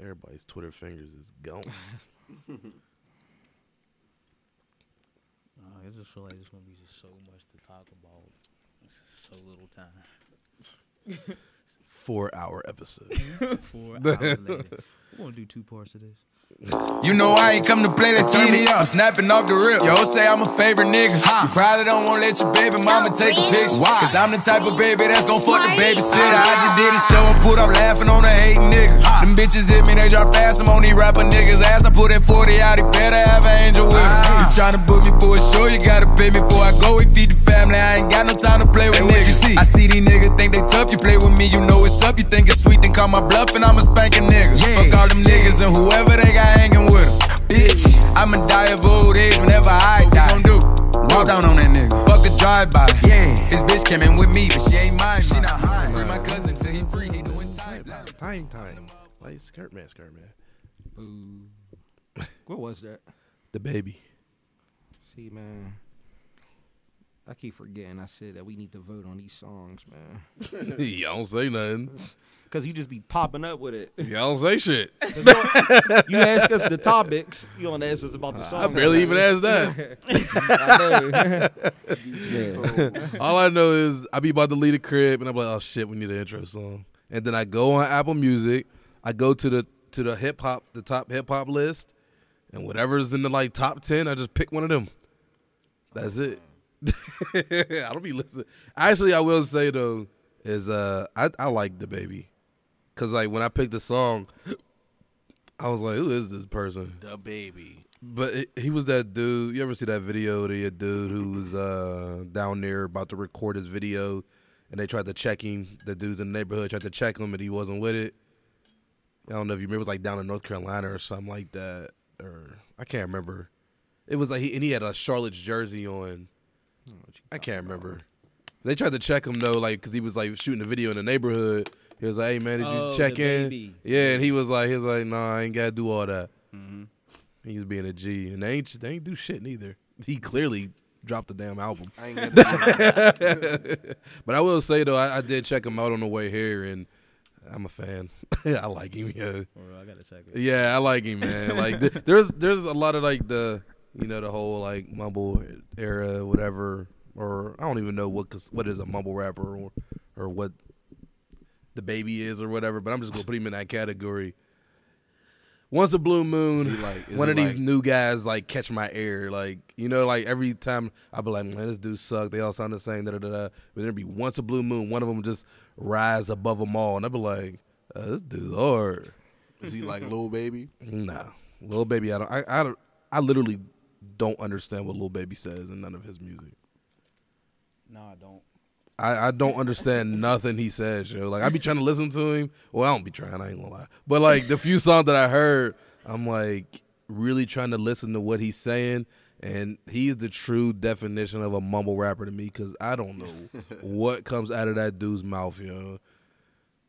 Everybody's Twitter fingers is gone. Uh, I just feel like there's gonna be just so much to talk about. It's just so little time. Four hour episode. Four hours later, we're gonna do two parts of this. You know I ain't come to play, let's turn me up. Snapping off the rip. Yo, say I'm a favorite nigga. You probably don't wanna let your baby mama take a picture. Why? Cause I'm the type of baby that's gon' fuck the babysitter. I just did a show and put up laughing on the hating niggas. Them bitches hit me, they drop fast. I'm on these rapper niggas' ass. I put that 40 out, he better have an angel with him. Ah. You tryna book me for a show, you gotta pay me before I go. We feed the family, I ain't got no time to play with niggas. You see? I see these niggas think they tough, you play with me, you know it's up. You think it's sweet, then call my bluff and I'ma spank a spanking nigga. Fuck all them niggas and whoever they got hanging with them. Bitch, I'ma die of old age whenever I die. What we gon' do? Walk down on that nigga. Fuck a drive-by. Yeah, his bitch came in with me, but she ain't mine. She not high. Free my cousin till he free. He doing time. time time. Like skirt man, skirt man. Boo. what was that? DaBaby. See, man. I keep forgetting I said that we need to vote on these songs, man. Y'all don't say nothing. Cause you just be popping up with it. Y'all don't say shit. You ask us the topics, you don't ask us about the songs. I barely even asked that. I know. yeah. All I know is I be about to leave the crib and I'm like, oh shit, we need an intro song. And then I go on Apple Music, I go to the to the hip hop, the top hip hop list, and whatever's in the like top ten, I just pick one of them. That's it. I don't be listening. Actually, I will say though, is uh I, I like DaBaby. Cause like when I picked the song, I was like, who is this person? DaBaby. But it, he was that dude. You ever see that video of the dude who was uh, down there about to record his video, and they tried to check him. The dudes in the neighborhood tried to check him, and he wasn't with it. I don't know if you remember. It was like down in North Carolina or something like that, or I can't remember. It was like he and he had a Charlotte's jersey on. I can't remember. They tried to check him though, like because he was like shooting a video in the neighborhood. He was like, "Hey man, did you Oh, check the in?" baby. Yeah, and he was like, "He was like, no, I ain't gotta do all that." Mm-hmm. He's being a G, and they ain't they ain't do shit neither. He clearly dropped the damn album. I ain't got the but I will say though, I, I did check him out on the way here, and I'm a fan. I like him. Yeah, Or I gotta check it. yeah, I like him, man. like th- there's there's a lot of like the you know the whole like mumble era, whatever, or I don't even know what what is a mumble rapper or or what DaBaby is or whatever. But I'm just gonna put him in that category. Once a blue moon, like- one of these new guys like catch my ear, like you know, like every time I be like, man, this dude suck. They all sound the same. Da da da. da. But there be once a blue moon, one of them just rise above them all, and I be like, uh, this dude's hard. Is he like Lil Baby? Nah, Lil Baby. I don't. I, I don't. I literally don't understand what Lil Baby says in none of his music. No, I don't. I, I don't understand nothing he says, yo. Like I be trying to listen to him. Well, I don't be trying. I ain't gonna lie. But like the few songs that I heard, I'm like really trying to listen to what he's saying, and he's the true definition of a mumble rapper to me because I don't know what comes out of that dude's mouth, yo.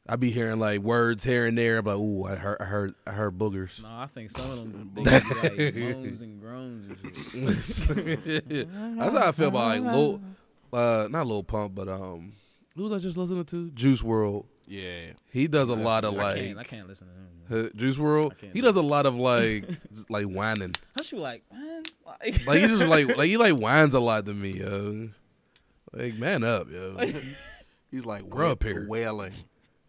I be hearing like words here and there. I'm like, ooh, I heard, I heard, I heard boogers. No, I think some of them things be like moans and groans and shit. That's how I feel about like Lil, uh, not Lil Pump, but um, who was I just listening to? Juice WRLD. Yeah. He does a lot of I like can't. I can't listen to him. uh, Juice WRLD. He does a lot of like just, like whining. How she like, man? Like, Like he just like like he like whines a lot to me, yo. Like man up, yo. He's like Grow wa- up here. wailing.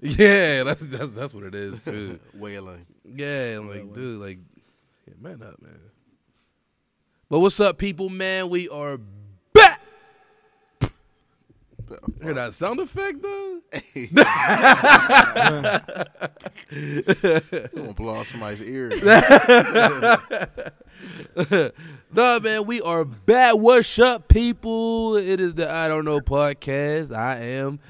Yeah, that's that's that's what it is too. wailing. Yeah, I'm like dude, like yeah, man up, man. But what's up, people? Man, we are back. Hear that sound effect though? You gonna blow out somebody's ear. no, man, we are back. What's up, people? It is the I Don't Know podcast. I am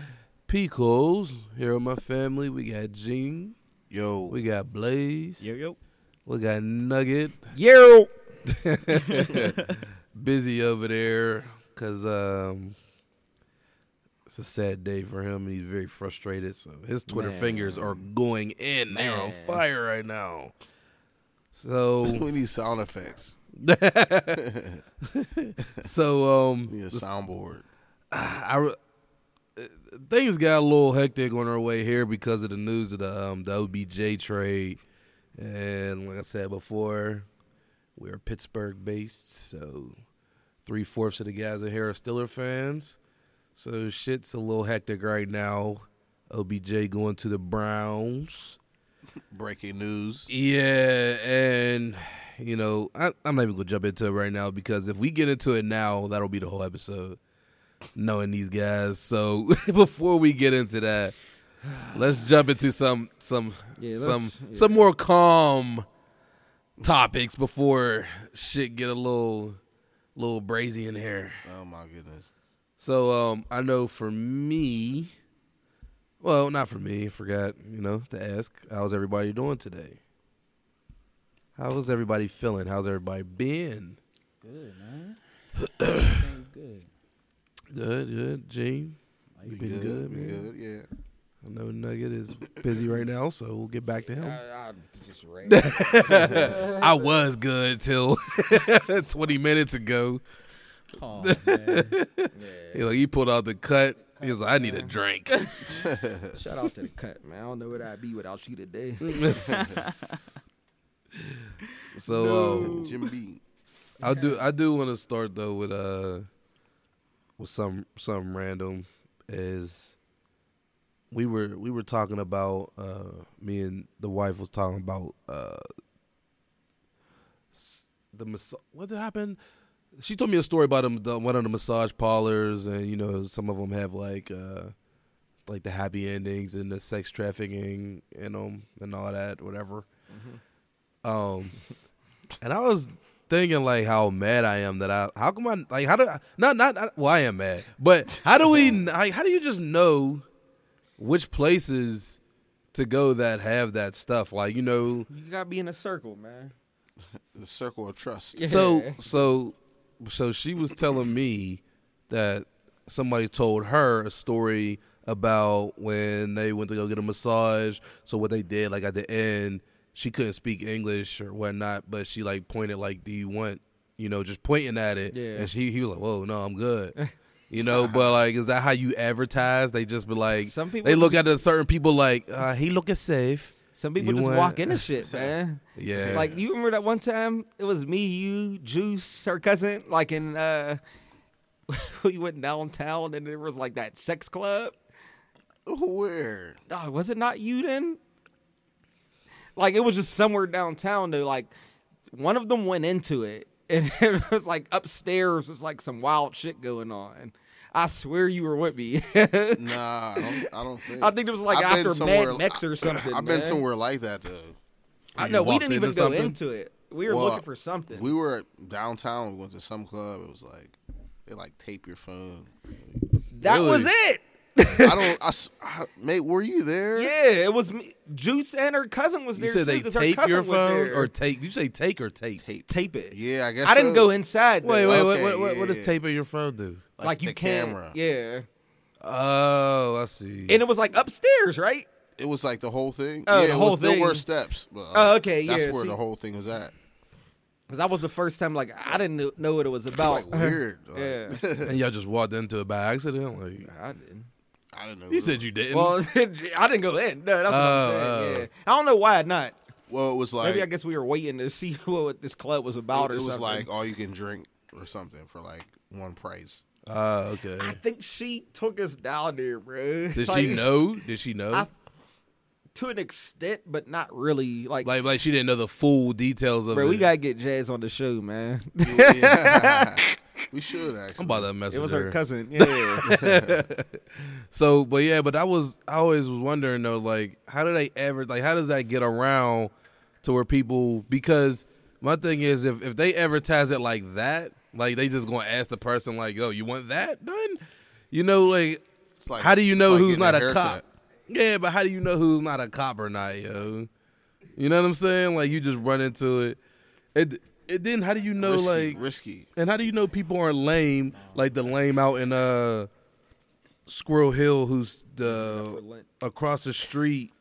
Picos. Here with my family. We got Gene. Yo. We got Blaze. yo yo. We got Nugget. Yo. Busy over there because um, it's a sad day for him and he's very frustrated. So his Twitter Man. fingers are going in. They're on fire right now. So we need sound effects. so um We need a soundboard. I re- uh, things got a little hectic on our way here because of the news of the um the OBJ trade, And like I said before, we're Pittsburgh based, so three fourths of the guys in here are Steeler fans. So shit's a little hectic right now. OBJ going to the Browns. Breaking news. Yeah, and you know, I, I'm not even gonna jump into it right now because if we get into it now, that'll be the whole episode. Knowing these guys, so before we get into that, let's jump into some some Yeah, some yeah. some more calm topics before shit get a little little brazy in here. Oh my goodness. So um, I know for me, well, not for me. Forgot, you know, to ask, how's everybody doing today? How's everybody feeling? How's everybody been? Good, man. Everything's good. Good, good. Gene, you Like, been good, we man. Good, yeah. I know Nugget is busy right now, so we'll get back to him. I, I just read. I was good till 20 minutes ago. oh, man. He, like, he pulled out the cut. He was like, I need a drink. Shout out to the cut, man. I don't know where I'd be without you today. so um, Jim B. I do I do want to start though with uh with some some random is we were we were talking about uh me and the wife was talking about uh the mas- what happened? She told me a story about them, the, one of the massage parlors and you know some of them have like uh like the happy endings and the sex trafficking in them and all that whatever. Um and I was thinking like how mad I am that I how come I like how do I, not not not- well I am mad but how do we like how do you just know which places to go that have that stuff like you know You gotta be in a circle, man. The circle of trust. Yeah. so so so she was telling me that somebody told her a story about when they went to go get a massage. So what they did, like at the end, she couldn't speak English or whatnot, but she like pointed like, "Do you want?" You know, just pointing at it. Yeah. And she he was like, "Whoa, no, I'm good." You know, but like, is that how you advertise? They just be like, Some people they look just- at certain people like, uh, he looking safe. Some people You just want- walk into shit, man. Yeah, Like you remember that one time it was me, you, Juice, her cousin, like in uh we went downtown and there was like that sex club. Where? Oh, was it not you then? Like it was just somewhere downtown though. Like one of them went into it and it was like upstairs was like some wild shit going on. I swear you were with me. Nah, I don't, I don't think. I think it was like I've after somewhere- Mad Max or something. I've been man. somewhere like that though. I know we didn't even into go something? into it. We were Well, looking for something. We were downtown. We went to some club. It was like they like tape your phone. that was Really? it. I don't. I, s- I- mate, were you there? Yeah, it was me. Juice and her cousin was there you said too. they 'cause her tape your phone or take? Did you say take or tape? Tape. tape it. Yeah, I guess. I didn't go inside. Wait, though. wait, Okay, wait, what, what, what does yeah. taping your phone do? Like, you the can't. camera. Yeah, Oh, I see. and it was like upstairs, right? It was like the whole thing. Oh, yeah, the it whole was, There were steps. But, uh, Oh, okay, That's yeah, that's where see- the whole thing was at. Because that was the first time. Like I didn't know- know what it was about. Like weird. Like, yeah, and y'all just walked into it by accident. Like I didn't. I didn't know. you said you didn't. Well, I didn't go in. No, that's what I'm uh, saying. Oh, Yeah, I don't know why not. Well, it was like Maybe I guess we were waiting to see what this club was about it, or it was something. like all you can drink or something for like one price. oh, okay. I think she took us down there, bro. Did Like, she know? Did she know? I, to an extent, but not really. Like, like, like she didn't know the full details of bro, it. we gotta get Jazz on the show, man. Yeah. We should actually. I'm about to mess it was her her. cousin. Yeah. So, but yeah, but I was, I always was wondering though, like, how do they ever, like, how does that get around to where people? Because my thing is, if if they advertise it like that, like they just gonna ask the person, like, "Yo, you want that done?" You know, like, It's like- how do you know like who's not a, haircut. cop? Yeah, but how do you know who's not a cop or not, yo? You know what I'm saying? Like, you just run into it. It, it then how do you know, risky, like, risky. and how do you know people aren't lame, like the lame out in uh Squirrel Hill, who's the across the street?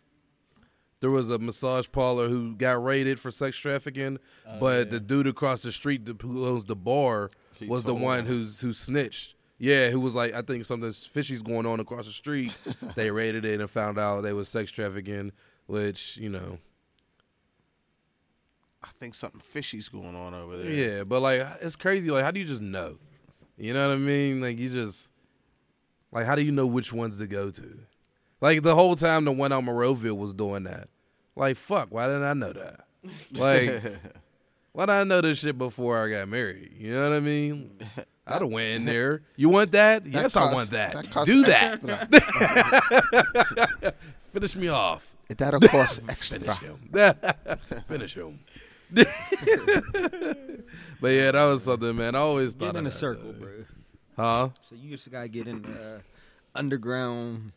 There was a massage parlor who got raided for sex trafficking, but the dude across the street who owns the bar He was the one him. who's who snitched. Yeah, who was like, I think something fishy's going on across the street. they raided it and found out they was sex trafficking, which you know, I think something fishy's going on over there. Yeah, but like it's crazy. Like, how do you just know? You know what I mean? Like, you just like, how do you know which ones to go to? Like the whole time the one on Monroeville was doing that. Like, fuck, why didn't I know that? Like, why did I know this shit before I got married? You know what I mean? I'd have went in there. You want that? yes, I want that. that costs Do that. Finish me off. That'll cost extra. Finish him. Finish him. but yeah, that was something, man. I always thought Get in of a circle, though. bro. Huh? So you just gotta get in the uh, underground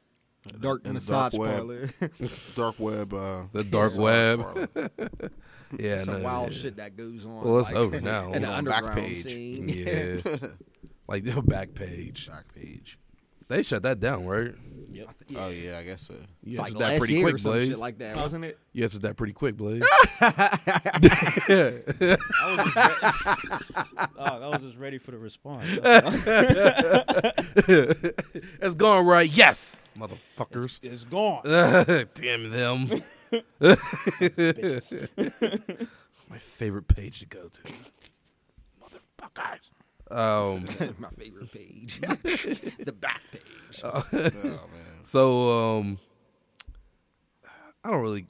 dark in massage dark web. parlor. Dark web. Uh, The dark web. Yeah, Some no, wild yeah. shit that goes on. Well, it's like, over now. In the On back underground page. scene. Yeah, like the Backpage. Back page. They shut that down, right? Yep. Oh yeah, I guess so. You It's like answered that last pretty year quick, or some Blaze. shit like that, wasn't it? You answered that pretty quick, Blaze. I was, just re- Dog, I was just ready for the response. it's going right. Yes, motherfuckers. it's gone. Damn them. My favorite page to go to. Motherfuckers. Um, My favorite page. the back page. Oh man. so um, I don't really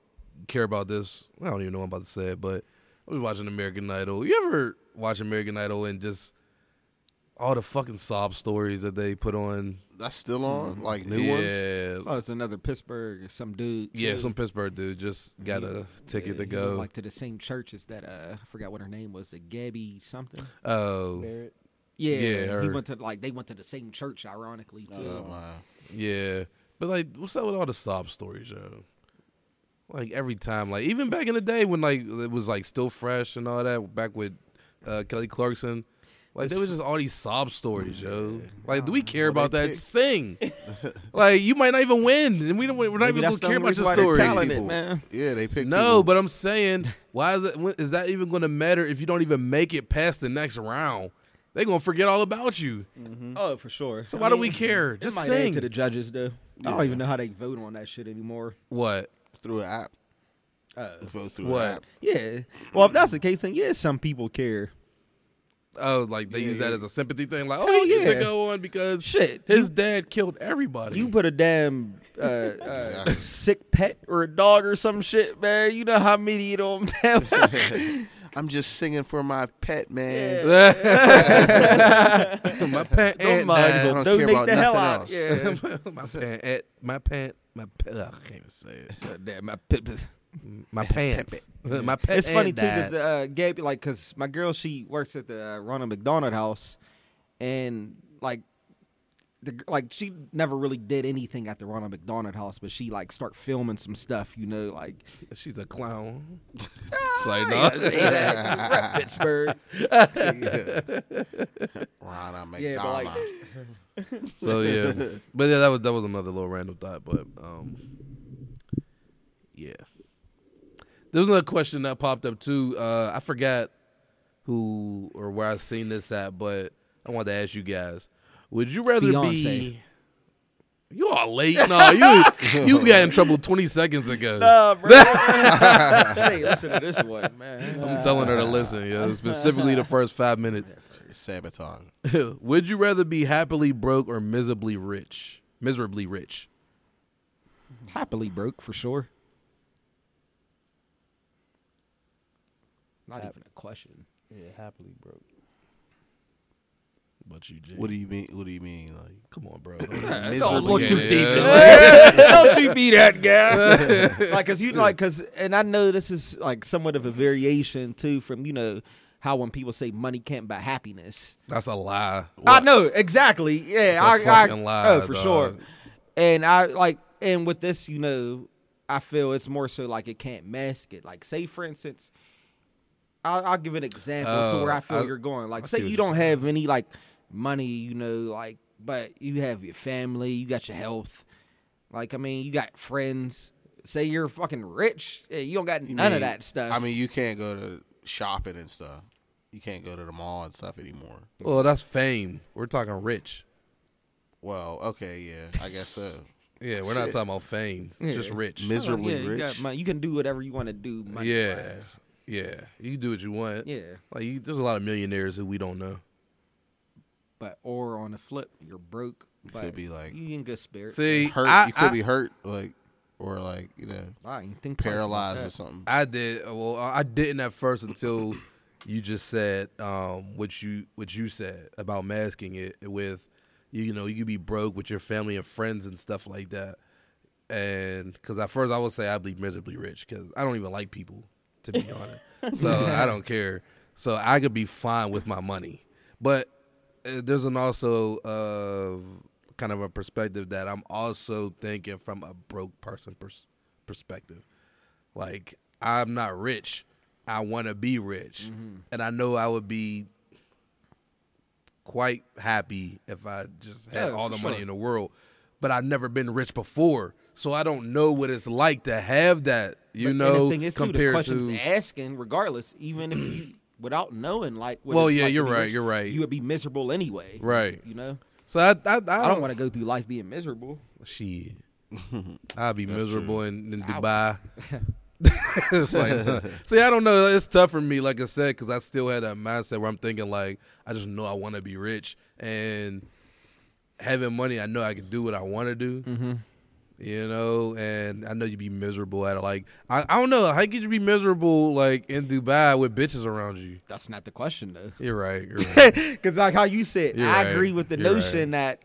care about this. I don't even know what I'm about to say it, but I was watching American Idol. You ever watch American Idol and just all the fucking sob stories that they put on That's still on. Like new yeah, ones. Oh, it's another Pittsburgh, some dude. Yeah, too. some Pittsburgh dude just got a ticket Yeah, to he went, go. like to the same church as that. Uh, I forgot what her name was. The Gabby something. Oh, Barrett. Yeah, Yeah, he went to like they went to the same church, ironically too. Oh my. yeah. But like, what's up with all the sob stories, yo? Like every time, like even back in the day when like it was like still fresh and all that, back with uh, Kelly Clarkson. Like there was just all these sob stories, yo. Like, do we care Well, about that? pick- Sing. like, you might not even win, and we don't. We're not Maybe even gonna care about reason your story. talented, People. man. Yeah, they pick. No, people. but I'm saying, why is it? Is that even going to matter if you don't even make it past the next round? They're gonna forget all about you. Oh, for sure. So why do we care? It Just might sing. add to the judges though. I don't even know how they vote on that shit anymore. What? through an app. Uh, Vote through What? an app. yeah. Well, if that's the case, then yeah, some people care. Oh, like they Yeah, use that as a sympathy thing. Like, oh, Hell he gets to yeah. go on because Shit, his dad killed everybody. You put a damn uh, uh, sick pet or a dog or some shit, man. You know how many of them damn. I'm just singing for my pet, man. my pant Them aunt mugs died. I will don't care donate about the hell nothing out. else. Yeah. my pant my pant, my pant. ugh, I can't even say it. damn, my pet. My pants. my pet. It's funny too because died. uh, Gabby, like, cause my girl she works at the uh, Ronald McDonald House, and like, the like she never really did anything at the Ronald McDonald House, but she like start filming some stuff, you know, like she's a clown. it's I like, ain't no. gonna say that. Rep Pittsburgh. Ronald Yeah, but, like- McDonald. So yeah, but yeah, that was that was another little random thought. But um, yeah, there was another question that popped up too. Uh, I forgot who or where I seen this at, but I wanted to ask you guys: Would you rather Beyonce. be? You all late? No, you you got in trouble twenty seconds ago. Nah, bro. hey, listen to this one, man. I'm telling her to listen, yo. Specifically, the first five minutes. Sabotage. Would you rather be happily broke or miserably rich? Miserably rich. Happily broke for sure. Not even a question. Yeah, happily broke. But you, Jay. What do you mean? What do you mean? Like Come on, bro. Don't look too yeah. deep in it. Don't you be that guy. like, cause you like, cause, and I know this is like somewhat of a variation too from you know how when people say money can't buy happiness. That's a lie. I What? know exactly. Yeah, It's a I, I fucking lie, oh for dog. sure. And I like, and with this, you know, I feel it's more so like it can't mask it. Like, say for instance, I'll, I'll give an example to Oh, where I feel I- you're going. Like, see say you don't have any like money, you know, like, but you have your family, you got your health. Like, I mean, you got friends. Say you're fucking rich, eh, you don't got you none of mean- that stuff. I mean, you can't go to shopping and stuff. You can't go to the mall and stuff anymore. Well, that's fame. We're talking rich. Well, okay, yeah, I guess so. Yeah, we're not talking about fame. Yeah. Just rich. Miserably yeah, rich. money. you can do whatever you want to do. Money yeah. wise. Yeah, you can do what you want. Yeah, Like you, there's a lot of millionaires who we don't know. But or on the flip, you're broke. But could be like- you in good spirits. See, hurt. I, you could I- be hurt, like or like you know I ain't think paralyzed or something. I did. Well, I didn't at first until you just said um, what you what you said about masking it with you. You know, you could be broke with your family and friends and stuff like that. And because at first I would say I'd be miserably rich because I don't even like people to be honest. so I don't care. So I could be fine with my money, but uh, there's an also uh, kind of a perspective that I'm also thinking from a broke person pers- perspective. Like I'm not rich. I want to be rich, Mm-hmm. and I know I would be quite happy if I just had Yeah, all the money sure. in the world. But I've never been rich before, so I don't know what it's like to have that. You But- know, and the thing is, too, the questions to asking, regardless, even if you without knowing, like, what Well, it's yeah, like you're right, rich, you're right. You would be miserable anyway, right. You know, So I, I, I, I don't want to go through life being miserable. Shit. I'll be That's miserable in, in Dubai. it's like, see, I don't know. It's tough for me, like I said, because I still had that mindset where I'm thinking, like, I just know I want to be rich and having money. I know I can do what I want to do. Mm-hmm. You know, and I know you'd be miserable at it. Like, I, I don't know. How could you be miserable, like, in Dubai with bitches around you? That's not the question though. You're right. You're right. Because like how you said, You're I right. agree with the You're notion that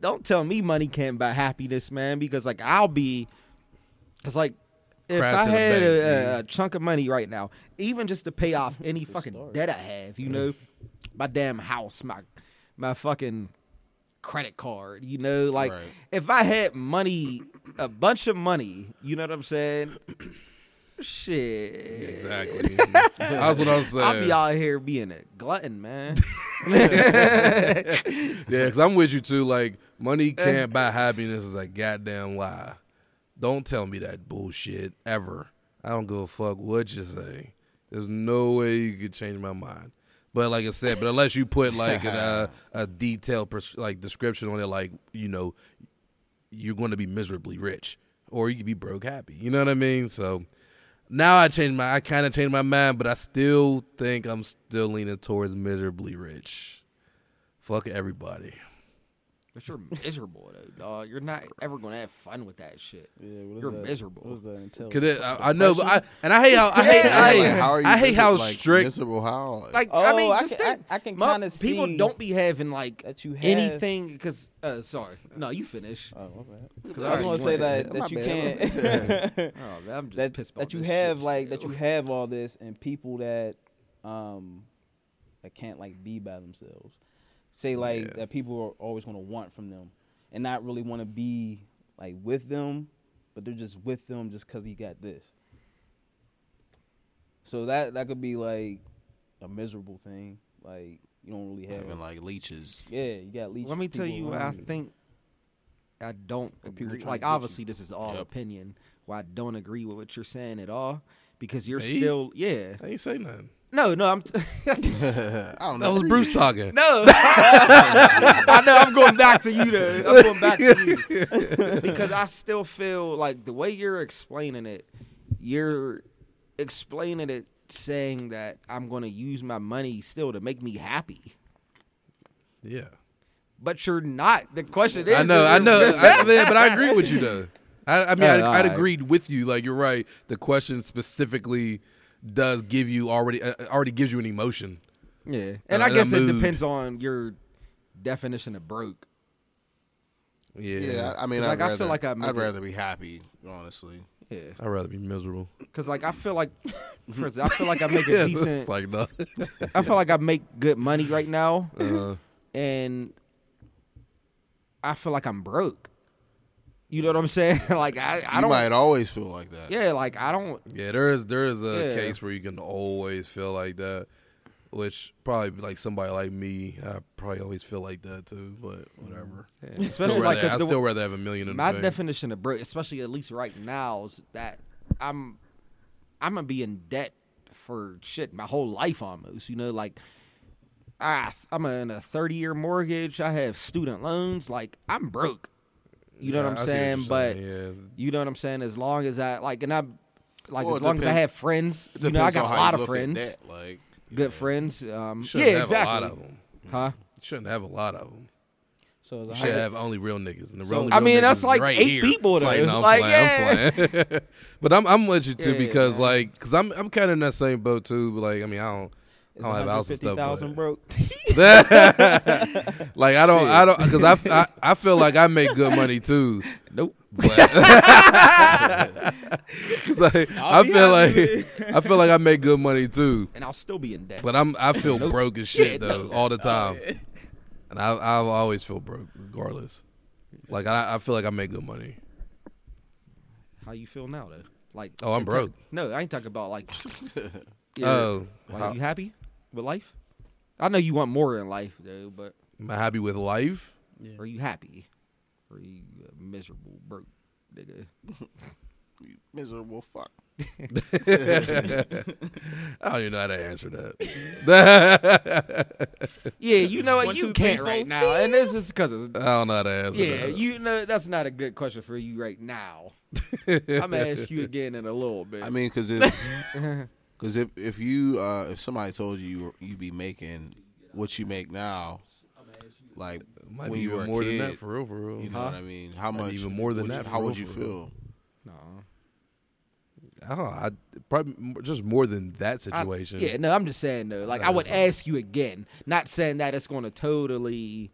don't tell me money can't buy happiness, man. Because like I'll be, it's like if Cry I had bank, a, a chunk of money right now, even just to pay off any fucking start. debt I have, you know, my damn house, my my fucking credit card, you know, like Right. if I had money, a bunch of money, you know what I'm saying? Shit. exactly. That's what I was saying. I'll be out here being a glutton, man. Yeah, because I'm with you too. Like, money can't buy happiness is a goddamn lie. Don't tell me that bullshit ever. I don't give a fuck what you say. There's no way you could change my mind. But like I said, but unless you put like an, uh, a detailed pers- like description on it, like you know, you're going to be miserably rich, or you could be broke happy. You know what I mean? So now I changed my, I kind of changed my mind, but I still think I'm still leaning towards miserably rich. Fuck everybody. But you're miserable though, dog. You're not ever gonna have fun with that shit. Yeah, what is You're that? miserable. What is that entail? Cause it, I, I know, but I and I hate how I hate, Yeah, I like, hate, how are you I hate how miserable, like, strict. miserable how Like Oh, I mean, I just can- think, I- I can kinda people see don't be having like that you have anything because. Uh, sorry, no, you finish. Oh, my bad. 'Cause I was gonna say that My that you bad. can't. Oh, man, I'm just that pissed about that you have like that you have all this and people that um that can't like be by themselves say like Yeah. that people are always going to want from them and not really want to be like with them but they're just with them just because he got this so that that could be like a miserable thing like you don't really have having like leeches. yeah you got leeches Let me tell you, I you. think I don't agree. Like, get you. obviously, this is all Yep. opinion. Why I don't agree with what you're saying at all because you're Me? still, yeah. I ain't say nothing. No, no, I'm. T- I don't know. That was Bruce talking. No, I know. I'm going back to you. Though. I'm going back to you because I still feel like the way you're explaining it, you're explaining it saying that I'm going to use my money still to make me happy, Yeah, but you're not. The question is, I know, I know, I, man, but I agree with you though. I, I mean, Yeah, I, I'd alright. agreed with you. Like you're right. The question specifically does give you already uh, already gives you an emotion. yeah, And and I a guess it mood. depends on your definition of broke. Yeah, Yeah, I mean, I'd like, I feel like I I'd rather be happy, honestly. Yeah, I'd rather be miserable. because like I feel like, for instance, I feel like I make a Yeah, decent. like no. I feel like I make good money right now. uh, and I feel like I'm broke. You know what I'm saying? like I, I you don't. might always feel like that. Yeah, like I don't. yeah, there is there is a Yeah. case where you can always feel like that, which probably like somebody like me, I probably always feel like that too. But whatever. Especially like rather, 'cause I the- still rather have a million in my the definition of broke, especially at least right now, is that I'm I'm gonna be in debt for shit my whole life almost. You know, like I I'm in a 30 year mortgage. I have student loans. Like I'm broke. You know Yeah, what I I'm saying? you're But yeah. you know what I'm saying. As long as I like, and I Like Well, as it long as I have friends, you know, I got a lot of friends, that, Like, good friends. Um, Shouldn't yeah, have exactly. a lot of them. Huh? Shouldn't have a lot of them. So it's You should have only real niggas. And the So- real, I mean, that's like right eight here. people, It's like, though. no, I'm Like, playing, I'm playing. but I'm I'm with you too Yeah, because man. like because I'm I'm kind of in that same boat too. But like I mean I don't it's I don't have a house and stuff. 150,000 but- broke. like I don't I don't because I, I I feel like I make good money too. Nope. But like, I feel like I feel like I make good money too. And I'll still be in debt. But I'm I feel broke as shit Yeah, though no. all the time, and I I always feel broke regardless. Like I I feel like I make good money. How you feel now, though? Like, Oh, I'm broke. no, I ain't talking about like. yeah, Oh, like, how- you happy with life? I know you want more in life, though, but am I happy with life? are you happy? Or are you miserable, broke, nigga? you miserable fuck. I don't even know how to answer that. Yeah, you know what? One, you two, can't four, right now, and this is because of. I don't know how to answer Yeah, that. you know that's not a good question for you right now. I'm gonna ask you again in a little bit. I mean, because if because if if you uh if somebody told you you you be making what you make now, like Might when be you were even a more kid, than that for real, for real. you know Huh? what I mean? How Might be much even more than would that You, for how real, would you for real. feel? no. I don't know. I probably m- just more than that I- situation. yeah, no, I'm just saying though. Like I would ask you again, not saying that it's going to totally.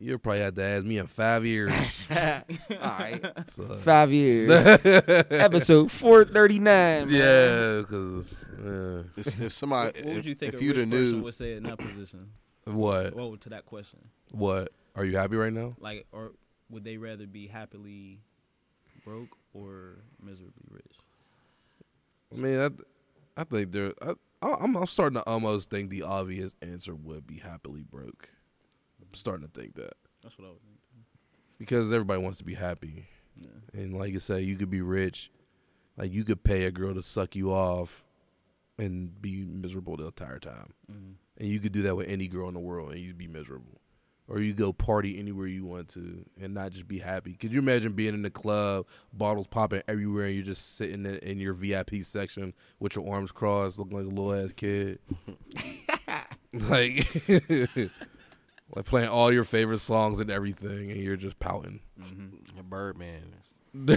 You probably had to ask me in five years. All right, So. five years. Episode four thirty nine. yeah, because uh, If, if somebody, What would you think if a you'd rich have person knew, would say in that position? what Well, to that question, what are you happy right now? like, or would they rather be happily broke or miserably rich? I mean, I, I think there. I, I- I'm, I'm starting to almost think the obvious answer would be happily broke. I'm starting to think that That's what I would think. because everybody wants to be happy, Yeah. and like you said, you could be rich, like you could pay a girl to suck you off, and be miserable the entire time, Mhm. and you could do that with any girl in the world, and you'd be miserable. Or you go party anywhere you want to and not just be happy. Could you imagine being in the club, bottles popping everywhere, and you're just sitting in, in your VIP section with your arms crossed, looking like a little ass kid? like, like playing all your favorite songs and everything, and you're just pouting. Mm-hmm. a Birdman.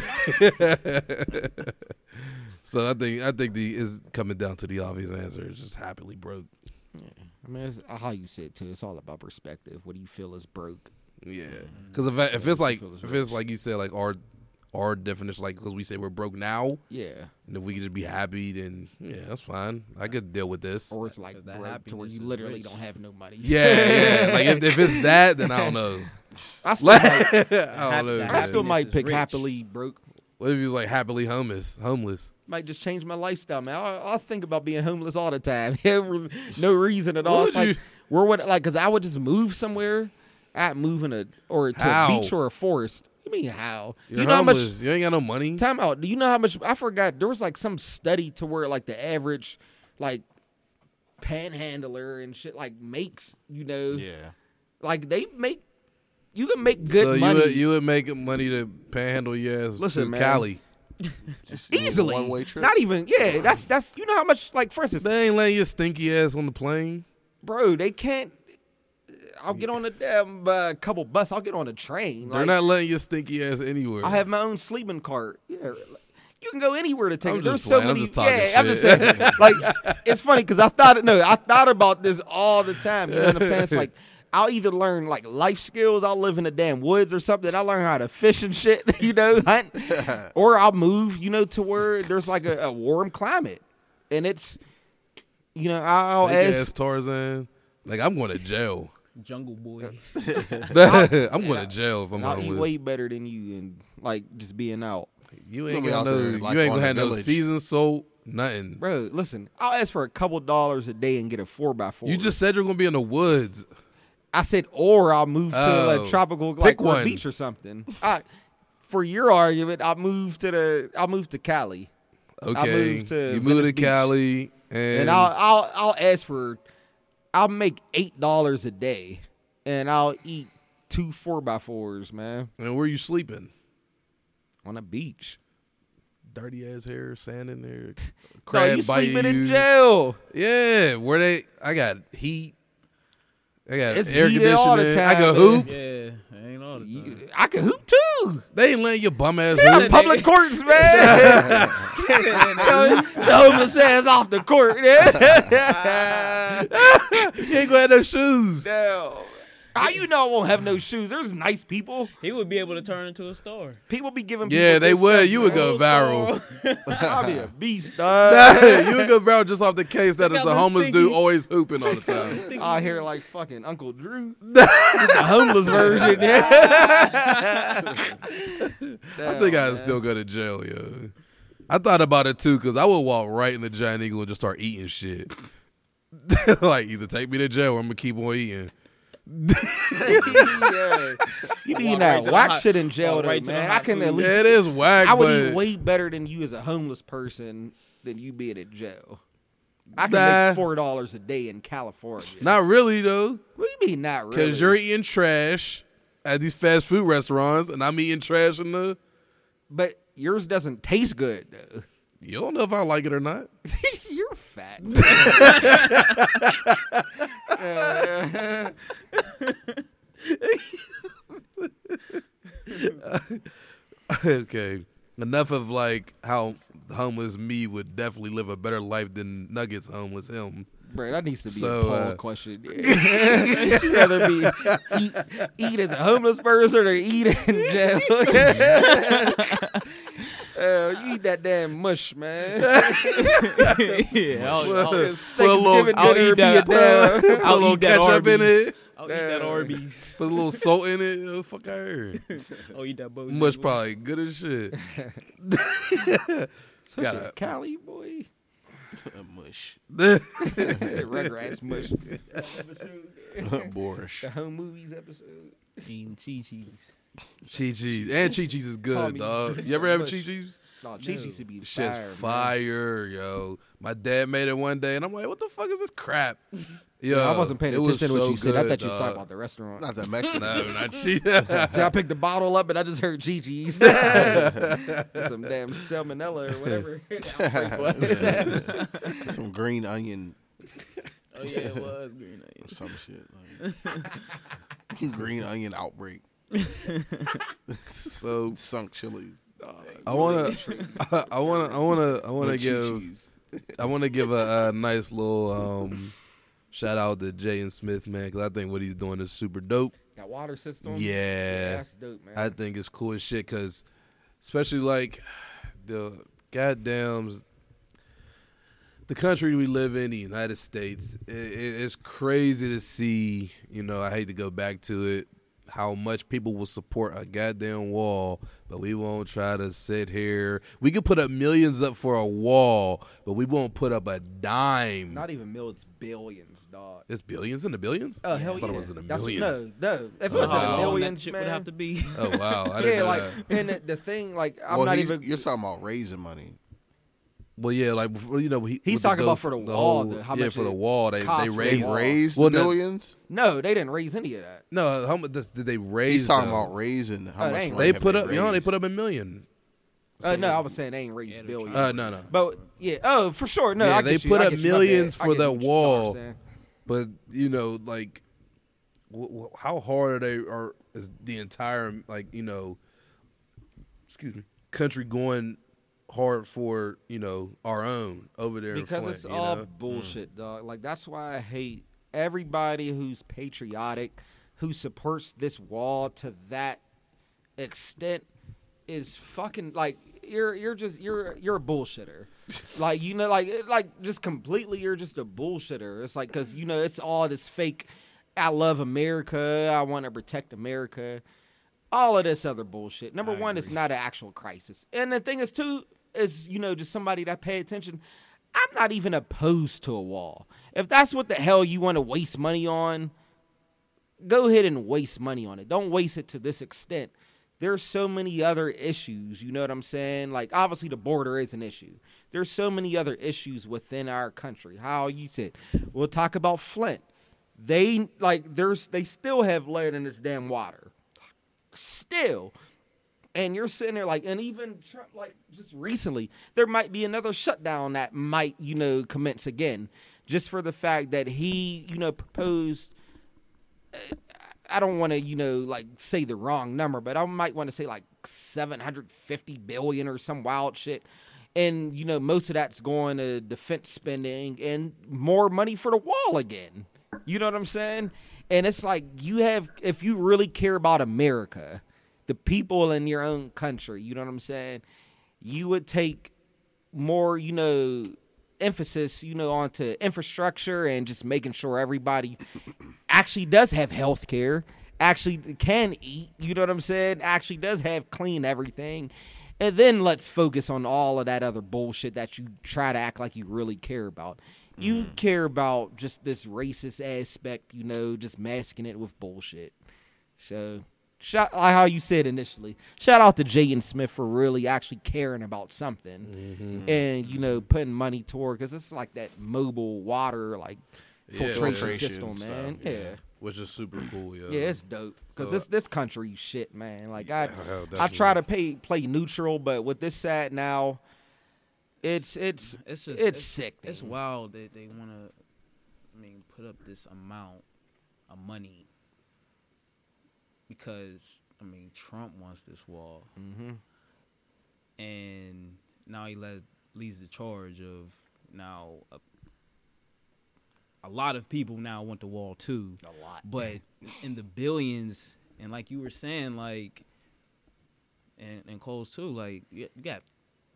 so I think I think the is coming down to the obvious answer. It's just happily broke. Yeah. I mean, it's how you say it too. It's all about perspective. What do you feel is broke? Yeah, because if if it's like if it's like you said, like our our definition, like because we say we're broke now, Yeah. and if we could just be happy, then yeah, that's fine. I could deal with this. Or it's like broke to where you literally rich. don't have no money. Yeah, yeah. Like if, if it's that, then I don't know. I still, might, I don't know. I still might pick rich. happily broke. What if he was like happily homeless? Homeless. Might just change my lifestyle, man. I, I think about being homeless all the time. no reason at all. would It's like you- where would like because I would just move somewhere. I'd move in a or to How? a beach or a forest. You mean how? You're you know how much. You ain't got no money. Time out. Do you know how much? I forgot. There was like some study to where like the average, like, panhandler and shit like makes. You know, Yeah. like they make. You can make good so money you would, you would make money to panhandle your ass Listen, to man. Cali. Just use easily. One-way trip. Not even. Yeah, that's that's. You know how much? Like for instance, They ain't letting your stinky ass on the plane. bro, they can't. I'll get on a damn uh, couple bus. I'll get on a train. They're Like, not letting your stinky ass anywhere. I have my own sleeping cart. Yeah. You can go anywhere to take I'm it. There's so playing. I'm many. just yeah, I'm just saying. like, it's funny because I thought no, I thought about this all the time. You know what I'm saying? It's like I'll either learn like life skills. I'll live in the damn woods or something. I'll learn how to fish and shit. You know, hunt, or I'll move. You know, to where there's like a, a warm climate, and it's, you know, I'll ask. ass Tarzan. Like I'm going to jail. Jungle Boy. Uh, I'm going to jail if I'm I'll eat homeless. way better than you and like just being out. You ain't be got out no. there, like, you ain't on gonna the have no village. seasoned salt. Nothing. Bro, listen, I'll ask for a couple dollars a day and get a four by four. You just said you're gonna be in the woods. I said, or I'll move to Oh. a tropical Pick like or a one. beach or something. I, for your argument, I'll move to the I'll move to Cali, Okay. moved to you moved Venice to Beach. Cali, and, and I'll I'll I'll ask for, I'll make eight dollars a day, and I'll eat two four by fours, man, and where you sleeping? on a beach. dirty ass hair, sand in there, No, you biting sleeping in jail. Yeah, where they? I got heat. I got It's air heated all the conditioning. I can hoop. Yeah, ain't all the time. You- I can hoop They ain't letting your bum ass Yeah, public courts, man. Joe, homeless ass off the court. you ain't gonna have no shoes. Damn. How you know I won't have no shoes? There's nice people. He would be able to turn into a star. People be giving. Yeah, they good would. stuff, You would go viral. I'll be a beast, dog. you would go viral just off the case that They a homeless stinky- dude always hooping all the time. I hear like fucking Uncle Drew, the homeless version. Yeah. I think I'd still go to jail, yo. I thought about it too, cause I would walk right in the giant eagle and just start eating shit. like either take me to jail or I'm gonna keep on eating. Yeah. You be eating Walk right that to whack shit in jail, though, right to man. I can food. at least. Yeah, it is whack. I would but eat way better than you as a homeless person than you being in jail. I can Nah. make four dollars a day in California. Not really though, What do you mean not really? cause you're eating trash at these fast food restaurants, and I'm eating trash in the. but yours doesn't taste good though. You don't know if I like it or not. you're fat. Okay, enough of like how homeless me would definitely live a better life than Nuggets homeless him. Bro, that needs to be So, a poll uh, question. You rather be eat, eat as a homeless person or eat in jail? Uh, you eat that damn mush, man. yeah, I'll, I'll, It's Put a little- Thanksgiving I'll dinner eat be a that. damn. Put a I'll eat that ketchup in Arby's. it. I'll eat that Arby's. Put a little salt in it. Oh, fuck I heard. I'll eat that Bojangles. Mush probably good as shit. Such Gotta- a Cali boy. A Mush. Rugrats mush. Boorish. The home movies episode. Eating Chi-Chi's. Chi Chi's and Chi Chi's is good, Tommy dog. You ever have Mush. Chi Chi's? No, Chi Chi's to be Shit's fire. man. fire, yo. My dad made it one day, and I'm like, "What the fuck is this crap?" Yo, I wasn't paying it was attention to what so you said. I good, thought you was talking dog. about the restaurant. Not that Mexican. No, not Chi. See, I picked the bottle up and I just heard Gigi's. Some damn salmonella or whatever. the outbreak was. Some green onion Oh yeah, it was green or onion. some shit. Like, green onion outbreak. So Sunk chili. I wanna, I wanna, I wanna, I wanna give, I wanna give a, a nice little um, shout out to Jaden Smith, man, because I think what he's doing is super dope. That water system. Yeah. that's dope, man. I think it's cool as shit because, especially like the goddamn the country we live in, the United States. It, it, it's crazy to see. You know, I hate to go back to it. How much people will support a goddamn wall, but we won't try to sit here. We could put up millions up for a wall, but we won't put up a dime. Not even millions, billions, dog. it's billions in the billions. Oh hell I yeah! thought it was in the That's- millions. no, no. If it Oh, was in wow. the How long millions, that shit man. would have to be. Oh wow! I didn't yeah, know like, that. and the, the thing, like, I'm well, not even. You're talking about raising money. Well, yeah, like you know, he, He's with the talking about for the wall, whole- the- how yeah, much for the wall, they they for the raised. They raised Well, the no- billions. No, they didn't raise any of that. No, how much did they raise? He's talking though? about raising how they much ain't money They have put up, you know, they put up a million. Uh, no, I was saying they ain't raised billions. Uh, no, no. But yeah, oh for sure. No, Yeah, I they get you, put I up get you, my millions for get that wall. you're. But you know, like, w- w- how hard are they? Are is the entire like you know, excuse me, country going hard for you know our own over there because Flint, it's all know? bullshit, mm. dog. Like that's why I hate everybody who's patriotic, who supports this wall to that extent is fucking like you're you're just you're you're a bullshitter. like you know like like just completely you're just a bullshitter. It's like cuz you know it's all this fake I love America, I want to protect America. All of this other bullshit. Number one, it's not an actual crisis. And the thing is too is you know just somebody that pay attention. I'm not even opposed to a wall. If that's what the hell you want to waste money on, go ahead and waste money on it. Don't waste it to this extent. There's so many other issues, you know what I'm saying? Like obviously the border is an issue. There's so many other issues within our country. How you said, we'll talk about Flint. They like there's they still have lead in this damn water. Still. And you're sitting there like, and even Trump, like just recently, there might be another shutdown that might, you know, commence again, just for the fact that he, you know, proposed. uh, I don't want to, you know, like say the wrong number, but I might want to say like 750 billion or some wild shit. And, you know, most of that's going to defense spending and more money for the wall again. You know what I'm saying? And it's like you have, if you really care about America, the people in your own country, you know what I'm saying? You would take more, you know, emphasis, you know, onto infrastructure and just making sure everybody actually does have health care, actually can eat, you know what I'm saying? Actually does have clean everything. And then let's focus on all of that other bullshit that you try to act like you really care about. You mm-hmm. care about just this racist aspect, you know, just masking it with bullshit. So, shout like how you said initially. Shout out to Jaden Smith for really actually caring about something, mm-hmm. and you know, putting money toward because it's like that mobile water like Yeah, filtration filtration system, stuff, man. yeah. Yeah. which is super cool. Yeah, Yeah, it's dope because So- this this country shit, man. Like I, hell, I try to pay play neutral, but with this sad now, it's it's It's just it's it's, sick. It's wild that they want to. I mean, put up this amount of money because I mean Trump wants this wall, hmm and now he les- leads the charge of now a, a lot of people now want the wall too, A lot, but in the billions, and like you were saying, like and and Coles too, like you you got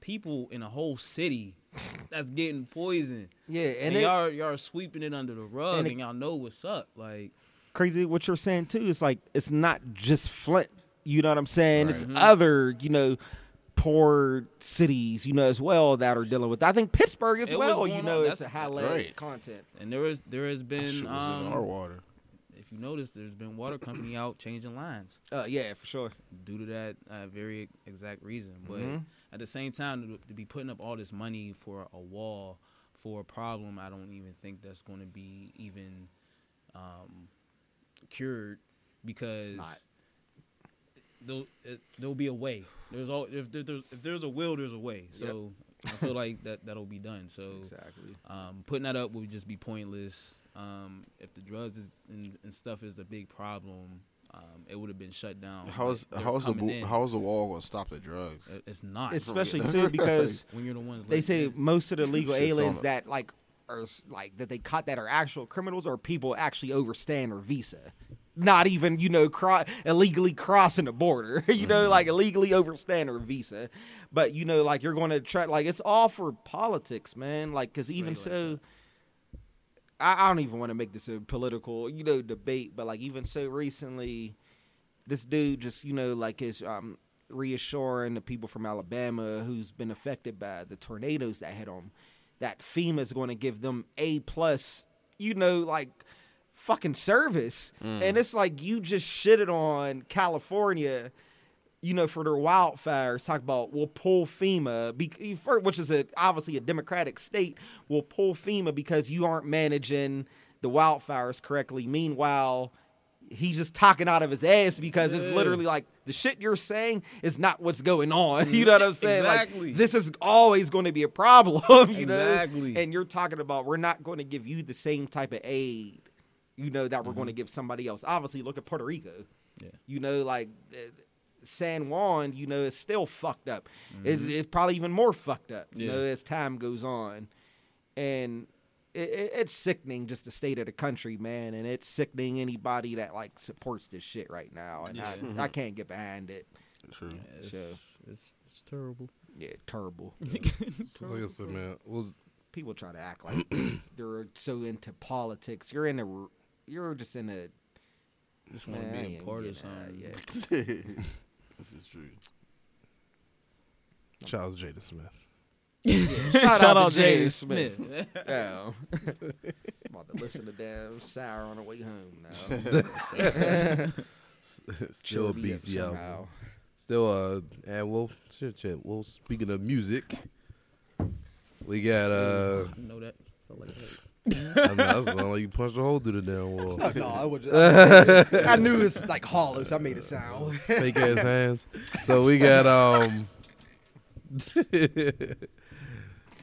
people in a whole city that's getting poisoned. yeah, And, and it, y'all y'all sweeping it under the rug and and, it- y'all know what's up. Like crazy what you're saying too. It's like it's not just Flint. You know what I'm saying? It's Right. Mhm. other, you know, poor cities, you know, as well that are dealing with. I think Pittsburgh as It well. You know, on. it's a That's- high level Right. content. and there is there has That been shit was um, in our water. if you notice there's been water company out changing lines Uh, yeah, for sure. due to that uh, very exact reason. But Mhm. at the same time to, to be putting up all this money for a wall for a problem, I don't even think that's going to be even um, cured because there'll, it, there'll be a way. There's all if, there, there's if there's a will, there's a way. So I feel like that that'll be done. So Exactly. um, putting that up would just be pointless. Um, if the drugs is, and, and stuff is a big problem, um, it would have been shut down. How's but they're how's the coming bu- how's the wall gonna stop the drugs? It's not. Especially too because when you're the ones they like- say most of the legal aliens that like are like that they caught that are actual criminals or people actually overstaying their visa. Not even you know cro- illegally crossing the border you know like illegally overstaying their visa. But you know like you're going to try like it's all for politics man. Like because even like so I, I don't even want to make this a political you know debate but like even so recently this dude just you know like is um reassuring the people from Alabama who's been affected by the tornadoes that hit them that FEMA is going to give them a plus you know like fucking service. Mm. And it's like you just shitted on California you know, for their wildfires, talk about we'll pull FEMA, be, which is a obviously a democratic state, We'll pull FEMA because you aren't managing the wildfires correctly. Meanwhile, he's just talking out of his ass because it's literally like the shit you're saying is not what's going on. You know what I'm saying? Exactly. Like this is always going to be a problem. You know, Exactly. and you're talking about we're not going to give you the same type of aid. You know that we're going to mm-hmm. give somebody else. Obviously, look at Puerto Rico. Yeah. You know, like San Juan, you know, is still fucked up. It's, mm-hmm. it's probably even more fucked up, you Yeah. know, as time goes on. And it, it, it's sickening just the state of the country, man. And it's sickening anybody that like supports this shit right now. And Yeah. I, I can't get behind it. True. it's, So- it's, it's terrible. Yeah, terrible. So like I said, man. Well, People try to act like they're so into politics. You're in a, you're just in a. Just want to man, I be a part of something. yet. this is true. shout out to Jada Smith. Shout, out, to Jay Jaden Smith. Smith. Yeah. About to listen to damn sour on the way home now. Still beats, Cheer me up beast, yo. somehow. Still, uh, and well, shit, shit. Well, speaking of music, we got uh, I know that. Felt like that. I mean, that sound like you punched a hole through the damn wall. Oh, no, I, was just, I knew it's like hollow, so I made it sound. Fake ass hands. So we got um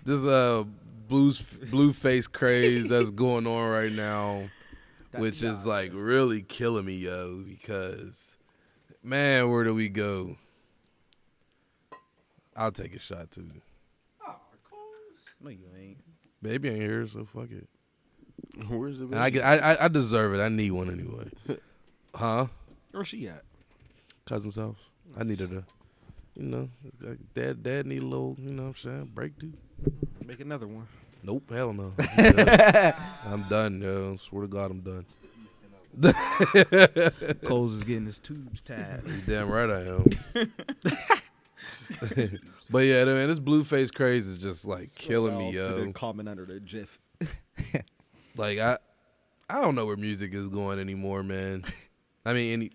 this uh blues Blueface craze that's going on right now, which is like really killing me, yo. Because man, where do we go? I'll take a shot too. No, you ain't. Baby ain't here, so fuck it. Where's the And I, I I I deserve it. I need one anyway. Huh? Where's she at? Cousin's house. I needed a, you know, it's like dad. Dad need a little, you know, what I'm saying break too. Make another one. Nope, hell no. I'm done. I'm done, yo. Swear to God, I'm done. Coles is getting his tubes tied. You damn right I am. but yeah, man, this Blueface craze is just like killing me, Well, put a yo. comment under the GIF. Like I, I don't know where music is going anymore, man. I mean, any,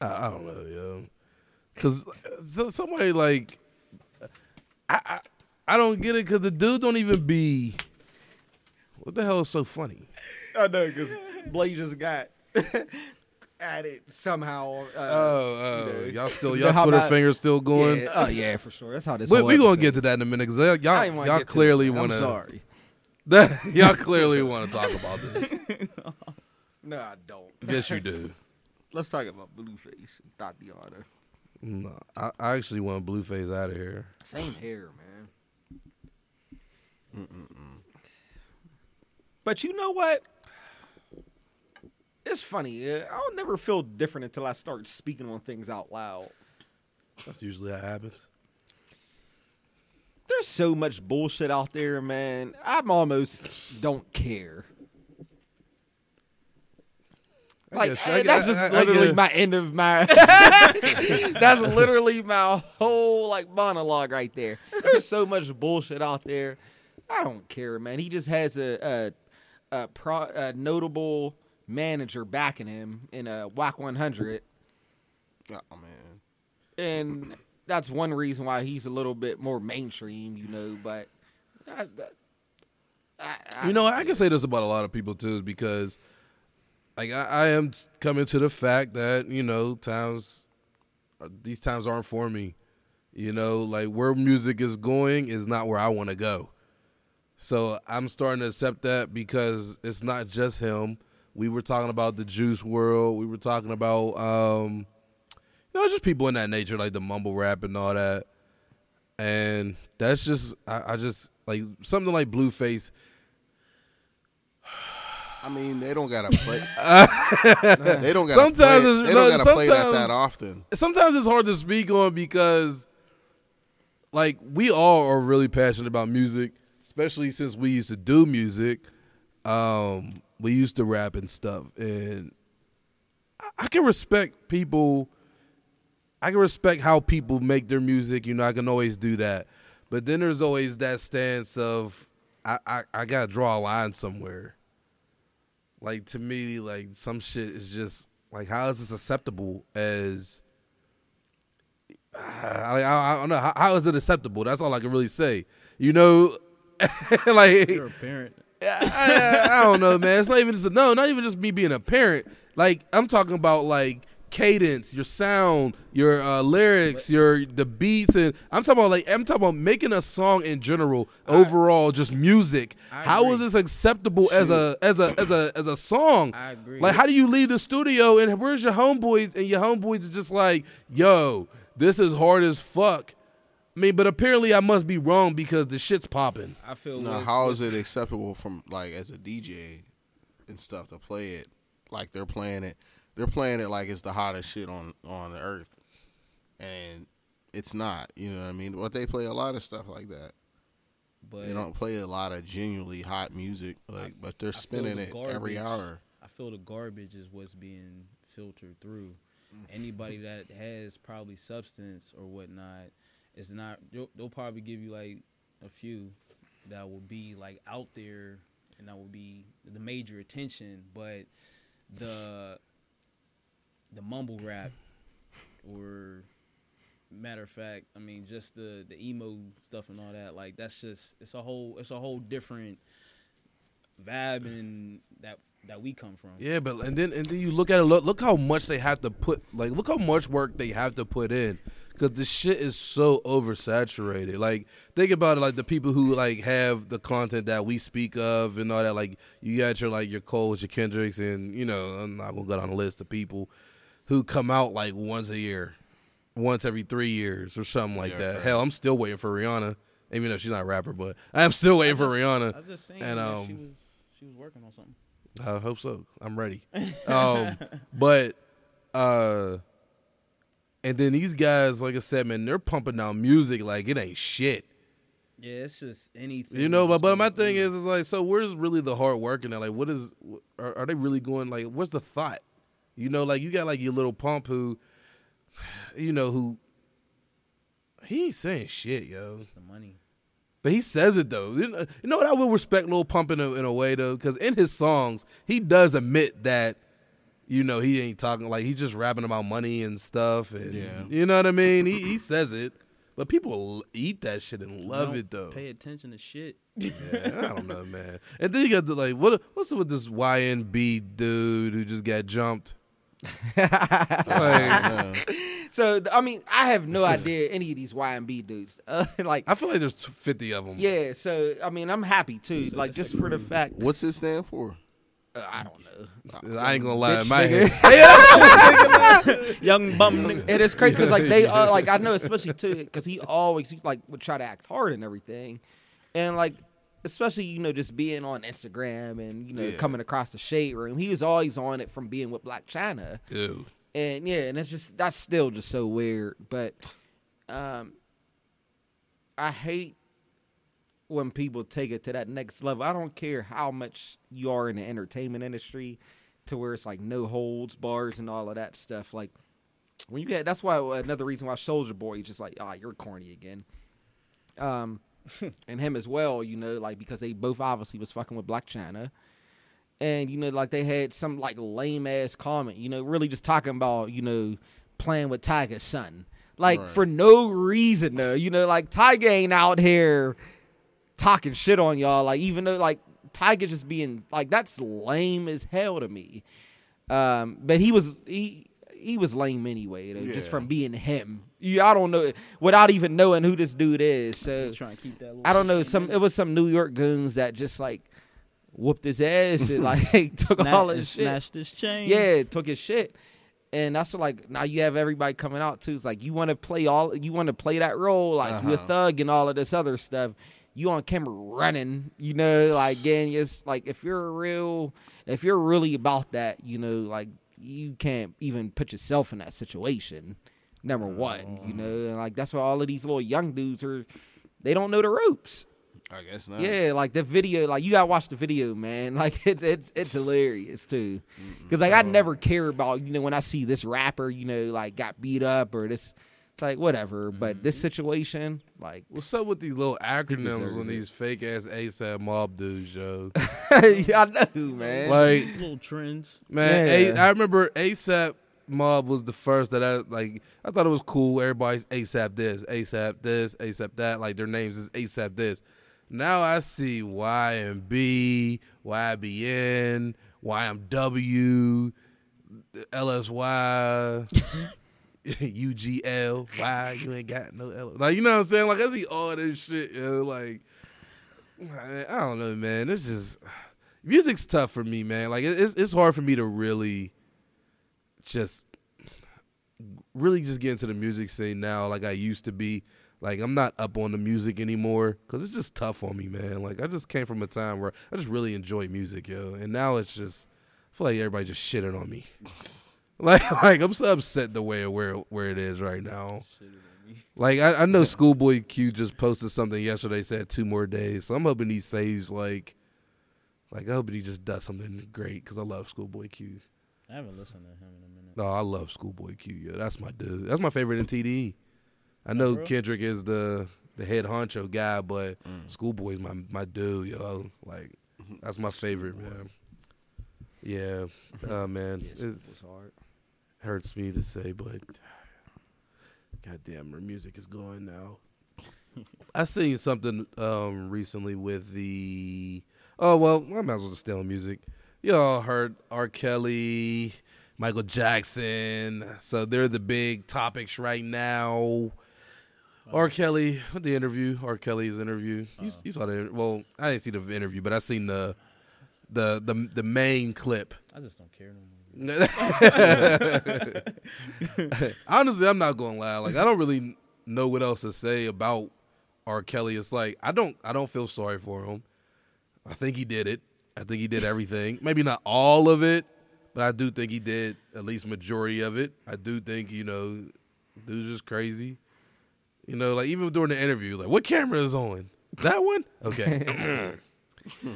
I, I don't know, yo. Cause somebody like, I, I, I don't get it. Cause the dude don't even be. What the hell is so funny? I know because Blade just got at it somehow. Uh, Oh, oh, you know, y'all still y'all Twitter my- fingers still going. Yeah, oh yeah, for sure. That's how this. We, we gonna get to that in a minute because y'all y'all, clearly want I'm to. sorry. y'all clearly want to talk about this. No, I don't. Yes, you do. Let's talk about Blueface and Tatiana. No, I, I actually want Blueface out of here. Same hair, man. But you know what? It's funny. uh, I'll never feel different until I start speaking on things out loud. That's usually how it happens. There's so much bullshit out there, man. I'm almost don't care. I Like guess- I eh, that's guess- just I- I literally my end of my. that's literally my whole like monologue right there. There's so much bullshit out there. I don't care, man. He just has a a, a, pro, a notable manager backing him in a Wack 100, Oh man. and that's one reason why he's a little bit more mainstream, you know. But I, I, I, You know, I can say this about a lot of people too, is because like I, I am coming to the fact that you know times uh, these times aren't for me. You know, like where music is going is not where I want to go. So I'm starting to accept that because it's not just him. We were talking about the Juice WRLD. We were talking about um, you know just people in that nature, like the mumble rap and all that. And that's just I, I just like something like Blueface. I mean, they don't gotta play. they don't gotta Sometimes play. They don't gotta play that that often. sometimes it's hard to speak on because like we all are really passionate about music especially since we used to do music um we used to rap and stuff and I- i can respect people i can respect how people make their music you know i can always do that but then there's always that stance of i i, I gotta draw a line somewhere like to me like some shit is just like how is this acceptable as I, I, I don't know how, how is it acceptable? That's all i can really say. You know? Like You're a parent. I, I don't know man. It's not even just a, no not even just me being a parent. Like i'm talking about like cadence your sound your uh, lyrics your the beats and i'm talking about like i'm talking about making a song in general overall just music I How is agree. this acceptable as a as a as a as a song I agree. like, how do you leave the studio and where's your homeboys? And your homeboys are just like, yo, this is hard as fuck. I mean, but apparently I must be wrong because the shit's popping. I feel. No, with- how with- is it acceptable from like as a DJ and stuff to play it like they're playing it? They're playing it like it's the hottest shit on on the earth, and it's not. You know what I mean? But they play a lot of stuff like that. But They don't play a lot of genuinely hot music, like, but they're feel spinning the it every hour. I feel the garbage is what's being filtered through. Mm. Anybody that has probably substance or whatnot is not. They'll, they'll probably give you like a few that will be like out there and that will be the major attention, but the the mumble rap or matter of fact, I mean just the the emo stuff and all that, like that's just it's a whole it's a whole different vibe and that that we come from. Yeah, but and then and then you look at it. Look, look how much they have to put. Like, look how much work they have to put in. Because the shit is so oversaturated. Like, think about it. Like the people who like have the content that we speak of and all that. Like, you got your like your Coles, your Kendricks, and you know, I'm not gonna go down the list of people who come out like once a year, once every three years or something like Yeah, that. right. Hell, I'm still waiting for Rihanna, even though she's not a rapper, but I'm still waiting for just- Rihanna. I just seen And, um, she was she was working on something. I hope so. I'm ready. um, but uh, and then these guys, like I said, man, they're pumping out music like it ain't shit. Yeah, it's just anything. You know, but but my thing is, is like, so where's really the hard work in that? Like, what is? Are, are they really going? Like, what's the thought? You know, like you got like your Lil Pump who, you know, who he ain't saying shit, yo. It's the money. But he says it though. You know, you know what? I will respect Lil Pump in a, in a way though, because in his songs he does admit that, you know, he ain't talking like he's just rapping about money and stuff, and Yeah. you know what I mean. He he says it, but people eat that shit and love it though. Pay attention to shit. Yeah, I don't know, man. And then you got the like, what what's up with this YBN dude who just got jumped? Like, Yeah. So I mean, I have no idea any of these YBN dudes. Uh, like, I feel like there's fifty of them. yeah. So I mean, I'm happy too. Like, just for the fact, What's it stand for? uh, I don't know. I ain't gonna lie. In my head, Young bum nigga. It's crazy because like they uh, like I know especially too because he always he, like would try to act hard and everything, and like especially you know just being on Instagram and you know Yeah. coming across the shade room, he was always on it from being with Blac Chyna, Ew. and yeah, and it's just that's still just so weird. But um, I hate when people take it to that next level. I don't care how much you are in the entertainment industry, to where it's like no holds bars and all of that stuff. Like when you get that's why another reason why Soulja Boy is just like ah you're corny again. Um, and him as well, you know, like because they both obviously was fucking with Blac Chyna. And you know, like they had some like lame ass comment, you know, really just talking about, you know, playing with Tyga's son. Like Right. for no reason though. You know, like Tyga ain't out here talking shit on y'all. Like even though like Tyga just being like that's lame as hell to me. Um, but he was he he was lame anyway though, just from being him. You I don't know without even knowing who this dude is. So trying to keep that. I don't know some it was some New York goons that just like whooped his ass and like took Sna- all and his shit. snatched his chain. Yeah, took his shit. And that's what, like now you have everybody coming out too. It's like you want to play all you want to play that role, like you a Uh-huh. thug and all of this other stuff. You on camera running, you know, like again, it's like if you're a real, if you're really about that, you know, like you can't even put yourself in that situation. Number one, you know, mm. and like that's why all of these little young dudes are, they don't know the ropes. I guess not. Yeah, like the video, like you gotta watch the video, man. Like it's it's it's hilarious too. Cause like I never care about you know when I see this rapper, you know, like got beat up or this, like whatever. But this mm-hmm. situation, like, What's up with these little acronyms deserves when it. these fake ass ASAP mob dudes, yo? yeah, I know, man. like, Little trends. man, A- Yeah. I remember ASAP mob was the first that I like. I thought it was cool. Everybody's ASAP this, ASAP this, ASAP that. Like their names is ASAP this. Now I see Y and B, YBN, YMW, LSY. UGL, why you ain't got no L? Like you know what I'm saying? Like I see all this shit, yo. Like I don't know, man. It's just music's tough for me, man. Like it's it's hard for me to really just really just get into the music scene now, like I used to be. Like I'm not up on the music anymore because it's just tough on me, man. Like I just came from a time where I just really enjoy music, yo, and now it's just I feel like everybody just shitting on me. Like, like I'm so upset the way where where it is right now. Like I, I know Schoolboy Q just posted something yesterday said two more days, so I'm hoping he saves like, like I hope he just does something great because I love Schoolboy Q. I haven't listened to him in a minute. No, I love Schoolboy Q. Yeah, that's my dude. That's my favorite in TDE. I know? Kendrick is the the head honcho guy, but Mm. Schoolboy's my my dude, yo. Like that's my favorite, man. Yeah, uh, man, Yes, it it was hard. Hurts me to say, but goddamn, her music is going now. I seen something um recently with the oh well I might as well just stay on music. Y'all heard R. Kelly, Michael Jackson. So they're the big topics right now. R. Kelly, the interview, R. Kelly's interview. You, you saw the well, I didn't see the interview, but I seen the the the the main clip. I just don't care no more. Honestly, I'm not gonna lie. Like I don't really know what else to say about R. Kelly. It's like I don't I don't feel sorry for him. I think he did it. I think he did everything. Maybe not all of it, but I do think he did at least majority of it. I do think, you know, dude's just crazy. You know, like even during the interview, like what camera is on? That one? Okay.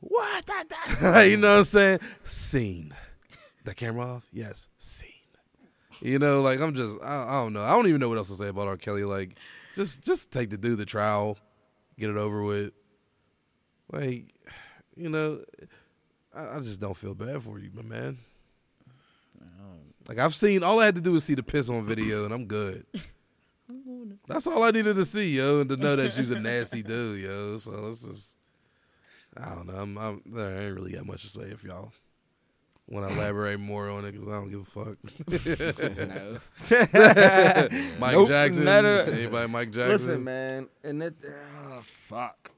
what? That, that? you know what I'm saying? Scene. The camera off? Yes. Scene. You know, like I'm just I, I don't know. I don't even know what else to say about R. Kelly. Like, just just take the dude the trial, get it over with. Like, you know, I, I just don't feel bad for you, my man. Like I've seen all I had to do was see the piss on video and I'm good. That's all I needed to see, yo, and to know that she's a nasty dude, yo. So this is I don't know. I'm, I'm there ain't really got much to say if y'all want to elaborate more on it because I don't give a fuck. Mike Nope, Jackson, not a- anybody? Mike Jackson. Listen, man, and it. Oh, ah, fuck.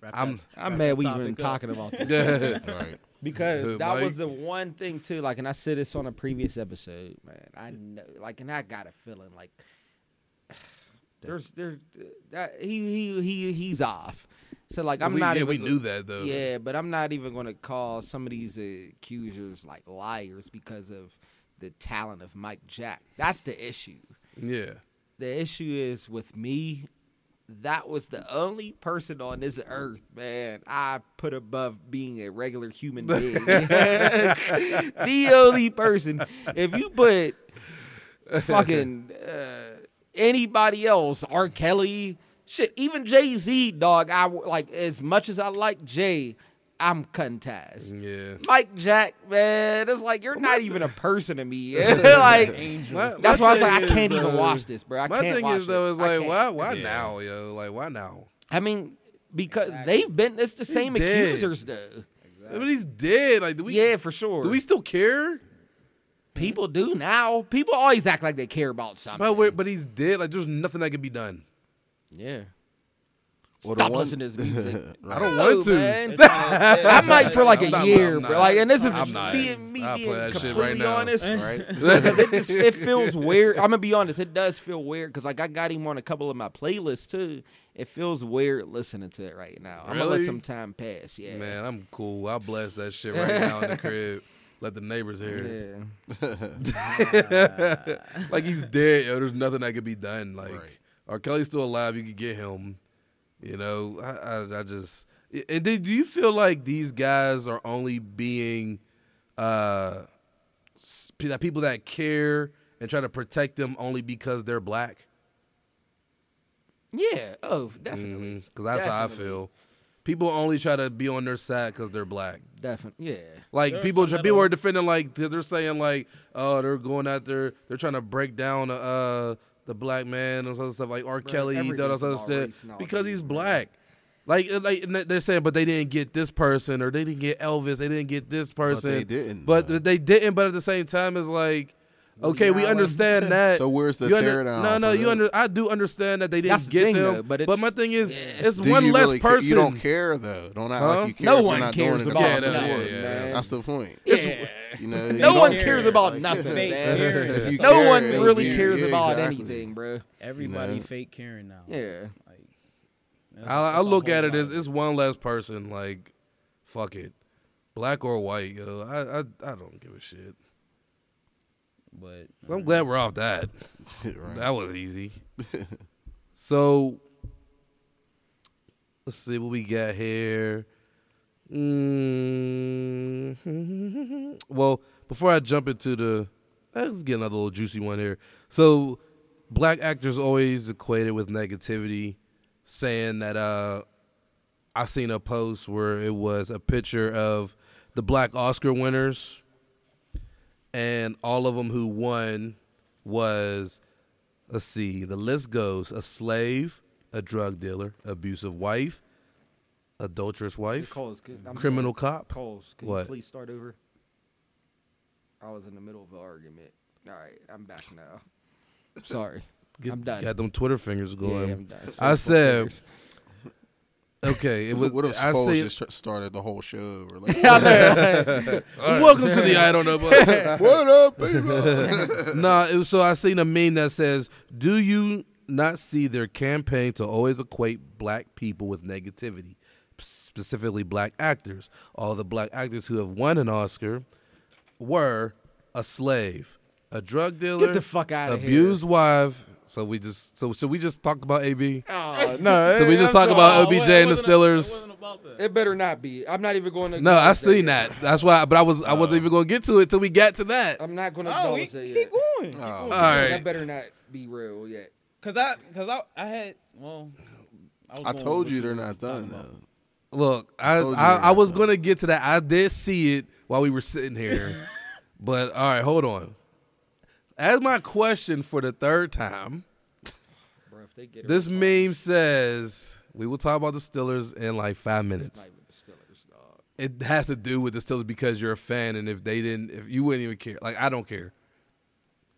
Wrap I'm- that- I'm wrap mad that we topic even up. talking about this. Yeah. Right. because Good, that was the one thing too. Like, and I said this on a previous episode, man. I know, like, and I got a feeling like there's there that he he he he's off. So like, I'm we, not. yeah, even we knew that though. Yeah, but I'm not even going to call some of these accusers like liars because of the talent of Mike Jack. That's the issue. Yeah. The issue is with me. That was the only person on this earth, man, I put above being a regular human being. the only person. If you put fucking uh, anybody else, R. Kelly, shit, even Jay Z, dog. I like as much as I like Jay, I'm cutting ties. Yeah. Mike Jack, man, it's like you're not even a person to me. like My- that's why I was like, thing I can't even watch this, bro. I My can't thing watch is though, it. is like, why, why Yeah. now, yo? Like, why now? I mean, because they've been it's the same dead. accusers though. But he's dead. Like, do we? yeah, for sure. Do we still care? People do now. People always act like they care about something. But but he's dead. Like, there's nothing that can be done. Yeah. Well, the Stop one- listening to his music. I don't No, want to. man. They're trying to- I might for like a I'm not- year, I'm bro. not. Like, and this is I'm not. being me I'll play being that shit completely right now. honest. right? because it just it feels weird. I'm gonna be honest, it does feel weird because like I got him on a couple of my playlists too. It feels weird listening to it right now. I'm gonna let Really? some time pass. Yeah, Man, I'm cool. I'll bless that shit right now in the crib. Let the neighbors hear it. yeah. like he's dead, yo. There's nothing that could be done. Like Right. R. Kelly's still alive. You could get him. You know, I, I, I just. And do do you feel like these guys are only being, uh, that people that care and try to protect them only because they're black? yeah. Oh, definitely, Because that's how I feel. People only try to be on their side because they're black. definitely. Yeah, Like There people, some people are- are defending like they're they're saying like, oh, they're going out there, they're trying to break down uh the black man and other stuff like R. Kelly, all that everything's other stuff race because he's black. Like, uh, like they're saying, but they didn't get this person, or they didn't get Elvis, they didn't get this person. they didn't, But though. they didn't. But at the same time, it's like, okay, we understand that. So where's the You under- teardown No, no, you them? under. I do understand that they didn't That's the get thing, them. though, but but my thing is, yeah. it's Do one less really ca- person. You don't care though. Don't act Huh? like you care. No if one you're not cares doing about across the nothing, board. yeah, man. That's the point. yeah. You know, you No one don't- cares about like, nothing, Fake If you No care, one really be- cares yeah, about exactly. anything, bro. Everybody fake caring now. Yeah. I, I look at it as it's one less person. Like, fuck it, black or white. Yo, I I, I don't give a shit. But So I'm glad we're off that. Right. That was easy. so let's see what we got here. Mm-hmm. well, before I jump into the, let's get another little juicy one here. So, black actors always equated with negativity, saying that uh, I seen a post where it was a picture of the black Oscar winners, and all of them who won was let's see, the list goes a slave, a drug dealer, abusive wife, adulterous wife, Coles, can- I'm criminal sorry. cop. Coles, can What? you please start over? I was in the middle of an argument. All right, I'm back now. Sorry. Get- I'm done. Got them Twitter fingers going. Yeah. I said- fingers. Okay, it was. what if I Foles see. just started the whole show? Or like, Welcome to the I don't know. But what up, baby? nah, it was, so I seen a meme that says, "Do you not see their campaign to always equate black people with negativity, specifically black actors? All the black actors who have won an Oscar were a slave, a drug dealer, Get the fuck out of here. abused wife." So we just so should we just talk about AB? Oh, no. So we just that's talk about Oh, OBJ it and the wasn't- It Steelers. wasn't about that. It better not be. I'm not even going to. No, I acknowledge seen yet. that. That's why. But I was I wasn't oh. even going to get to it till we got to that. I'm not going oh, to Oh, acknowledge he- that keep yet. going. Oh. All right. That better not be real yet. Cause I, cause I, I had, well, I, was I going told with you what they're not done about. though. Look, I Told you I, I were was gonna get to that. I did see it while we were sitting here, but all right, hold on. As my question for the third time, Bro, if they get this meme says we will talk about the Steelers in like five minutes. not even the Steelers. It has to do with the Steelers because you're a fan, and if they didn't, if you wouldn't even care, like I don't care.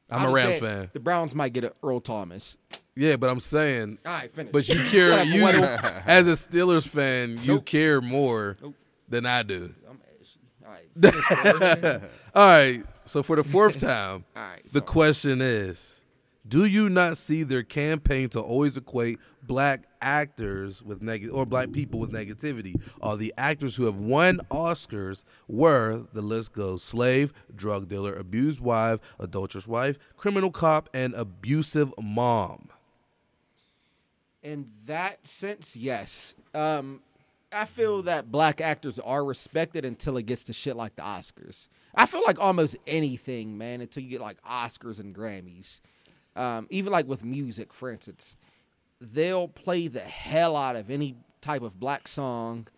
I'm, a just Rams fan. The Browns might get a Earl Thomas. Yeah, but I'm saying, All right, finish. but you care. You as a Steelers fan, you care more Nope. than I do. I'm ashy. All right. All right. So for the fourth time, right. the question is Do you not see their campaign to always equate black actors with negative or black people with negativity? All the actors who have won Oscars were, the list goes, slave, drug dealer, abused wife, adulterous wife, criminal cop, and abusive mom. In that sense, yes. Um, I feel that black actors are respected until it gets to shit like the Oscars. I feel like almost anything, man, until you get like Oscars and Grammys. Um, even like with music, for instance, they'll play the hell out of any type of black song,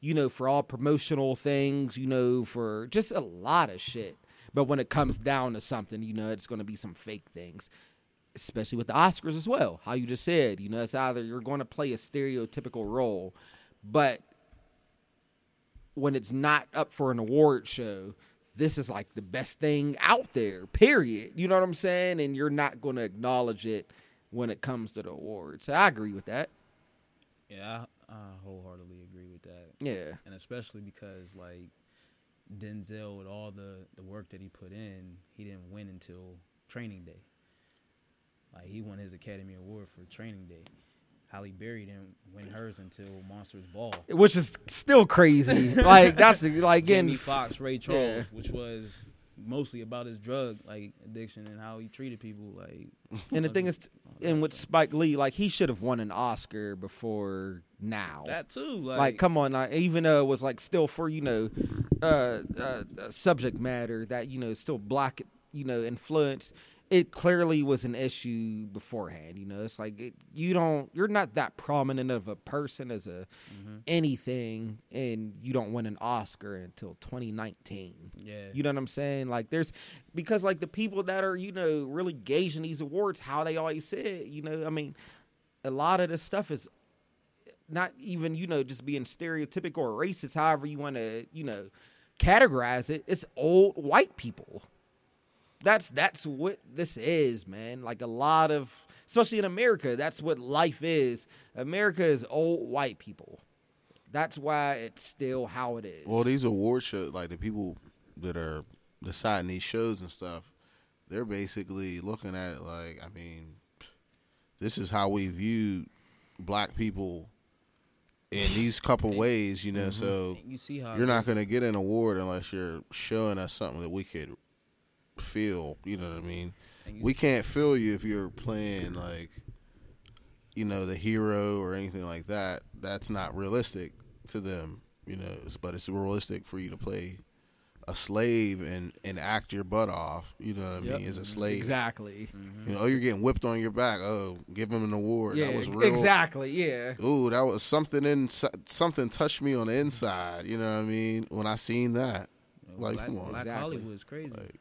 you know, for all promotional things, you know, for just a lot of shit. But when it comes down to something, you know, it's going to be some fake things especially with the Oscars as well. How you just said, you know, it's either you're going to play a stereotypical role, but when it's not up for an award show, this is like the best thing out there, period. You know what I'm saying? And you're not going to acknowledge it when it comes to the awards. So I agree with that. Yeah, I, I wholeheartedly agree with that, Yeah. and especially because like Denzel, with all the the work that he put in, he didn't win until Training Day. Like he won his Academy Award for Training Day. Halle Berry didn't win hers until Monsters Ball. Which is still crazy. like that's like Jamie again. Foxx, Ray Charles, Yeah. which was mostly about his drug like addiction and how he treated people. Like, And the thing is, and with Spike Lee, like he should have won an Oscar before now. that too. Like, like come on like, even though it was like still for you know uh, uh uh, subject matter that you know still black you know influence it clearly was an issue beforehand you know it's like it, you don't you're not that prominent of a person as a mm-hmm. anything and you don't win an oscar until 2019 yeah, you know what I'm saying? Like there's because like the people that are, you know, really gauging these awards, how they always say it, you know, I mean, a lot of this stuff is not even, you know, just being stereotypical or racist, however you want to, you know, categorize it. It's old white people. That's that's what this is, man. Like a lot of especially in America, that's what life is. America is old white people. That's why it's still how it is. Well, these award shows, like the people that are deciding these shows and stuff, they're basically looking at it like, I mean, this is how we view black people in these couple ways, you know. Mm-hmm. So you see how you're not going to get an award unless you're showing us something that we could feel. You know what I mean? We can't feel you if you're playing like, you know, the hero or anything like that. That's not realistic to them, you know. But it's realistic for you to play a slave and and act your butt off. You know what I Yep. mean? As a mm-hmm. slave, Exactly. Mm-hmm. you know, oh, you're getting whipped on your back. Oh, give him an award. Yeah, that was real. exactly. Yeah. Ooh, that was something in something touched me on the inside. You know what I mean? When I seen that, you know, like, black, come on. black Exactly. Hollywood is crazy. Like,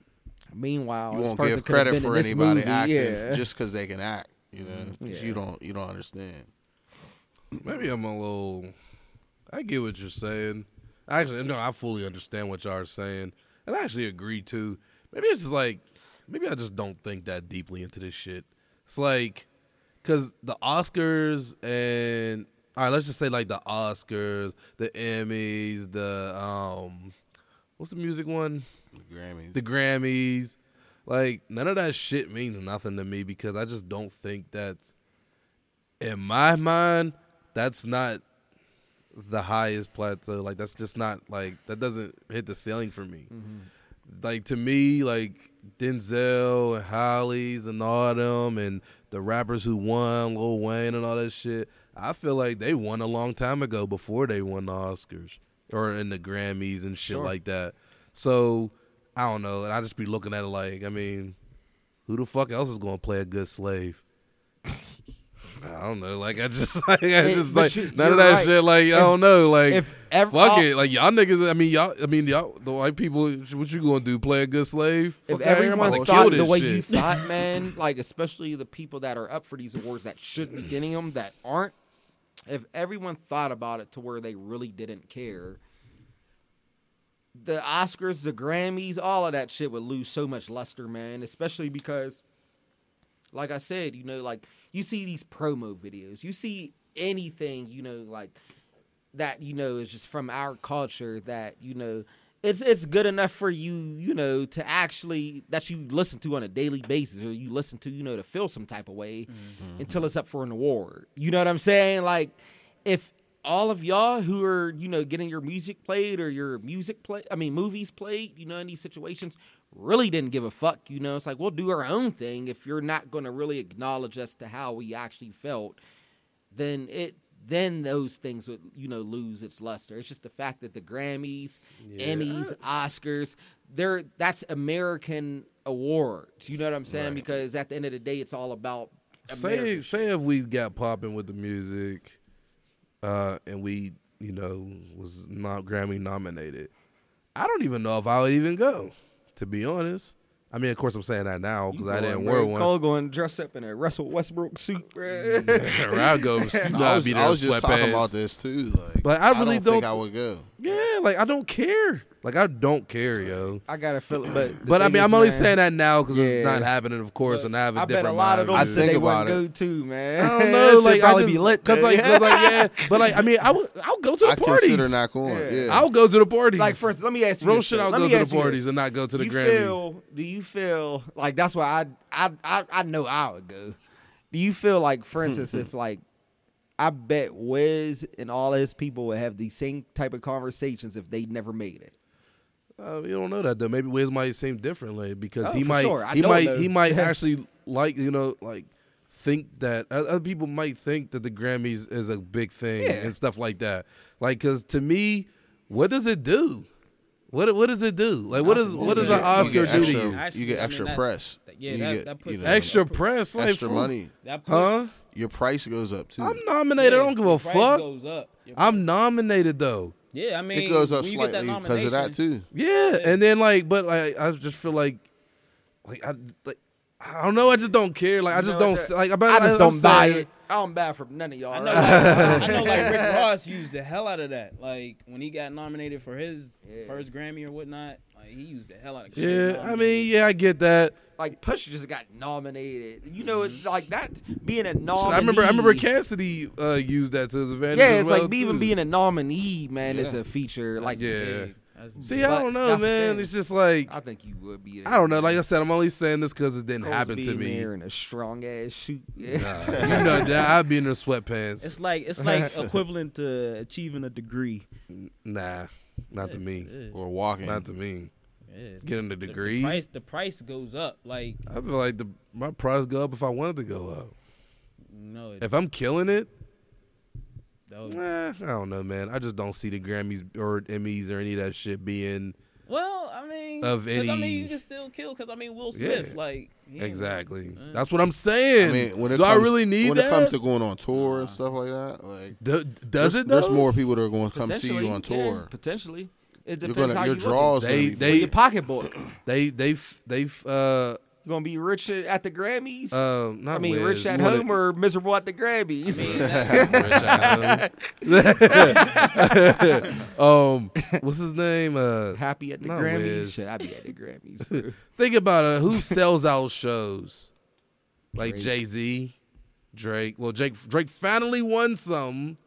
Meanwhile, you won't person give credit for anybody movie, acting yeah. just because they can act. You know, 'Cause Yeah. you don't you don't understand. maybe I'm a little. I get what you're saying. Actually, no, I fully understand what y'all are saying, and I actually agree too. Maybe it's just like, maybe I just don't think that deeply into this shit. It's like, cause the Oscars and all right, let's just say like the Oscars, the Emmys, the um, what's the music one? The Grammys. the Grammys. Like none of that shit means nothing to me because I just don't think that's in my mind that's not the highest plateau. Like that's just not like that doesn't hit the ceiling for me. Mm-hmm. Like to me, like Denzel and Hollies and all them and the rappers who won, Lil Wayne and all that shit. I feel like they won a long time ago before they won the Oscars or in the Grammys and shit Sure. like that. So I don't know. And I just be looking at it like, I mean, who the fuck else is gonna play a good slave? I don't know. Like I just like I just like you- none of that right. shit. Like I don't know. Like if ev- fuck all- it. Like y'all niggas. I mean y'all. I mean y'all. The white people. What you gonna do? Play a good slave? If Fuck everyone about to kill thought the way shit. you thought, man, like especially the people that are up for these awards that should be getting them that aren't, if everyone thought about it to where they really didn't care, the Oscars, the Grammys, all of that shit would lose so much luster, man. Especially because, like I said, you know, like you see these promo videos, you see anything, you know, like that, you know, is just from our culture that you know. It's it's good enough for you, you know, to actually that you listen to on a daily basis, or you listen to, you know, to feel some type of way mm-hmm. until it's up for an award. You know what I'm saying? Like, if all of y'all who are, you know, getting your music played or your music play, I mean, movies played, you know, in these situations, really didn't give a fuck. You know, it's like we'll do our own thing. If you're not going to really acknowledge us to how we actually felt, then it then those things would you know lose its luster. It's just the fact that the Grammys, Emmys, Oscars, they're that's American awards. You know what I'm saying? Because at the end of the day, it's all about say say if we got popping with the music, uh, and we you know was not Grammy nominated, I don't even know if I would even go. To be honest, I mean, of course, I'm saying that now because I didn't wear one. Cole going dress up in a Russell Westbrook suit, bro. I'll go. You know, I I'd was, be I was just talking about this too. Like, But I really don't think don't- I would go. Yeah, like I don't care. Like I don't care, yo. I got to feel it, but But I mean, is, I'm only man, saying that now because it's not happening, of course, and I have a I bet different a lot of them mind I of said think they about wouldn't it. go too, man. I don't know, shit like I probably just, be lit, cause though. like, cause like, yeah. But like, I mean, I would, I'll go to the I parties. consider not going. Yeah. Yeah, I'll go to the parties. like first, let me ask you real shit. I'll Let go me to the ask you parties this. and not go to the you Grammys. Feel, do you feel like that's why I, I I I know I would go? Do you feel like, for hmm, instance, hmm. if like I bet Wiz and all his people would have the same type of conversations if they never made it? Uh, you don't know that though. Maybe Wiz might seem differently because Oh, he might, sure. I he don't might, he might actually like you know like think that other people might think that the Grammys is a big thing Yeah. and stuff like that. Like, cause to me, what does it do? What what does it do? Like, what does what does You an get- Oscar do extra, to you? Actually, you get I mean, extra press. that- yeah, you that- get, that puts you know, Extra press, like extra money. That puts, huh? Your price goes up too. I'm nominated. I don't give a fuck. Goes up. I'm nominated though. Yeah, I mean, it goes up get that slightly because of that nomination- too. Yeah, and then like, but like, I just feel like, like I like, I don't know. I just don't care. Like, I just know don't what? like. About, I just I'm don't buy it. I don't buy it from none of y'all. I know, right? like, I know, like Rick Ross used the hell out of that. Like when he got nominated for his Yeah. first Grammy or whatnot, like he used the hell out of. shit Yeah, I mean, yeah, I get that. Like Pusha just got nominated. You know, it- like that being a nominee. I remember, I remember Cassidy uh, used that to his advantage. Yeah, as it's well, like even being a nominee, man, is a feature. Like, Yeah. Big. See. I don't know, man. It's just like I think you would be. I don't know. Like I said, I'm only saying this because it didn't Cole's happen to being me. there in a strong ass shoot. Yeah. Nah, you know that I'd be in the sweatpants. It's like it's like equivalent to achieving a degree. Nah, not to me. Or walking. Not to me. Yeah. Getting the The- degree. The price, the price goes up. Like I feel like the my price go up if I wanted to go up. no, it, If I'm killing it, that was- eh, I don't know, man. I just don't see the Grammys or Emmys or any of that shit being well, I mean, Of 'cause, I any- mean, you can still kill because I mean, Will Smith, Yeah. like exactly. Uh, That's what I'm saying. I mean, when it Do comes, I really need when that? it comes to going on tour and stuff like that, like Do- does there's, it? Though? There's more people that are going to come see you Potentially, on yeah, tour. potentially, it depends gonna, how your you draws. They- gonna they- your pocketbook. They they f- they f- uh You gonna be rich at the Grammys? Uh, not I mean, Wiz. rich at You wanna- home or miserable at the Grammys? um, what's his name? Uh, Happy at the Grammys? Wiz. Shit, I'd be at the Grammys. bro. think about it. Who sells out shows? Like Jay Z, Drake. Well, Drake. Drake finally won some.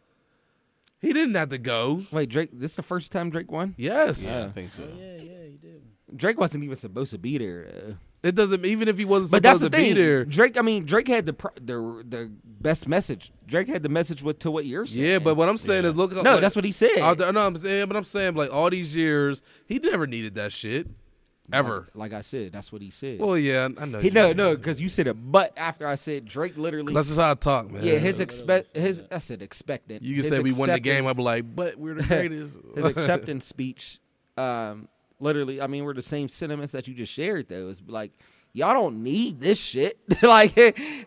He didn't have to go. Wait, Drake. This is the first time Drake won. Yes. Yeah, I think so. yeah, yeah, he did. Drake wasn't even supposed to be there. Though. It doesn't. Even if he wasn't But that's supposed the to thing. be there. Drake. I mean, Drake had the pro- the the best message. Drake had the message with to what you're saying. Yeah, but what I'm saying is, look. no, like- that's what he said. I know I'm saying, but I'm saying like all these years, he never needed that shit, ever. Like I said, that's what he said. Well, yeah, I know. he no no because you said it, but after I said Drake literally. That's just how I talk, man. yeah, his expect his I said expectant. You can his say we won the game. I'm like, but we're the greatest. his acceptance speech, um, literally, I mean, we're the same sentiments that you just shared. Though it's like y'all don't need this shit. like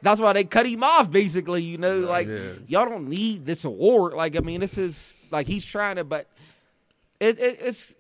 that's why they cut him off. Basically, you know, like yeah. y'all don't need this award. Like I mean, this is like he's trying to, but it, it, it's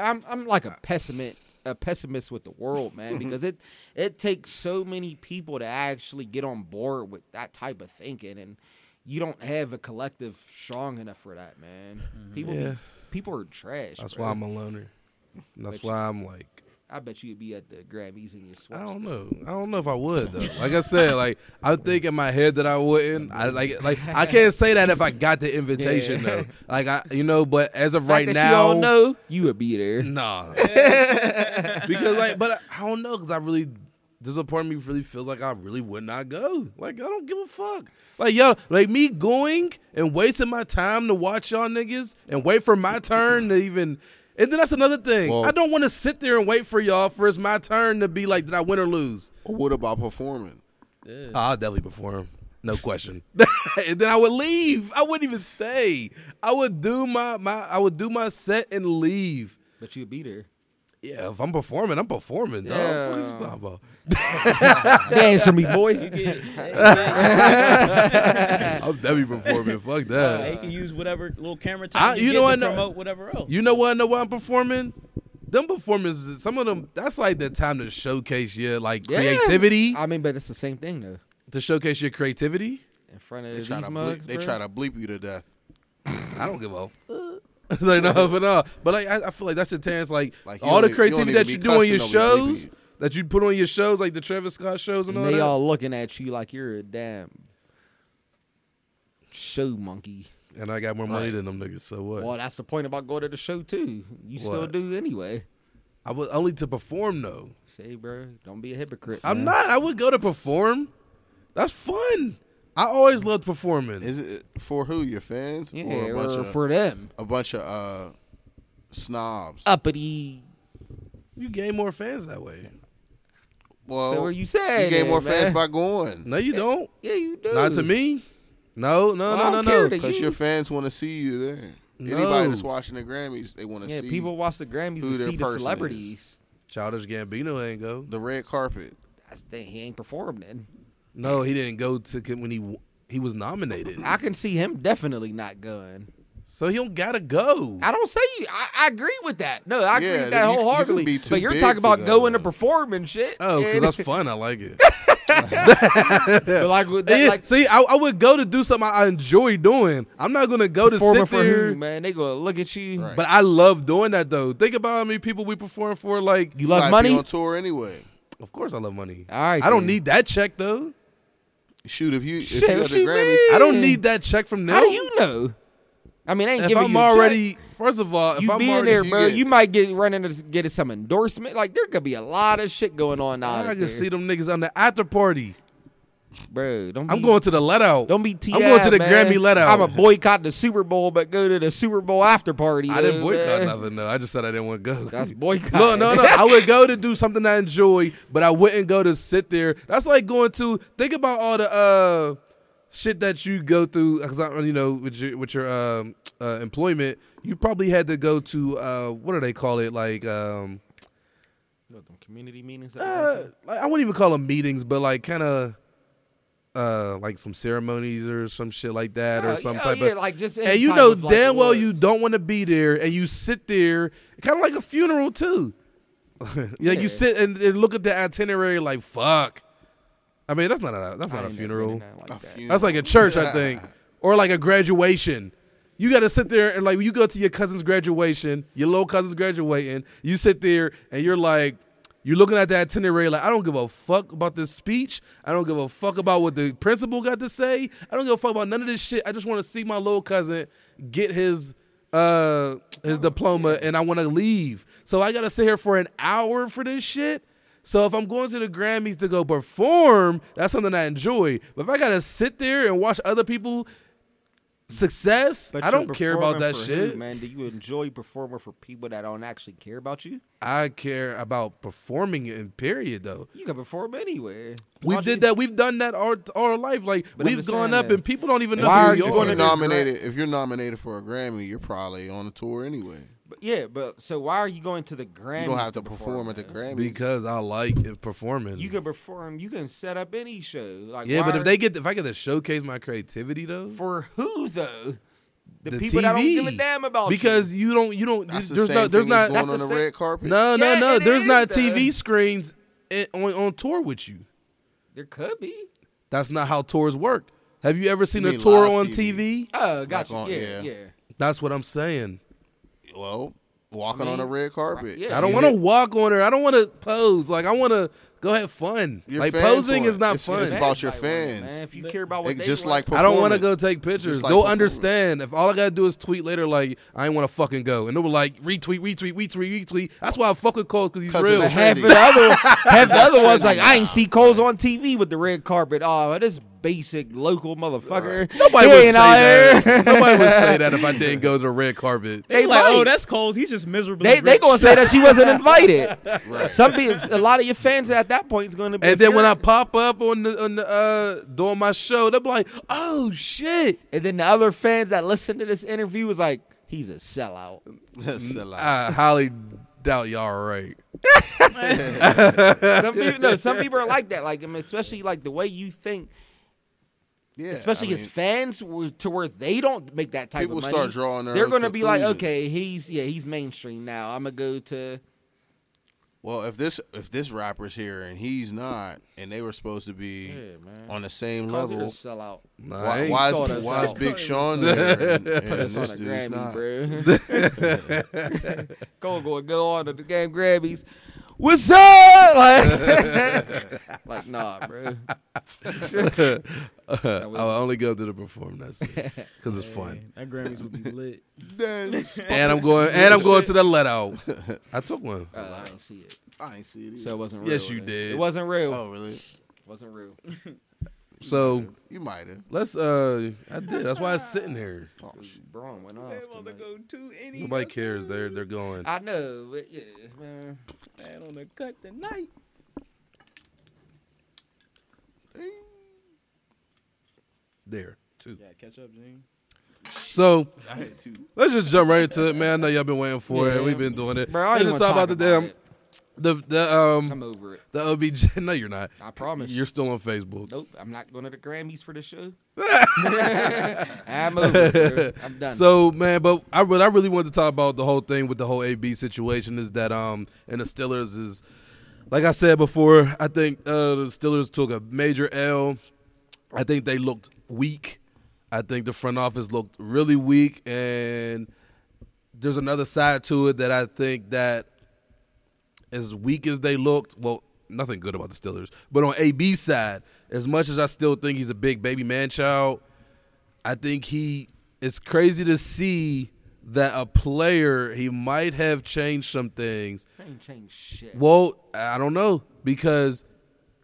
I'm I'm like a uh, pessimist. A pessimist with the world, man, because it it takes so many people to actually get on board with that type of thinking, and you don't have a collective strong enough for that, man. Mm-hmm. People, Yeah. people are trash. That's bro. why I'm a loner. And That's But why I'm like, I bet you'd be at the Grammys in your you I don't know. I don't know if I would though. Like I said, like I think in my head that I wouldn't. I like like I can't say that if I got the invitation Yeah. though. Like I, you know, but as of Fact right that now, you don't know, you would be there. Nah. because like, but I don't know because I really. This is a part of me really feels like I really would not go. Like I don't give a fuck. Like y'all, like me going and wasting my time to watch y'all niggas and wait for my turn to even. And then that's another thing. Well- I don't want to sit there and wait for y'all for it's my turn to be like, did I win or lose? Or what about performing? Yeah. I'll definitely perform. No question. and then I would leave. I wouldn't even stay. I would do my my. I would do my set and leave. But you'd be there. Yeah, if I'm performing, I'm performing. Dog. What are you talking about? Dance Answer me, boy. You get, I'm definitely performing. Fuck that. he can use whatever little camera I- you you, know get what, to no- promote whatever else. You know what? I know why I'm performing. Them performances, some of them, that's like the time to showcase your like Yeah. creativity. I mean, but it's the same thing though. To showcase your creativity. In front of They these try to mugs, bleep, they try to bleep you to death. I don't give a. fuck. It's like no, but no, but like I, I feel like that's the chance. Like, Like, all the don't you don't creativity that you do on your cussing over bleeping shows, you. that you put on your shows, like the Travis Scott shows and, And all they that. all looking at you like you're a damn show monkey. and I got more money Right. than them niggas. So what? Well, that's the point about going to the show too. You still do anyway. I was only to perform though. Say, bro, don't be a hypocrite. I'm man. not. I would go to perform. That's fun. I always loved performing. Is it for who? Your fans Yeah, or a bunch or of for them, a bunch of uh snobs? uppity. you gain more fans that way. well, So where you say you gain more man. fans by going No, you don't. Yeah, you do. Not to me. No, no, Well, no, no, no. because you. your fans want to see you there. No. Anybody that's watching the Grammys, they want to see Yeah, see people watch the Grammys who to their see the person is. celebrities. Childish Gambino ain't go. the red carpet. That's the thing. He ain't performed then. No, he didn't go to when he he was nominated. I can see him definitely not going. So he don't gotta go. I don't say you. I, I agree with that. No, I agree Yeah, with that you- you wholeheartedly. be but you're big talking to about go, going to though. perform and shit. Oh, because and- that's fun. I like it. but like that, Yeah, like see, I, I would go to do something I enjoy doing. I'm not gonna go to performing sit for there. who, man? They gonna look at you. Right. But I love doing that though. Think about how many people we perform for. Like, You love Might be money? on tour anyway. of course I love money. All right, I don't then. need that check though. Shoot, if you if Shit, you what at the you Grammys, mean? I don't need that check from them. How do you know? I mean, they ain't if giving I'm you a check. already, first of all, if you I'm being already, there, you bro, get- you might get running to get some endorsement. Like there could be a lot of shit going on out I there, can see them niggas on the after party. Bro. Don't be, I'm going to the let out. Don't be Ti. I'm going to the man. Grammy let out. I'm a boycott the Super Bowl, but go to the Super Bowl after party. I didn't boycott man. nothing though. I just said I didn't want to go. That's boycott. No, no, no. I would go to do something I enjoy, but I wouldn't go to sit there. That's like going to think about all the uh shit that you go through. Because you know, with your with your um, uh, employment, you probably had to go to uh, what do they call it? Like um, What, them community meetings. that uh, like I wouldn't even call them meetings, but like kind of uh like some ceremonies or some shit like that, or some yeah, type yeah, of like just and you know of, like, damn well you don't want to be there, and you sit there, kind of like a funeral too. yeah, Yeah. you sit and, and look at the itinerary like fuck. I mean, that's not a that's not a ain't never been funeral. in like A that. funeral. That's like a church, I think, or like a graduation. You got to sit there and like when you go to your cousin's graduation, your little cousin's graduating. You sit there and you're like, you're looking at the itinerary like, I don't give a fuck about this speech. I don't give a fuck about what the principal got to say. I don't give a fuck about none of this shit. I just want to see my little cousin get his uh his diploma and I want to leave. So I got to sit here for an hour for this shit. So if I'm going to the Grammys to go perform, that's something I enjoy. But if I gotta sit there and watch other people success, But I don't care about that for shit. who, man. Do you enjoy performing for people that don't actually care about you? I care about performing in period though. You can perform anywhere. We did you? that. We've done that our our life. Like But we've gone up that- and people don't even know Why who are we you're going to the nominated, if you're nominated for a Grammy, you're probably on a tour anyway. But yeah, but so why are you going to the Grammys? You don't have to perform, perform at the man? Grammys. because I like it performing. You can perform. You can set up any show. Like yeah, but if they get if I get to showcase my creativity though, for who though? The, The people that don't give a damn about because you don't you don't That's the there's same no there's not going that's on the the same- red carpet. no no Yeah, no there's is, not though. TV screens in, on on tour with you. you. There could be. That's not how tours work. Have you ever seen You a tour on TV? TV? Oh, gotcha. on- yeah, yeah. yeah. That's what I'm saying. Well, walking I on a red carpet. yeah. I don't want to walk on her. I don't want to pose. Like I want to go have fun. Your like posing is not It's- fun. it's about your Fans might want it, fans. Man, if you care about what It- they just want. like I don't want to go take pictures. Just like They'll understand if all I gotta do is tweet later, like I ain't want to fucking go, and they were like retweet, retweet, retweet, retweet. That's why I fuck with Cole because he's 'Cause real. half the other half the other ones like I ain't see Coles on TV with the red carpet. Oh, this basic local motherfucker. Nobody would say that. Nobody would say that if I didn't go to the red carpet. They They like, oh, that's Coles. He's just miserably. They they gonna say that she wasn't invited. Right. Some people, a lot of your fans at that point is gonna be. And then when I pop up on the on the uh doing my show, they'll be like, "Oh shit!" and then the other fans that listen to this interview was like, he's a sellout. Sell out. I highly doubt y'all are right. Some people, no, some people are like that. Like, I mean, especially like the way you think, yeah, especially I his fans, to where they don't make that type People of money. start drawing their They're gonna be like, okay, he's yeah, he's mainstream now. I'm gonna go to. Well, if this if this rapper's here and he's not, and they were supposed to be man. on the same Cause you're level, sellout. Nah, I why, why is that why is. Big Sean there and, and Put us on a Grammy, not? bro. go go go on to the game Grammys. What's up? Like, like nah, bro. I'll only go to the performance because it's fun. That Grammys would be lit. And I'm going and I'm going to the let out. I took one. Uh, I didn't see it, I ain't see it. Either. so it wasn't real. Yes, you then. did. It wasn't real. oh, really? It wasn't real. So You might have. let's uh I did. That's why it's sitting here. Oh, shit. Braun went off. tonight. to any. Nobody cares. They're they're going. I know, but yeah, man. Man on the cut tonight. There too. Yeah, catch up, Zane. So I had two. let's just jump right into it, man. I know y'all been waiting for it. We've been doing it. Bro, I let's just wanna talk about the damn it. The the um I'm over it. the OBJ. No, you're not. I promise. You're still on Facebook. Nope, I'm not going to the Grammys for the show. I'm over it. bro. I'm done. So man, but I what I really wanted to talk about the whole thing with the whole AB situation is that um and the Steelers is like I said before, I think uh the Steelers took a major L. I think they looked weak. I think the front office looked really weak and there's another side to it that I think that as weak as they looked, well, nothing good about the Steelers. But on AB's side, as much as I still think he's a big baby man child, I think he it's crazy to see that a player he might have changed some things. ain't changed shit. Well, I don't know because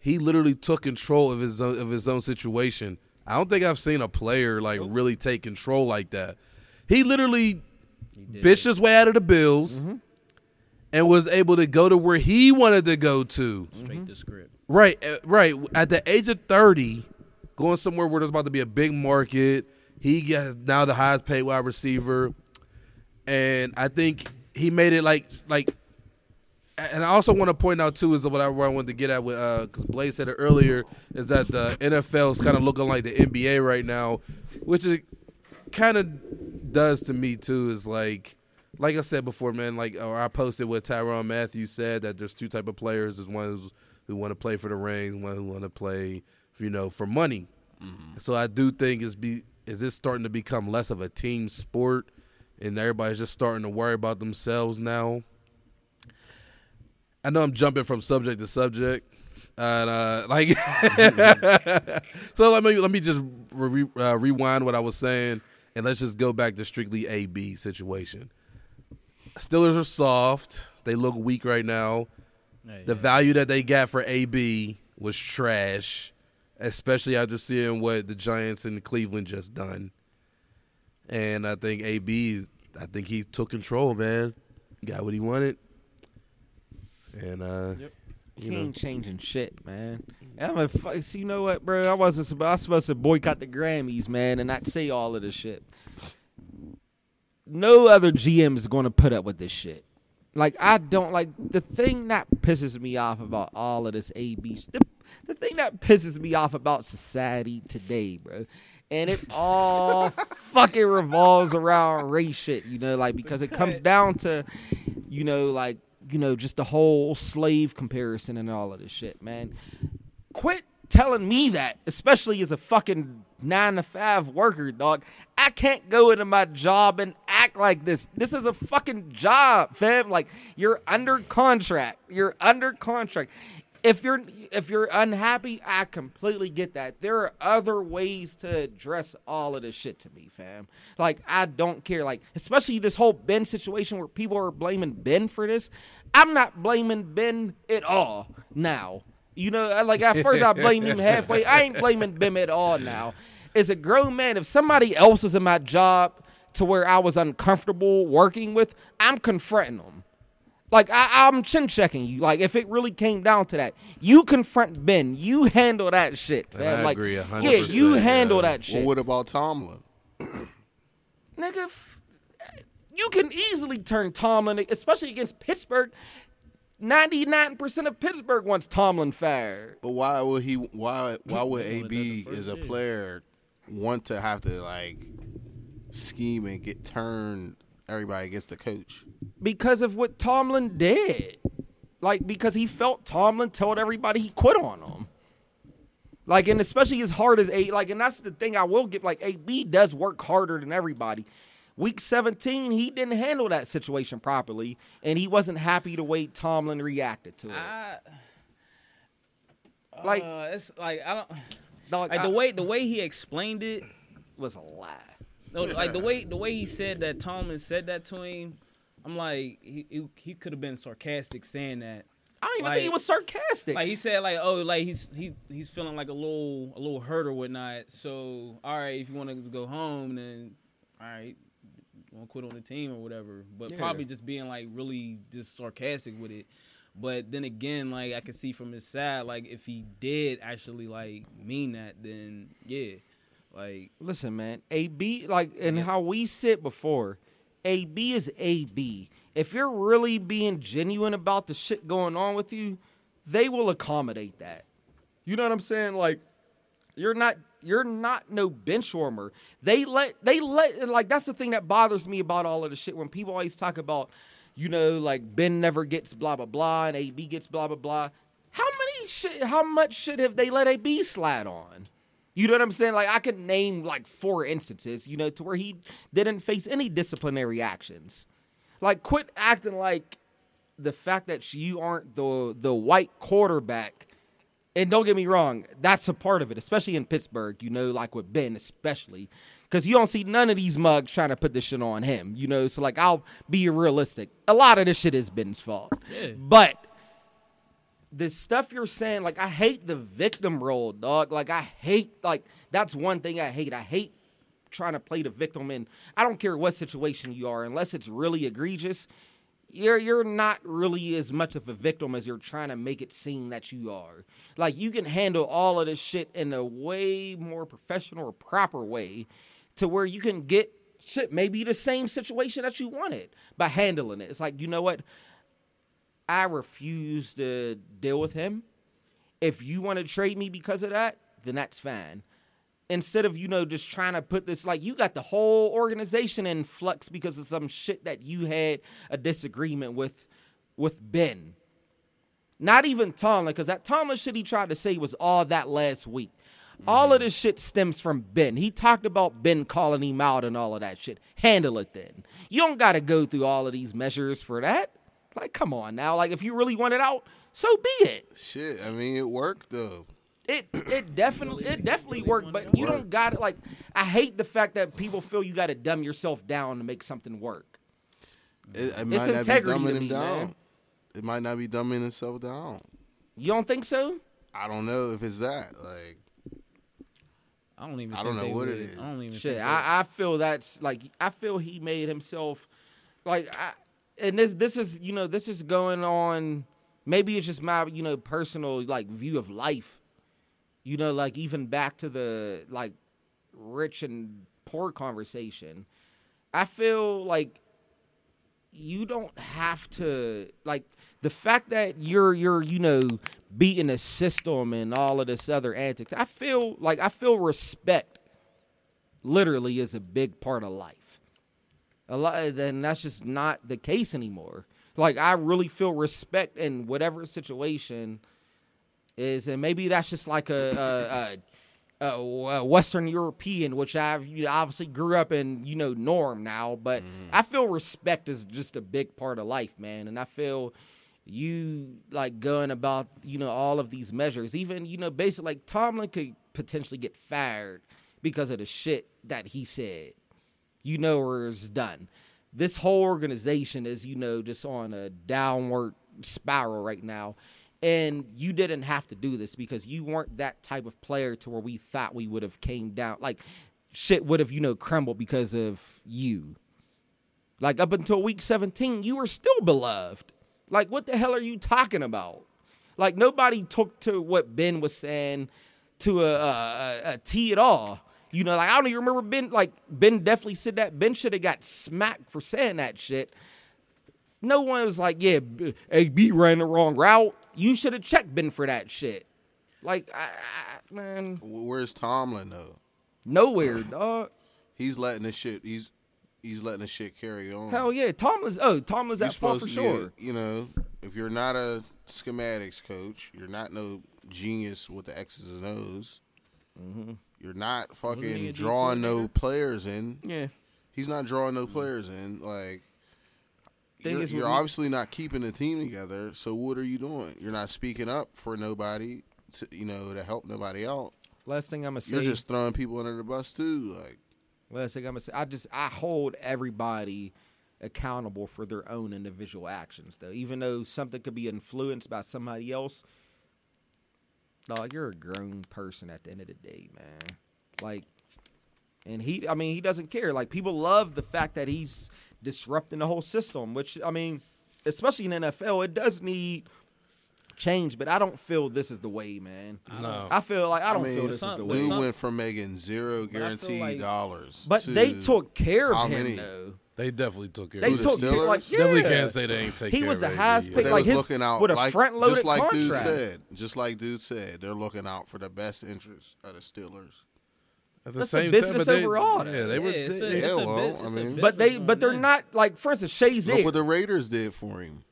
he literally took control of his own, of his own situation. I don't think I've seen a player like really take control like that. He literally did. bitched his way out of the Bills mm-hmm. And was able to go to where he wanted to go to. Straight to script. Right, uh, right. At the age of thirty, going somewhere where there's about to be a big market, he gets now the highest paid wide receiver, and I think he made it like like. And I also want to point out too is what I, where I wanted to get at with because Blaze said it earlier is that the NFL is kind of looking like the NBA right now, which it kind of does to me too. Is like like I said before, man, like or I posted what Tyrann Mathieu said that there's two type of players. There's one who's, who want to play for the rings, one who want to play, you know, for money. So I do think is be is this starting to become less of a team sport, and everybody's just starting to worry about themselves now. I know I'm jumping from subject to subject, and uh, like, so let me let me just re- uh, rewind what I was saying, and let's just go back to strictly AB situation. Steelers are soft; they look weak right now. Yeah, The yeah. value that they got for AB was trash, especially after seeing what the Giants and Cleveland just done. And I think AB, I think he took control, man. Got what he wanted. And uh, He you know, ain't changing shit, man. I'm a fuck. See, you know what, bro? I wasn't. supposed- I was supposed to boycott the Grammys, man, and not say all of this shit. No other GM is going to put up with this shit. Like I don't like the thing that pisses me off about all of this AB. The, the thing that pisses me off about society today, bro, and it all fucking revolves around race shit. You know, like because it comes down to, you know, like you know, just the whole slave comparison and all of this shit, man. Quit telling me that, especially as a fucking nine to five worker, dog. I can't go into my job and act like this. This is a fucking job, fam. Like you're under contract. You're under contract. If you're if you're unhappy, I completely get that. There are other ways to address all of this shit to me, fam. Like I don't care. Like especially this whole Ben situation where people are blaming Ben for this. I'm not blaming Ben at all now. You know, like at first I blamed him halfway. I ain't blaming Ben at all now. As a grown man, if somebody else is in my job to where I was uncomfortable working with, I'm confronting them. Like I, I'm chin checking you. Like if it really came down to that, you confront Ben. You handle that shit, And fam. I like agree a hundred yeah, you handle yeah. that shit, Well, what about Tomlin? nigga. f- You can easily turn Tomlin, especially against Pittsburgh. Ninety-nine percent of Pittsburgh wants Tomlin fired. But why would he? Why why would AB as a player want to have to like scheme and get turned everybody against the coach? because of what Tomlin did. Like because he felt Tomlin told everybody he quit on him. Like and especially as hard as A like and that's the thing I will give like AB does work harder than everybody. Week 17, he didn't handle that situation properly, and he wasn't happy the way Tomlin reacted to it. I, Like- uh, it's like I don't Dog, like I- the way the way he explained it. was a lie. No, like the way the way he said that Tomlin said that to him. I'm like he he, he could have been sarcastic saying that. I don't even Like- think he was sarcastic. Like he said, like oh, like he's he he's feeling like a little a little hurt or whatnot. So all right, if you want to go home, then all right, want to quit on the team or whatever. But Yeah. probably just being like really just sarcastic with it. But then again, like I can see from his side, like if he did actually like mean that, then yeah, like Listen, man, AB like and how we sit before, AB is AB. If you're really being genuine about the shit going on with you, they will accommodate that. You know what I'm saying? Like you're not you're not no bench warmer. They let they let like that's the thing that bothers me about all of the shit when people always talk about, you know, like Ben never gets blah blah blah and AB gets blah blah blah. How many shit how much shit have they let AB slide on? You know what I'm saying? Like I could name like four instances, you know, to where he didn't face any disciplinary actions. Like quit acting like the fact that you aren't the the white quarterback. And don't get me wrong, that's a part of it, especially in Pittsburgh, you know, like with Ben especially. Cause you don't see none of these mugs trying to put this shit on him, you know. So like I'll be realistic. A lot of this shit is Ben's fault. Yeah. But the stuff you're saying, like I hate the victim role, dog. Like I hate like that's one thing I hate. I hate trying to play the victim in I don't care what situation you are, unless it's really egregious. You're you're not really as much of a victim as you're trying to make it seem that you are. Like you can handle all of this shit in a way more professional or proper way to where you can get shit maybe the same situation that you wanted by handling it. It's like, you know what? I refuse to deal with him. If you want to trade me because of that, then that's fine. Instead of you know just trying to put this like you got the whole organization in flux because of some shit that you had a disagreement with with Ben. Not even Tomlin, because that Tomlin shit he tried to say was all that last week. All of mm. this shit stems from Ben. He talked about Ben calling him out and all of that shit. Handle it then. You don't got to go through all of these measures for that. Like, come on now. Like, if you really want it out, so be it. Shit, I mean, it worked though. It it definitely it definitely worked, but you don't got it. Like, I hate the fact that people feel you got to dumb yourself down to make something work. It, it might not be integrity to dumbing him me, down. man. It might not be dumbing himself down. You don't think so? I don't know if it's that. Like, I don't even. I don't know what it would- is. I don't even. Shit, think I, I feel that's like I feel he made himself like I, and this this is you know this is going on. Maybe it's just my you know personal like view of life. You know, like even back to the like rich and poor conversation. I feel like you don't have to like the fact that you're you're you know beating a system and all of this other antics. I feel like I feel respect literally is a big part of life. A lot then that's just not the case anymore. Like I really feel respect in whatever situation is, and maybe that's just like a a, a, a Western European, which I you know, obviously grew up in, you know, norm now. But mm-hmm. I feel respect is just a big part of life, man, and I feel you like going about you know all of these measures even you know basically like tomlin could potentially get fired because of the shit that he said. You know where it's done. This whole organization is you know just on a downward spiral right now and you didn't have to do this because you weren't that type of player to where we thought we would have came down like shit would have you know crumbled because of you like up until week 17 you were still beloved like, what the hell are you talking about? Like, nobody took to what Ben was saying to a, a, a, T at all. You know, like I don't even remember Ben. Like Ben definitely said that. Ben should have got smacked for saying that shit. No one was like, "Yeah, AB ran the wrong route." You should have checked Ben for that shit. Like, I, I, man, where's Tomlin though? nowhere, dog. He's letting the shit. He's he's letting the shit carry on. Hell yeah, Tomlin's. Oh, Tomlin's at fault for sure. You know, if you're not a schematics coach, you're not no genius with the X's and O's. Mm-hmm. You're not fucking drawing no players in. Yeah. He's not drawing no players in. Like, Thing you're, is, you're obviously not keeping the team together. So what are you doing? You're not speaking up for nobody. To, you know, to help nobody out. Last thing I'm gonna say. You're just throwing people under the bus too. Like, Last thing I'm gonna say, I just I hold everybody accountable for their own individual actions, though. Even though something could be influenced by somebody else, dog, you're a grown person at the end of the day, man. Like, and he, I mean, he doesn't care. Like, people love the fact that he's disrupting the whole system, which I mean, especially in the NFL, it does need change. But I don't feel this is the way, man. No. I feel like I don't mean, feel this is the way. dude went from making zero But guaranteed like- dollars. But to they took care of how him, many? though. They definitely took care They of the took care, Steelers? like yeah. Definitely can't say they ain't take He care was of the AB, highest paid, they like his looking out with a like, front-loaded just like contract. dude said, just like dude said, they're looking out for the best interests of the Steelers. At the That's a same business time, but they, overall. Yeah, they were. Yeah, a- they- it's a Yeah, well, it's I a mean- But they, but they're not like, for instance, Shazier. Look what the Raiders did for him.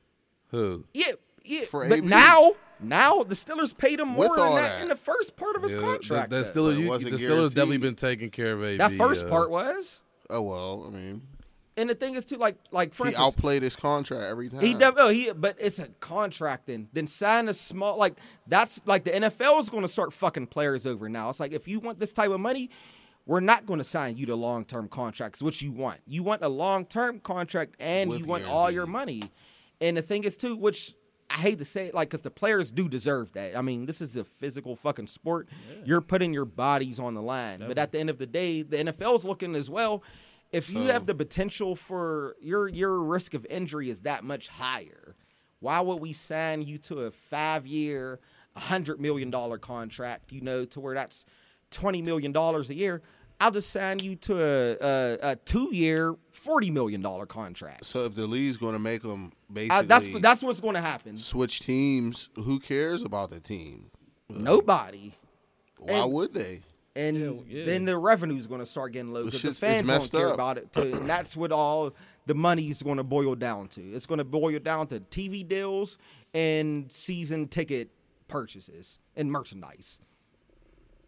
who? yeah, yeah. for but AB. now, now the Steelers paid him With more than that, that. in the first part of his Yeah, contract. That, that though. But Steelers, you, the Steelers definitely been taking care of AB. that first uh, part was, Oh well, I mean, and the thing is too, like, like for he instance, outplayed his contract every time. He def- oh, he but it's a contract then. Then sign a small like that's like the NFL is going to start fucking players over now. It's like if you want this type of money, we're not going to sign you to long term contracts. What you want? You want a long term contract and With you want all your money. And the thing is too, which I hate to say it, like because the players do deserve that. I mean, this is a physical fucking sport. You're putting your bodies on the line. But at the end of the day, the NFL's looking as well. If you So- have the potential for your your risk of injury is that much higher, why would we sign you to a five year, hundred million dollar contract? You know, to where that's twenty million dollars a year. I'll just sign you to a a, a two year, forty million dollar contract. So if the league's going to make them basically I, that's that's what's going to happen. switch teams, who cares about the team? Nobody. Why and- would they? And Yeah, yeah. then the revenue's going to start getting low The because the fans don't care up. about it. Too. and that's what all the money is going to boil down to. It's going to boil down to TV deals and season ticket purchases and merchandise.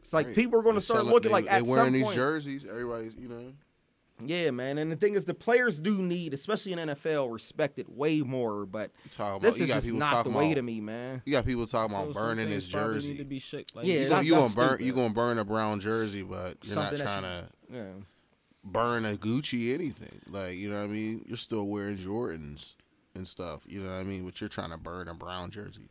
It's like Right. people are going to start looking they- like they at wearing some these point. jerseys. Everybody's, you know. Yeah, man. And the thing is, the players do need, especially in NFL, respect it way more. But You talking this is just not the way about, to me, man. You got people talking So about some burning his jersey. Need to be shook. Like, Yeah, you that's- gonna, you gonna that's burn you gonna burn a brown jersey, but you're Something not that trying to Yeah. burn a Gucci anything. Like you know what I mean? You're still wearing Jordans and stuff. You know what I mean? But you're trying to burn a brown jersey.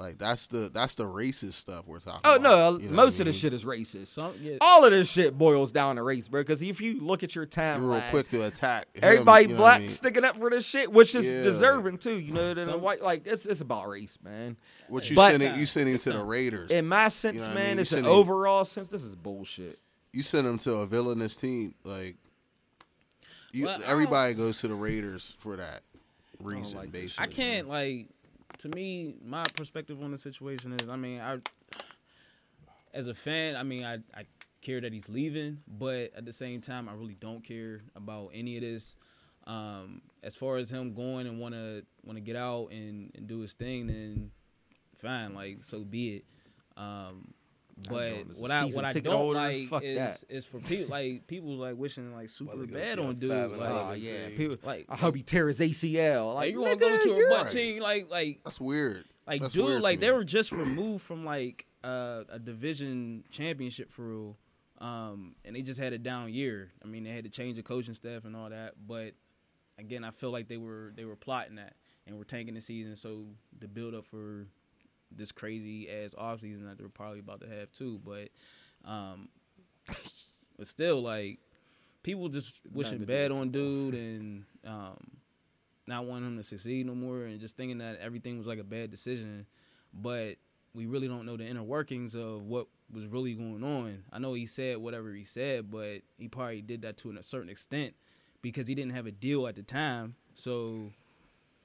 Like that's the that's the racist stuff we're talking. Oh, about. Oh about. no, You know most of I this mean? shit is racist. Some, yeah, All of this shit boils down to race, bro. Because if you look at your You're real timeline, quick to attack. him, everybody you know black I mean? sticking up for this shit, which is Yeah. deserving too. You know, than the white like it's it's about race, man. What you But- send it? You send him to the Raiders. In my sense, know what I man, mean? You it's an him- overall sense. This is bullshit. You send them to a villainous team. Like you, Well, everybody goes to the Raiders for that reason. like basically, I can't like. To me, my perspective on the situation is, I mean, I as a fan, I mean, I I care that he's leaving, but at the same time, I really don't care about any of this. Um, as far as him going and want to want to get out and, and do his thing, then fine, like so be it. Um, but what a I season what I don't holder, like fuck is that. is for people like people like wishing like super Well, bad on dude. five Like, eleven Oh yeah, people. like I hope he tear his ACL. Like like you want to go to a butt right. team, like like That's weird. like That's dude, weird like they were just removed from like uh, a division championship for real, um, and they just had a down year. I mean, they had to change the coaching staff and all that, but again, I feel like they were they were plotting that and were tanking the season so the build up for this crazy ass off season that they're probably about to have too. But um, but still, like people just wishing bad on dude and um, not wanting him to succeed no more and just thinking that everything was like a bad decision. But we really don't know the inner workings of what was really going on. I know he said whatever he said, but he probably did that to a certain extent because he didn't have a deal at the time. So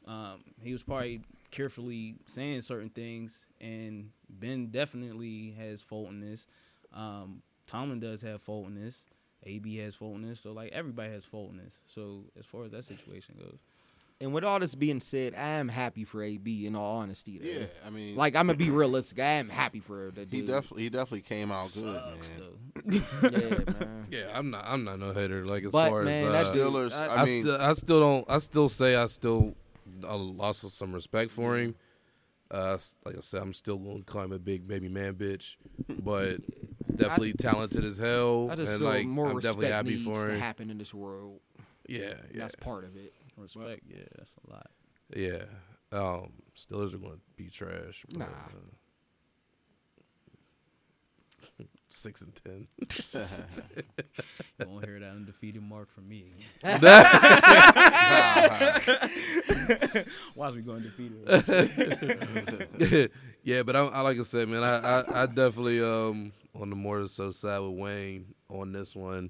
um, he was probably carefully saying certain things, and Ben definitely has fault in this. Um, Tomlin does have fault in this. AB has fault in this. So like everybody has fault in this. So as far as that situation goes, And with all this being said, I am happy for AB. In all honesty, though. Yeah, I mean, Like I'm gonna be realistic. I am happy for the dude. he definitely he definitely came out good, man. yeah, man. Yeah, I'm not. I'm not no hater. Like as But, far man, as that uh, dude- Steelers, I- I, I, mean, still, I still don't. I still say I still I lost some respect for him. Uh, like I said, I'm still going to climb a big baby man bitch, but definitely talented as hell. I just and feel like more I'm respect definitely happy needs for to happen in this world. Yeah, yeah, That's part of it. Respect, yeah, that's a lot. yeah. Um, Steelers are going to be trash. but, Nah. uh, Six and ten. You won't hear that undefeated mark from me. Why is we going undefeated? yeah, but I, I like I said, man, I, I, I definitely um on the more so side with Wayne on this one.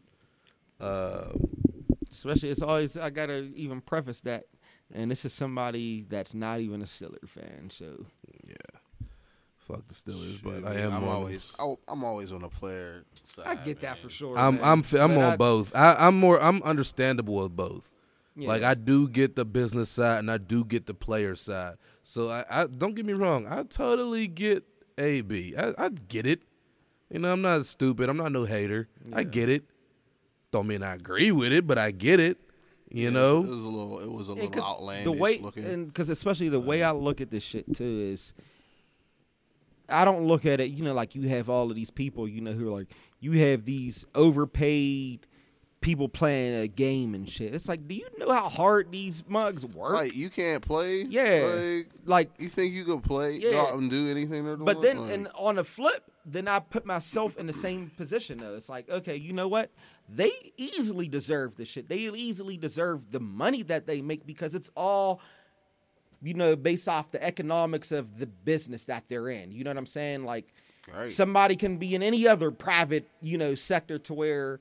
Uh, Especially, it's always I gotta even preface that, and this is somebody that's not even a Steeler fan. So yeah, fuck the Steelers, shit, but I am I'm always I, I'm always on the player side. I get that man. for sure. I'm man. I'm fi- I'm on I- both. I, I'm more I'm understandable with both. yeah. Like I do get the business side and I do get the player side. So I, I don't get me wrong. I totally get AB. I, I get it. You know, I'm not stupid. I'm not no hater. I get it. Don't mean I agree with it, but I get it. You Yeah, know, it was a little it was a Yeah, little 'cause outlandish the way, looking. and because especially the way I look at this shit too is, I don't look at it. You know, like you have all of these people. You know, who are like you have these overpaid people playing a game and shit. It's like, do you know how hard these mugs work? like you can't play. Yeah. Like, like you think you can play? Yeah. Go out and do anything they're doing? But then, Like, and on the flip, then I put myself in the same position. Though it's like, okay, you know what? They easily deserve the shit. They easily deserve the money that they make because it's all, you know, based off the economics of the business that they're in. You know what I'm saying? Like, right. somebody can be in any other private, you know, sector to where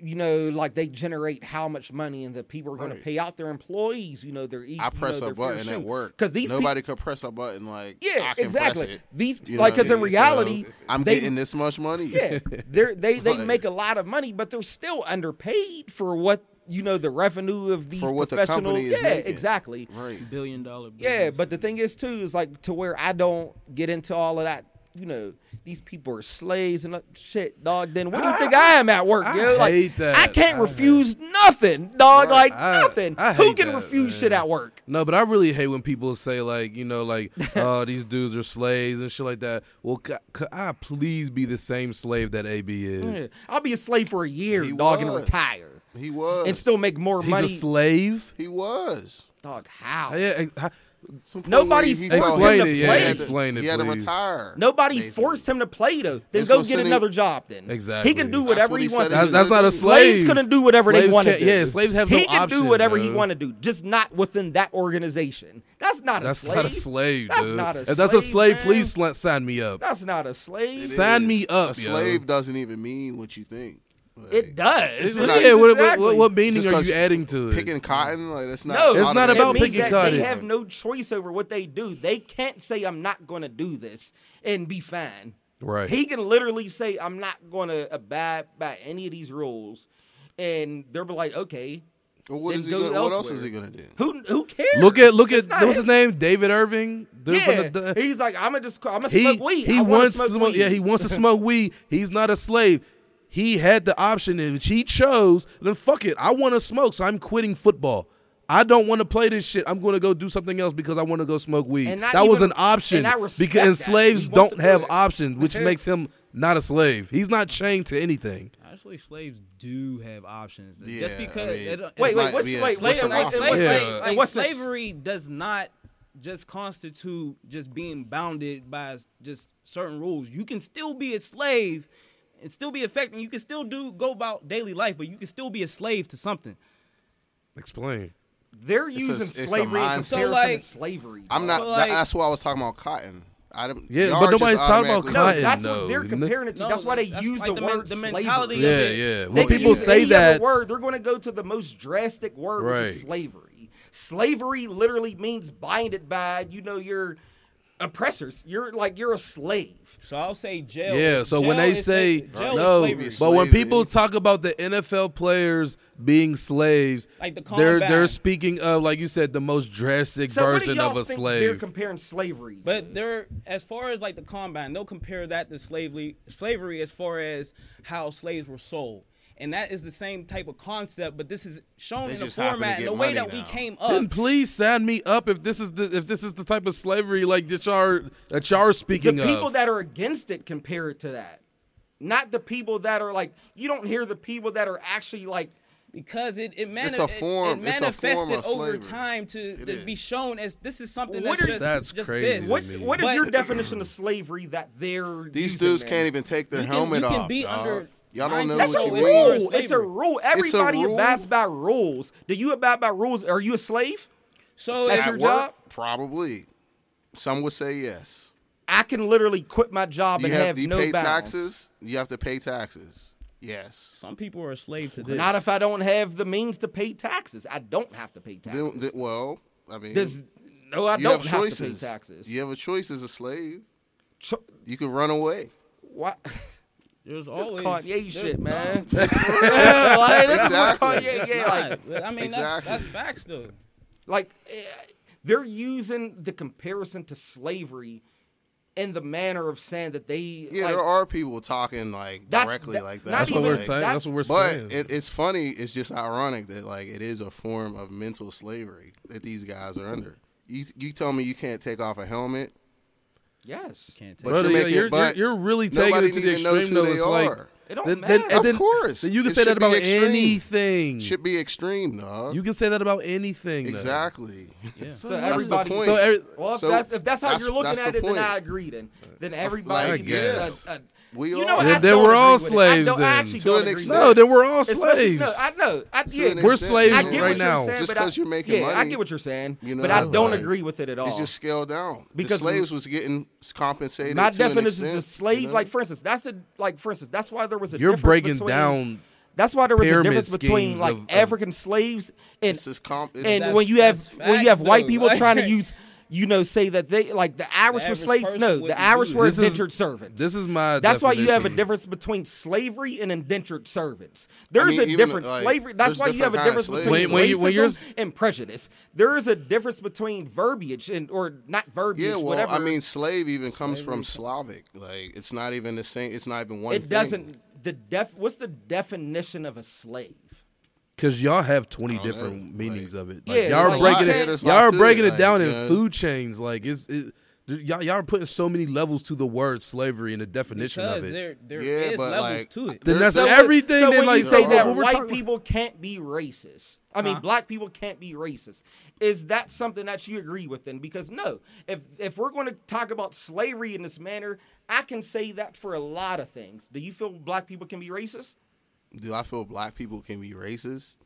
you know, like they generate how much money and that people are going Right. to pay out their employees. You know, their I you press know, a button at work because these nobody could press a button like Yeah, I can exactly. Press it. These You like because in mean? So, reality, I'm they, getting this much money. Yeah, they're, they they make a lot of money, but they're still underpaid for what you know the revenue of these For what the professional. company is yeah, making. exactly. right. Billion dollar. Yeah, but the thing is too is like to where I don't get into all of that. You know, these people are slaves and uh, shit, dog. Then what do you think I am at work, I yo? Like, hate that. I can't I refuse nothing, dog. Right. Like I- nothing. I Who can that, refuse shit at work? No, but I really hate when people say like, you know, like, oh, these dudes are slaves and shit like that. Well, c- could I please be the same slave that AB is? Yeah. I'll be a slave for a year, He dog, and was. retire He was. and still make more money. He's money. a slave. he was. dog, how? Yeah, how- Some point Nobody where he forced felt him explain to it. Yeah, play. He had explain it, He had to please. retire. Nobody basically. forced him to play though. Then It's go gonna get send him- another job. Then Exactly. he can do That's whatever what he he wants said to do. That's, that's not a slave. Slaves couldn't do whatever they Slaves wanted can't- to. Yeah, slaves have he no can options, do whatever he bro. want to do, just not within that organization. That's not a That's slave. not a slave, That's dude. not a if that's a slave, slave, man. please sla- sign me up. That's not a slave. It Sign is. me up, A yo. slave doesn't even mean what you think. Like, It does. It's not- yeah, what, what, exactly. what, what meaning are you adding to it? Picking cotton, like that's not. No, It's not it about means picking that cotton. They have no choice over what they do. They can't say I'm not going to do this and be fine. Right. He can literally say I'm not going to abide by any of these rules, and they'll be like, okay, Well, what he go gonna, What else is he gonna do? who who cares? Look at look It's at what's his name? David Irving. Dude Yeah, the, the- he's like I'm gonna just I'm gonna he smoke weed. he I wants to smoke, weed. yeah he wants to smoke weed. He's not a slave. He had the option, which he chose. Then fuck it, I want to smoke, so I'm quitting football. I don't want to play this shit. I'm going to go do something else because I want to go smoke weed. And not That was an option and I respect because and that. slaves don't do have it. options, which makes him not a slave. He's not chained to anything. Actually, slaves do have options. Yeah, Just I because mean, it Wait, wait, what's be a wait, slave- wait, slave- wait, like, wait, slave- Yeah. like, wait, like, what's this? slavery does not just constitute just being bounded by just certain rules. You can still be a slave and still be affecting. You can still do go about daily life, but you can still be a slave to something. Explain. They're a- using a slavery in comparison So, like, to slavery. I'm not. But, like- that's why I was talking about cotton. I didn't. Yeah, but nobody's talking about automatically- No, cotton. that's though, what they're comparing it to. No, that's why they that's use like the, the word the slavery. mentality of Yeah, it. yeah. When can people use say any other that, word, they're going to go to the most drastic word, which is slavery. Slavery literally means binded by, you know, your oppressors. You're like you're a slave. So I'll say jail. Yeah, so when they say slavery. Jail is no, slavery. but when people talk about the NFL players being slaves, Like the they're combat. they're speaking of like you said the most drastic So what do version y'all of a think they're comparing slavery? But they're as far as like the combine, they'll compare that to slavery. Slavery as far as how slaves were sold, and that is the same type of concept. But this is shown They in a just happen to format and the way money that we now. came then up. please sign me up if this is the if this is the type of slavery like that y'all are, that y'all are the speaking people that are against it compare it to that. Not the people that are like you don't hear the people that are actually like because it it, mani- It's a it- form- it it's a form manifested over slavery. time to, to be shown as this is something What that's are- just, That's just crazy. this. what what is But- your definition of slavery that they're These using, dudes man? can't even take their You can- helmet you can off. be dog. under- Y'all don't know That's what a you as mean. far as rule. It's a slavery. rule. a Everybody rule. abides by rules. Do you abide by rules? Are you a slave? So At if- your At job? probably. Some would say yes. I can literally quit my job you and have, have do you no pay balance. taxes? You have to pay taxes. Yes. some people are a slave to this. Not if I don't have the means to pay taxes. I don't have to pay taxes. Then, then- well, I mean, Does no, I you don't have have, choices. to pay taxes. You have a choice as a slave. Cho- You can run away. what? There's This always Kanye there's- shit, man. no. yeah, like, this Exactly. is Kanye, It's yeah, like, But, I mean, Exactly. that's, that's facts though. like eh, they're using the comparison to slavery in the manner of saying that they. Yeah, like, there are people talking like directly that- like that. That's what even- we're Like, saying. That's what we're But saying. it, it's funny. It's just ironic that like it is a form of mental slavery that these guys are under. You you tell me you can't take off a helmet, Yes. Can't take but Brother, you're making, you're, but you're, you're really taking it to the extreme who though. It's like are. It don't then, matter. then, and then, Of course. then you can It say that about extreme. anything. Should be extreme, dog. You can say that about anything. though. exactly. Yeah. So That's the everybody. point. So every, Well, if So that's if that's how that's- you're looking at the it, then. I agree. Then then everybody. I guess. A, a, We you all know, what? Then- I then don't we're all agree with it. slaves I, I then. actually To an extent. no, then we're all Especially- slaves. No, I know. I, yeah, an We're slaves I right now. Saying, Just but I- 'cause you're making yeah, I get what you're saying, you know, but I don't like, agree with it at all. It's just scaled down. Because the slaves was getting compensated. my to an definition is a slave. you know? Like for instance, that's a like for instance, that's why there was a You're difference breaking between- down That's why there was a difference between like of- of- African slaves and It's just comp. And when you have when you have white though. people trying to use you know say that they like the Irish were slaves. No, the Irish were that. This is- indentured servants. This is my. That's why you have a difference between slavery and indentured servants. There's mean, a difference. like, slavery. That's why you have a difference between When- when you- when you're racism and prejudice. There is a difference between verbiage and or not verbiage. yeah, well, whatever. I mean, slave even comes from Slavic. Like, it's not even the same. It's not even one. it thing. doesn't. The def. What's the definition of a slave? Because y'all have twenty oh, different know, meanings like- of it. Yeah, y'all are like, breaking you it. Y'all are to it, breaking it down you in know. food chains. Like it's it, y'all, y'all are putting so many levels to the word slavery and the definition because of it. there there Yeah, is but, levels like, to it. Then that's So everything. So then when like you say so that white talking- people can't be racist, I mean Huh? black people can't be racist. Is that something that you agree with? Then because no, if if we're going to talk about slavery in this manner, I can say that for a lot of things. Do you feel black people can be racist? Do I feel black people can be racist?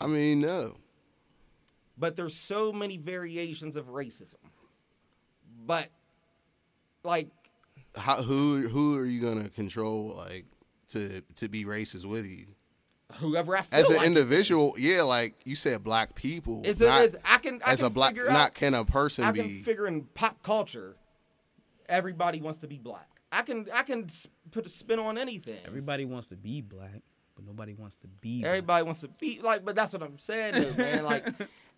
I mean, no. But there's so many variations of racism. But like How, who who are you gonna control like to to be racist with you? whoever I feel As an like individual, yeah, like you said, black people. is it not- is I can I as can a black, figure not can a person I be. can figure in pop culture, everybody wants to be black. I can I can put a spin on anything. Everybody wants to be black, but nobody wants to be. black. Everybody wants to be like, but that's what I'm saying, though, man. Like,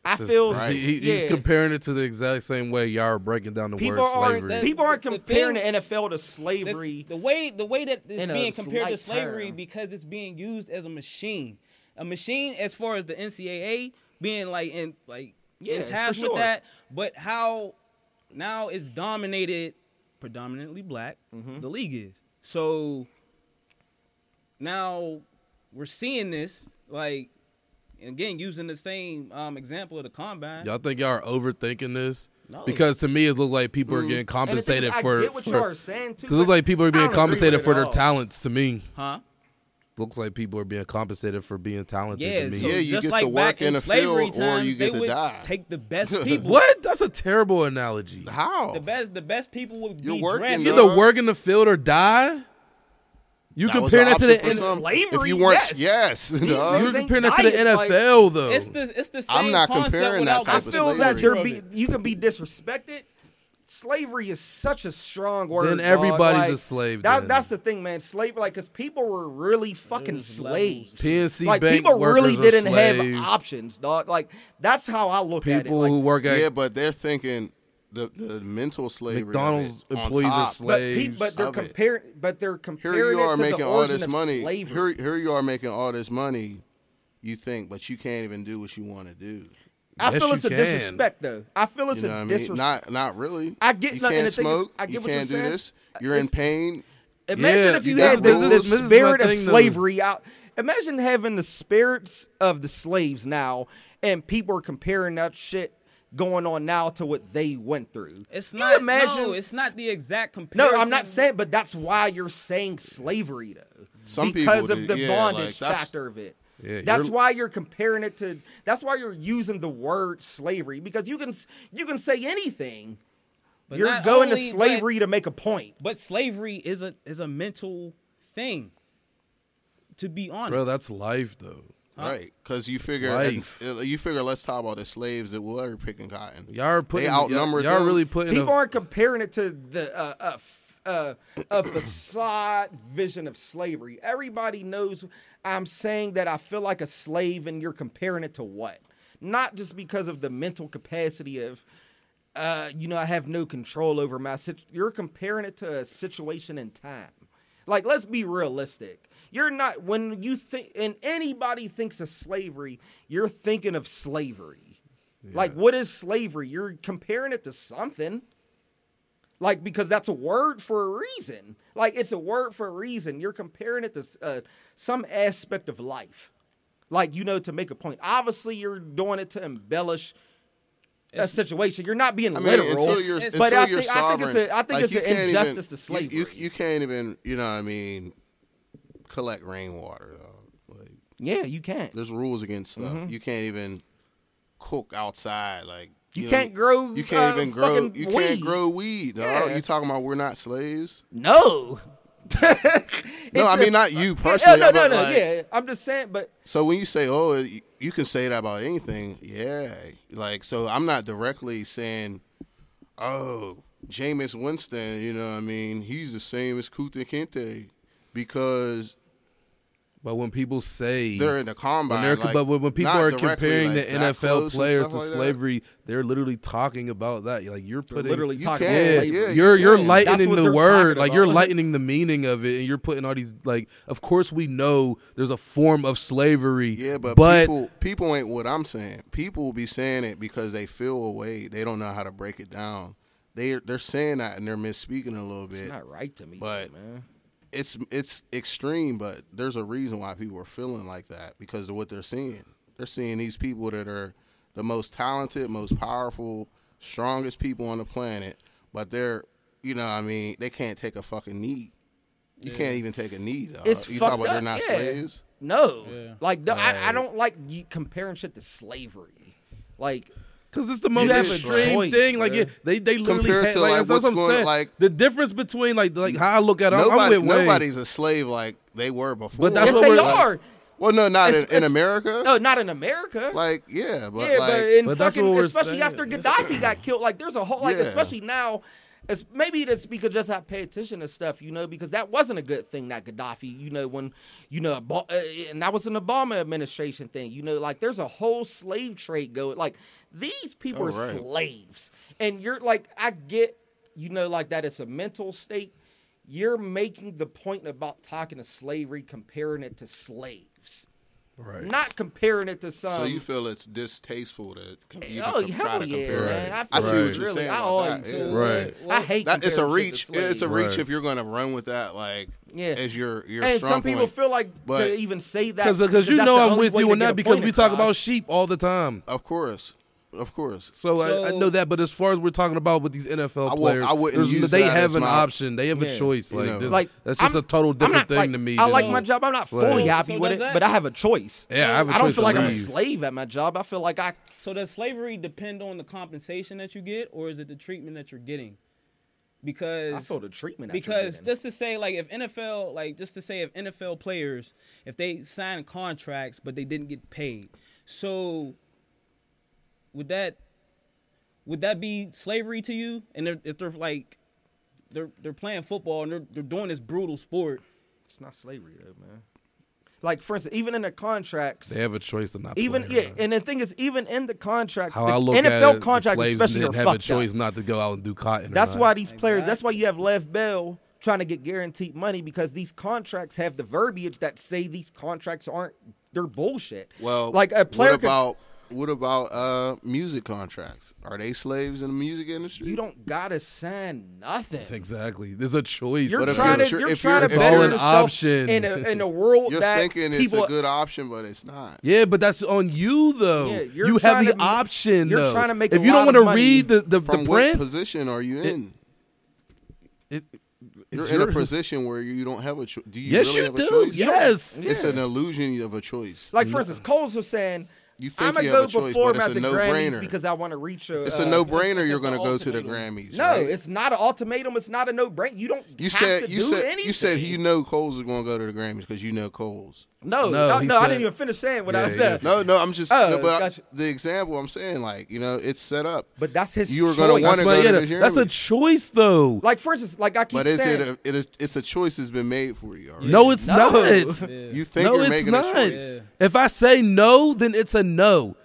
I Just- feel right. he- he- yeah. he's comparing it to the exact same way y'all are breaking down the people word aren't slavery. people aren't The comparing thing- the NFL to slavery. the way the way that it's being compared to slavery term. because it's being used as a machine, a machine as far as the NCAA being like in like Yeah, in for task sure. with that, but how now it's dominated predominantly black. Mm-hmm. The league is so now we're seeing this like again using the same um, example of the combine. Y'all think y'all are overthinking this? No. Because to me, it looked like people are getting and the thing is, compensated I for. get what for- you are saying too. Cause it looks like people are being compensated for their all. talents. To me, Huh? Looks like people are being compensated for being talented. Yeah, to me. so Yeah, you just get like to work back in the slavery field or times, you get they to would die. take the best people. What? That's a terrible analogy. How? The best, the best people would You're be working. You dog. either work in the field or die. You That was comparing that to the option for N- some. slavery, If you weren't, yes. yes, you niggas were ain't comparing that to the dying, like- NFL though. It's the it's the same I'm not concept comparing that without type I of the feel slavery. that you're be, you can be disrespected. Slavery is such a strong word. Then everybody's Like, a slave, That, then. that's the thing, man. Slave, like, because people were really fucking There's levels. slaves. PNC like bank people really didn't slaves. have options, dog. Like that's how I look at it. people Like, who work at yeah, but they're thinking the the mental slavery. of McDonald's it on employees are slaves. but, pe- but they're comparing, but they're comparing. Here you it are to making the all this money. slavery. Here, here you are making all this money. You think, but you can't even do what you want to do. I Yes, feel it's a can. disrespect, though. I feel it's You know a mean? disrespect. Not, not really. I get- You no, and can't the thing is, smoke. I get you what you're can't do saying. this. You're in pain. Imagine Yeah, if you you had the, the This is my spirit of thing, though. slavery out. Imagine having the spirits of the slaves now, and people are comparing that shit going on now to what they went through. It's You not. imagine. no, it's not the exact comparison. no. I'm not saying, but that's why you're saying slavery though, Some because people of do- the yeah, bondage like, factor of it. Yeah, that's you're- why you're comparing it to. That's why you're using the word slavery because you can you can say anything. But you're going only- to but- slavery to make a point. But slavery is a is a mental thing. To be honest, bro, that's life though. Right, because you figure life. and, uh, you figure. Let's talk about the slaves that were picking cotton. Y'all are putting They outnumbered Y'all, y'all them. really putting People a, aren't comparing it to the uh, uh, f- uh, a facade vision of slavery. Everybody knows I'm saying that I feel like a slave, and you're comparing it to what? Not just because of the mental capacity of, uh, you know, I have no control over my. Situ- you're comparing it to a situation in time. Like, let's be realistic. You're not when you think, and anybody thinks of slavery, you're thinking of slavery. Like, what is slavery? You're comparing it to something. Like, because that's a word for a reason. Like, it's a word for a reason. You're comparing it to uh, some aspect of life. Like, you know, to make a point. Obviously, you're doing it to embellish a situation. You're not being I mean, literal. until you're, It's- until but I you're think, I think it's a, I think like, it's an can't even- injustice to you- slavery. You, you can't even, you know what I mean, collect rainwater. Though. Like, yeah, you can't. there's rules against stuff. Mm-hmm. You can't even cook outside. Like You, know, can't grow. You can't uh, even grow. You weed. can't grow weed. Dog. Yeah. You talking about we're not slaves? No. No, I mean, not you Yeah, personally, no, no, but, no. like- yeah, I'm just saying, but So when you say, "Oh, you can say that about anything," yeah, like so, I'm not directly saying, "Oh, Jameis Winston," you know, what I mean, he's the same as Kunta Kinte because But when people say they're in the combine. when like, but when, when people are comparing like, the NFL players to like that. slavery, they're literally talking about that. Like you're putting literally You talking can, yeah, yeah, you you're you're lightening the word, talking like you're lightening the meaning of it, and you're putting all these like. Of course, we know there's a form of slavery. Yeah, but, but people people ain't what I'm saying. People will be saying it because they feel a way. They don't know how to break it down. They they're saying that and they're misspeaking a little bit. It's not right to me, But- man. It's it's extreme, but there's a reason why people are feeling like that because of what they're seeing. They're seeing these people that are the most talented, most powerful, strongest people on the planet, but they're you know, I mean, they can't take a fucking knee. You can't even take a knee. Dog. It's you talk fucked about they're not yeah. slaves. No, Yeah. like no, I, I don't like comparing shit to slavery. Like Because it's the most have extreme choice, thing. Like bruh. yeah, they they literally Compared had, to, like, like, that's what what's I'm going- saying. like- the difference between like like how I look at it, I'm- Nobody, I'm with Wayne. nobody's a slave like they were before. But that's yes, what they we're- are. Well, no, not in, It's- in it's- America. No, not in America. Like, yeah, but yeah, like, but in But that's fucking, what we're especially saying. after Gaddafi got killed, like there's a whole, like Yeah. especially now, it's maybe that's because just I pay attention to stuff, you know, because that wasn't a good thing that Gaddafi, you know, when you know, uh, and that was an Obama administration thing, you know, like there's a whole slave trade going, like these people Oh, are right. slaves, and you're like, I get, you know, like that it's a mental state. You're making the point about talking to slavery, comparing it to slaves. Right. Not comparing it to some. so you feel it's distasteful to com- even oh, com- try hell to yeah, compare man. it. I, I see you, what you're saying. I always, that, yeah. Right. I hate That, it's a reach. It's a reach Right. if you're going to run with that, like, Yeah. as your your and strong some people point. feel like But- to even say that Because you know I'm with you to on get that because we talk about sheep all the time. Of course, of course. So, I, I know that, but as far as we're talking about with these NFL I players, I wouldn't use they that have as an my- option. They have Yeah. a choice. You Like, know. there's- Like that's just I'm- a total different not, thing like, to me. I like a my job. I'm not slave. fully happy so with it, that- but I have a choice. Yeah, I have a I don't feel to like I'm a slave at my job. I feel like I So does slavery depend on the compensation that you get, or is it the treatment that you're getting? Because I feel the treatment. because just to say like if NFL like just to say if NFL players if they sign contracts but they didn't get paid, so would that would that be slavery to you? And they're, if they're like they're they're playing football and they're they're doing this brutal sport. it's not slavery though, man. Like for instance, even in the contracts, They have a choice to not. even play yeah, not. and the thing is, even in the contracts, how the I look NFL at it, contracts slaves especially are didn't have a choice up. not to go out and do cotton. or That's not. why these players. That's why you have Le'Veon Bell trying to get guaranteed money because these contracts have the verbiage that say these contracts aren't. They're bullshit. Well, like a player. What could- about what about uh music contracts? Are they slaves in the music industry? you don't gotta sign nothing. exactly. There's a choice. You're But if trying you're- to. if You're, you're- trying to better an yourself option. in a in a world You're that thinking it's people. a good option, but it's not. Yeah, but that's on you though. Yeah, you're have the to- option. you're though. trying to make If a you don't want to read the the, the From what print, position are you in? it, You're it's in a position where you don't have a choice. Do you Yes, really you have do. a choice? Yes. It's an illusion of a choice. like for instance, Coles was saying. You think I'm gonna you have go a choice, perform but it's at a the Grammys no-brainer. because I want to reach a. It's uh, a no-brainer. You're going to an go to the ultimatum. Grammys. No, right? it's not an ultimatum. It's not a no brainer. You don't. You have said to you do said anything. you said you know Coles is going to go to the Grammys because you know Coles. No, No, no, he no. I didn't even finish saying what I Yeah, was yeah. No, no, I'm just. Oh, no, but I- the example I'm saying, like you know, it's set up. But that's his. You were gonna wanna That's, go why- to yeah, the that's a choice though. Like for instance, like I keep saying But is it? A, it is, it's a choice that's been made for you. Already. no, it's not. You think no, you're it's making not. a choice? If I say no, then it's a no.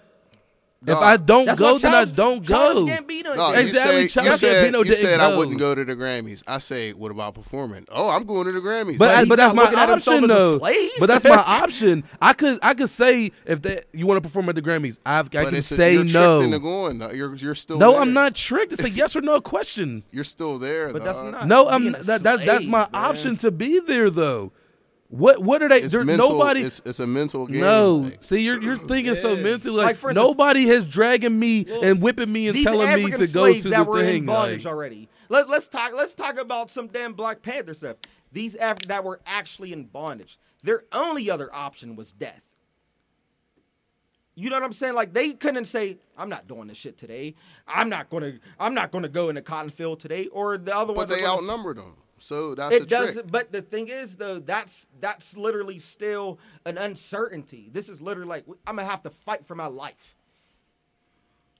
If I don't that's go, why then I Childish- don't Childish go. Gambino No, you Exactly, say, you said, Gambino you didn't said I go. wouldn't go to the Grammys. I say, what about performing? Oh, I'm going to the Grammys. But, But I, he's but that's not my looking at himself option as a though. slave. But that's my option. I could I could say if that you want to perform at the Grammys, I've, I But can it's a- say you're tricked no. going. No, You're you're still No, there. I'm not tricked. It's a yes or no question. You're still there. But that's dog. not- No, I'm being a that, that that's slave, my man. option to be there though. What what are they? It's mental. nobody. It's, it's a mental game. no, like, see, you're you're thinking so Yeah. mentally. Like, Like, for instance- nobody has dragging me and whipping me and These telling me African to go slaves to that the were thing. in bondage like- already. Let, let's talk. Let's talk about some damn Black Panther stuff. These Af- that were actually in bondage. Their only other option was death. You know what I'm saying? Like they couldn't say, "I'm not doing this shit today. I'm not gonna. I'm not gonna go in the cotton field today." Or the other one. but ones. are they gonna- outnumbered them. So that's a it doesn't. trick. But the thing is, though, that's that's literally still an uncertainty. This is literally like I'm gonna have to fight for my life.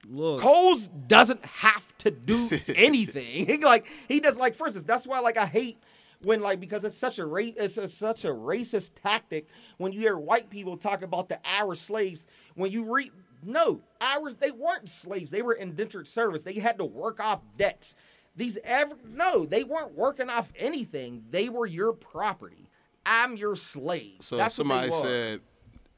Look, Coles doesn't have to do anything. He like he does. Like for instance, that's why like I hate when like because it's such a race. It's a, such a racist tactic when you hear white people talk about the Irish slaves. When you read no Irish, they weren't slaves. They were indentured service. They had to work off debts. These ever no, they weren't working off anything. They were your property. I'm your slave. So That's somebody said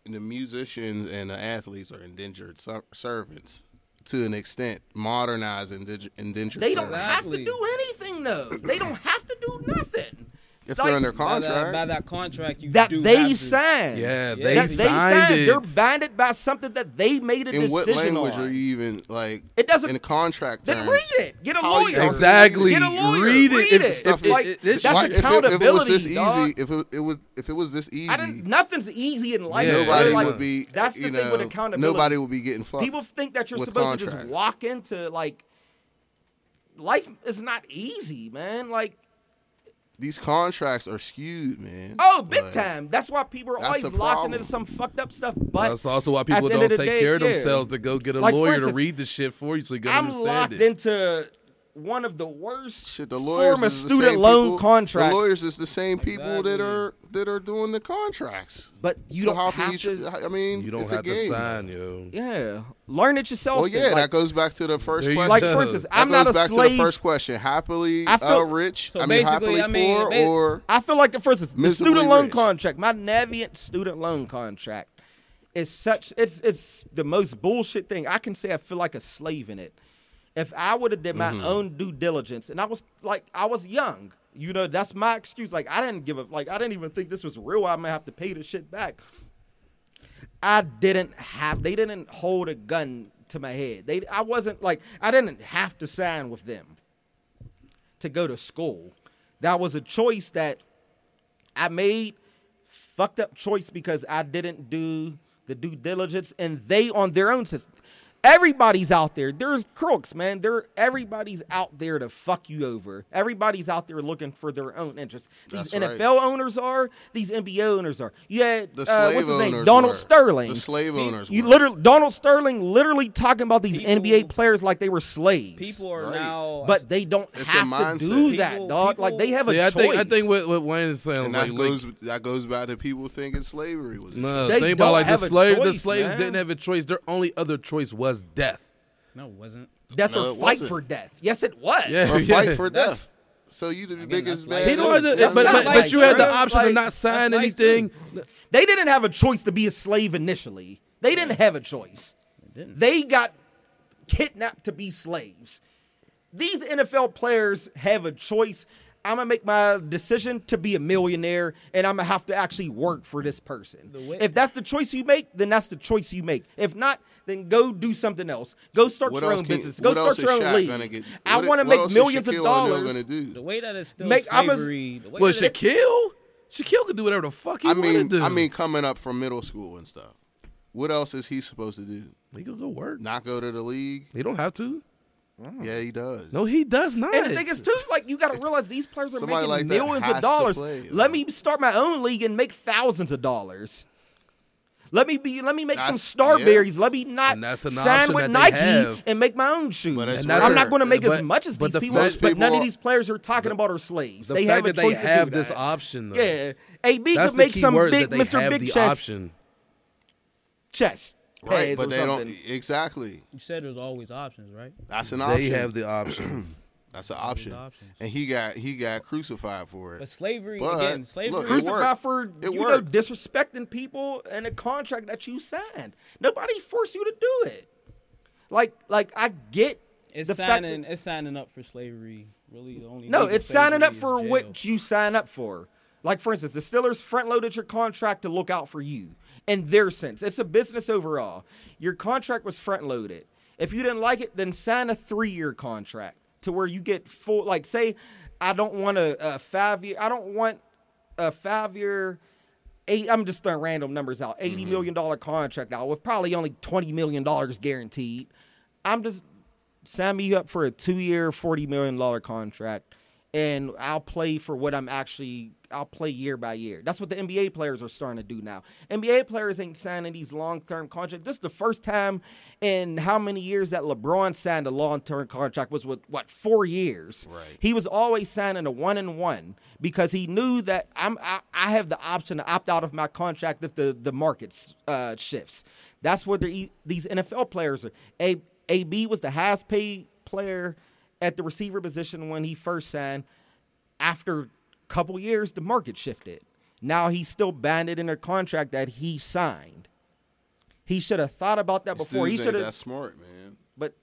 the musicians and the athletes are indentured servants to an extent. Modernize indig- indentured They don't servants. have to do anything though. They don't have to do nothing. If like- they're under by that, contract. by that contract, you that do they have signed. Yeah, Yeah, they that signed they signed. it. They're bounded by something that they made a in what decision language on. are you even like? It doesn't- in a contract. then terms? read it. Get a lawyer. Exactly. Get a lawyer. Read it. Read If- it. Stuff If, like, is- this- that's Why- if it- accountability. If it, was this dog. easy, if it, it was if it was this easy, I didn't, nothing's easy in life. Yeah, nobody Like, would be. That's the you thing with accountability. Nobody would be getting fucked. People think that you're with supposed to just walk into like life is not easy, man. Like These contracts are skewed, man. oh, big Like, time. That's why people are always locked problem. into some fucked up stuff. But That's also why people don't take day, care of yeah. themselves to go get a Like, lawyer instance, to read the shit for you so you can I'm understand locked it. into one of the worst Shit, the lawyers form of is the student same loan people, contracts. The lawyers is the same people that Exactly. are that are doing the contracts. But you so don't how have can you? to. tr- I mean, you don't it's have a game. to sign, yo. Yeah, learn it yourself. Well, then. yeah, Like, that goes back to the first There you question. like go. for instance, that I'm goes not a back slave. to the first question: happily I feel- uh, rich. So I mean, basically, happily I mean, poor, ba- or I feel like, for instance, the Miserably student loan rich. contract, my Navient student loan contract, is such. It's it's the most bullshit thing. I can say I feel like a slave in it. If I would have did my Mm-hmm. own due diligence, and I was like, I was young, you know, that's my excuse. Like I didn't give a like, I didn't even think this was real. I'm gonna have to pay this shit back. I didn't have. They didn't hold a gun to my head. They. I wasn't like. I didn't have to sign with them to go to school. That was a choice that I made. Fucked up choice because I didn't do the due diligence, and they on their own system. Everybody's out there. There's crooks, man. There, everybody's out there to fuck you over. Everybody's out there looking for their own interests. These That's right. NFL owners are. These NBA owners are. You had the uh, slave what's his name? owners Donald were. Sterling. The slave owners. You were. literally Donald Sterling literally talking about these People- NBA players like they were slaves. People are Right. now, but they don't It's a have to do that, People- dog. like they have See, a I choice. think I think what, what Wayne is saying and is that like, goes like that goes back to people thinking slavery was. no, They think about don't like the have a slave the slaves man. didn't have a choice. Their only other choice was death. no, it wasn't. death No, or it fight wasn't. for death. Yes, it was. Yeah. or fight Yeah. for That's- death. So you the Again, biggest that's bad. He don't have to, That's but, not but, like, but you had the bro. option Like, to not sign that's life, anything. They didn't have a choice to be a slave initially. They didn't have a choice. didn't. They got kidnapped to be slaves. These NFL players have a choice. I'm gonna make my decision to be a millionaire, and I'm gonna have to actually work for this person. If that's the choice you make, then that's the choice you make. If not, then go do something else. Go start What your own can- business. Go start your own league. get- I want to make else is millions of dollars. Gonna do? The way that it's still Make- I'm a- slavery. the way Well, Shaquille, Shaquille could do whatever the fuck he I wanted mean, to. I mean, coming up from middle school and stuff. What else is he supposed to do? he could go work. Not go to the league? He don't have to. Mm. Yeah, he does. No, he does not. And the thing is, too, like you got to realize these players are Somebody making like millions of dollars. play, Let me start my own league and make thousands of dollars. Let me be. Let me make some That's- Starburys. Let me not And that's an sign with Nike have. and make my own shoes. But that's And that's I'm not going to make But- as much as these the people, fact- but none of these players are talking about are slaves. the they fact have a that choice they to have do this that. option, though. Yeah, AB That's could make some big Mr. Big the chest option. chest right, but or they something. don't. Exactly. You said there's always options, right? That's an option. They have the option. That's an option. options. And he got he got crucified for it. But slavery But, again, slavery. look, crucified worked. for It you know disrespecting people and a contract that you signed. Nobody forced you to do it. Like like I get it's the fact signing. that, it's signing up for slavery. Really, the only no, it's signing up for jail. what you sign up for. Like for instance, the Steelers front loaded your contract to look out for you. In their sense, it's a business overall. Your contract was front loaded. If you didn't like it, then sign a three year contract to where you get full. Like say, I don't want a, a five year. I don't want a five year. Eight, I'm just throwing random numbers out. Eighty Mm-hmm. million dollar contract now with probably only twenty million dollars guaranteed. I'm just sign me up for a two year, forty million dollar contract, and I'll play for what I'm actually I'll play year by year. That's what the NBA players are starting to do now. NBA players ain't signing these long-term contracts. This is the first time in how many years that LeBron signed a long-term contract was with what 4 years. Right. He was always signing a one and one because he knew that I'm I, I have the option to opt out of my contract if the the market uh, shifts. That's what these NFL players are. A AB was the highest paid player at the receiver position when he first signed. After a couple years, the market shifted. Now he's still banded in a contract that he signed. He should have thought about that before. He should ain't have. that smart, man. But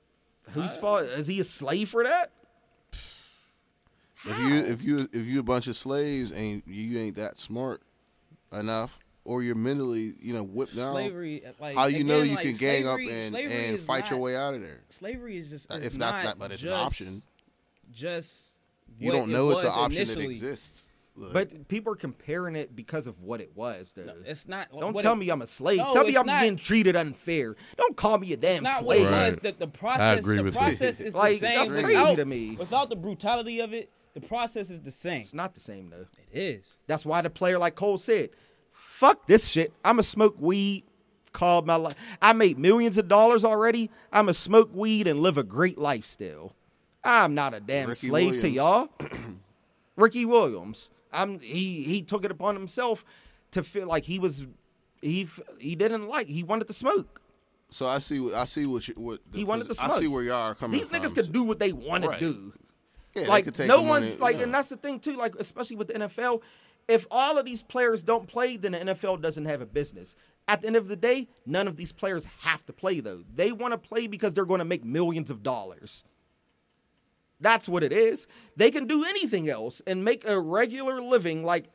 whose fault is he a slave for that? If you if you if you a bunch of slaves and you ain't that smart enough, or you're mentally you know whipped down, Slavery, like how you know you like, can gang up and and is fight your way out of there? Slavery is just Uh, it's if not not that, but it's an option. Just You don't it know it's an option initially. that exists. Look, But people are comparing it because of what it was, though. It's not. Don't tell it- me I'm a slave. No, tell me I'm not. getting treated unfair. Don't call me a damn It's not what slave. it was. Right. The, the process. agree the with you. process is Like, the same. that's crazy without, to me. Without the brutality of it, the process is the same. It's not the same though. It is. That's why the player like Cole said, "Fuck this shit. I'ma smoke weed." Called my life. I made millions of dollars already. I'ma smoke weed and live a great lifestyle. I'm not a damn Ricky slave to y'all. Ricky Williams. I'm he he took it upon himself to feel like he was he he didn't like he wanted to smoke. so I see what I see what you what He wanted to smoke. I see where y'all are coming These from. niggas could do what they want Right. to do. Yeah, like no one's like, yeah. and that's the thing too. Like especially with the NFL, if all of these players don't play, then the NFL doesn't have a business. At the end of the day, none of these players have to play though. They want to play because they're going to make millions of dollars. That's what it is. They can do anything else and make a regular living like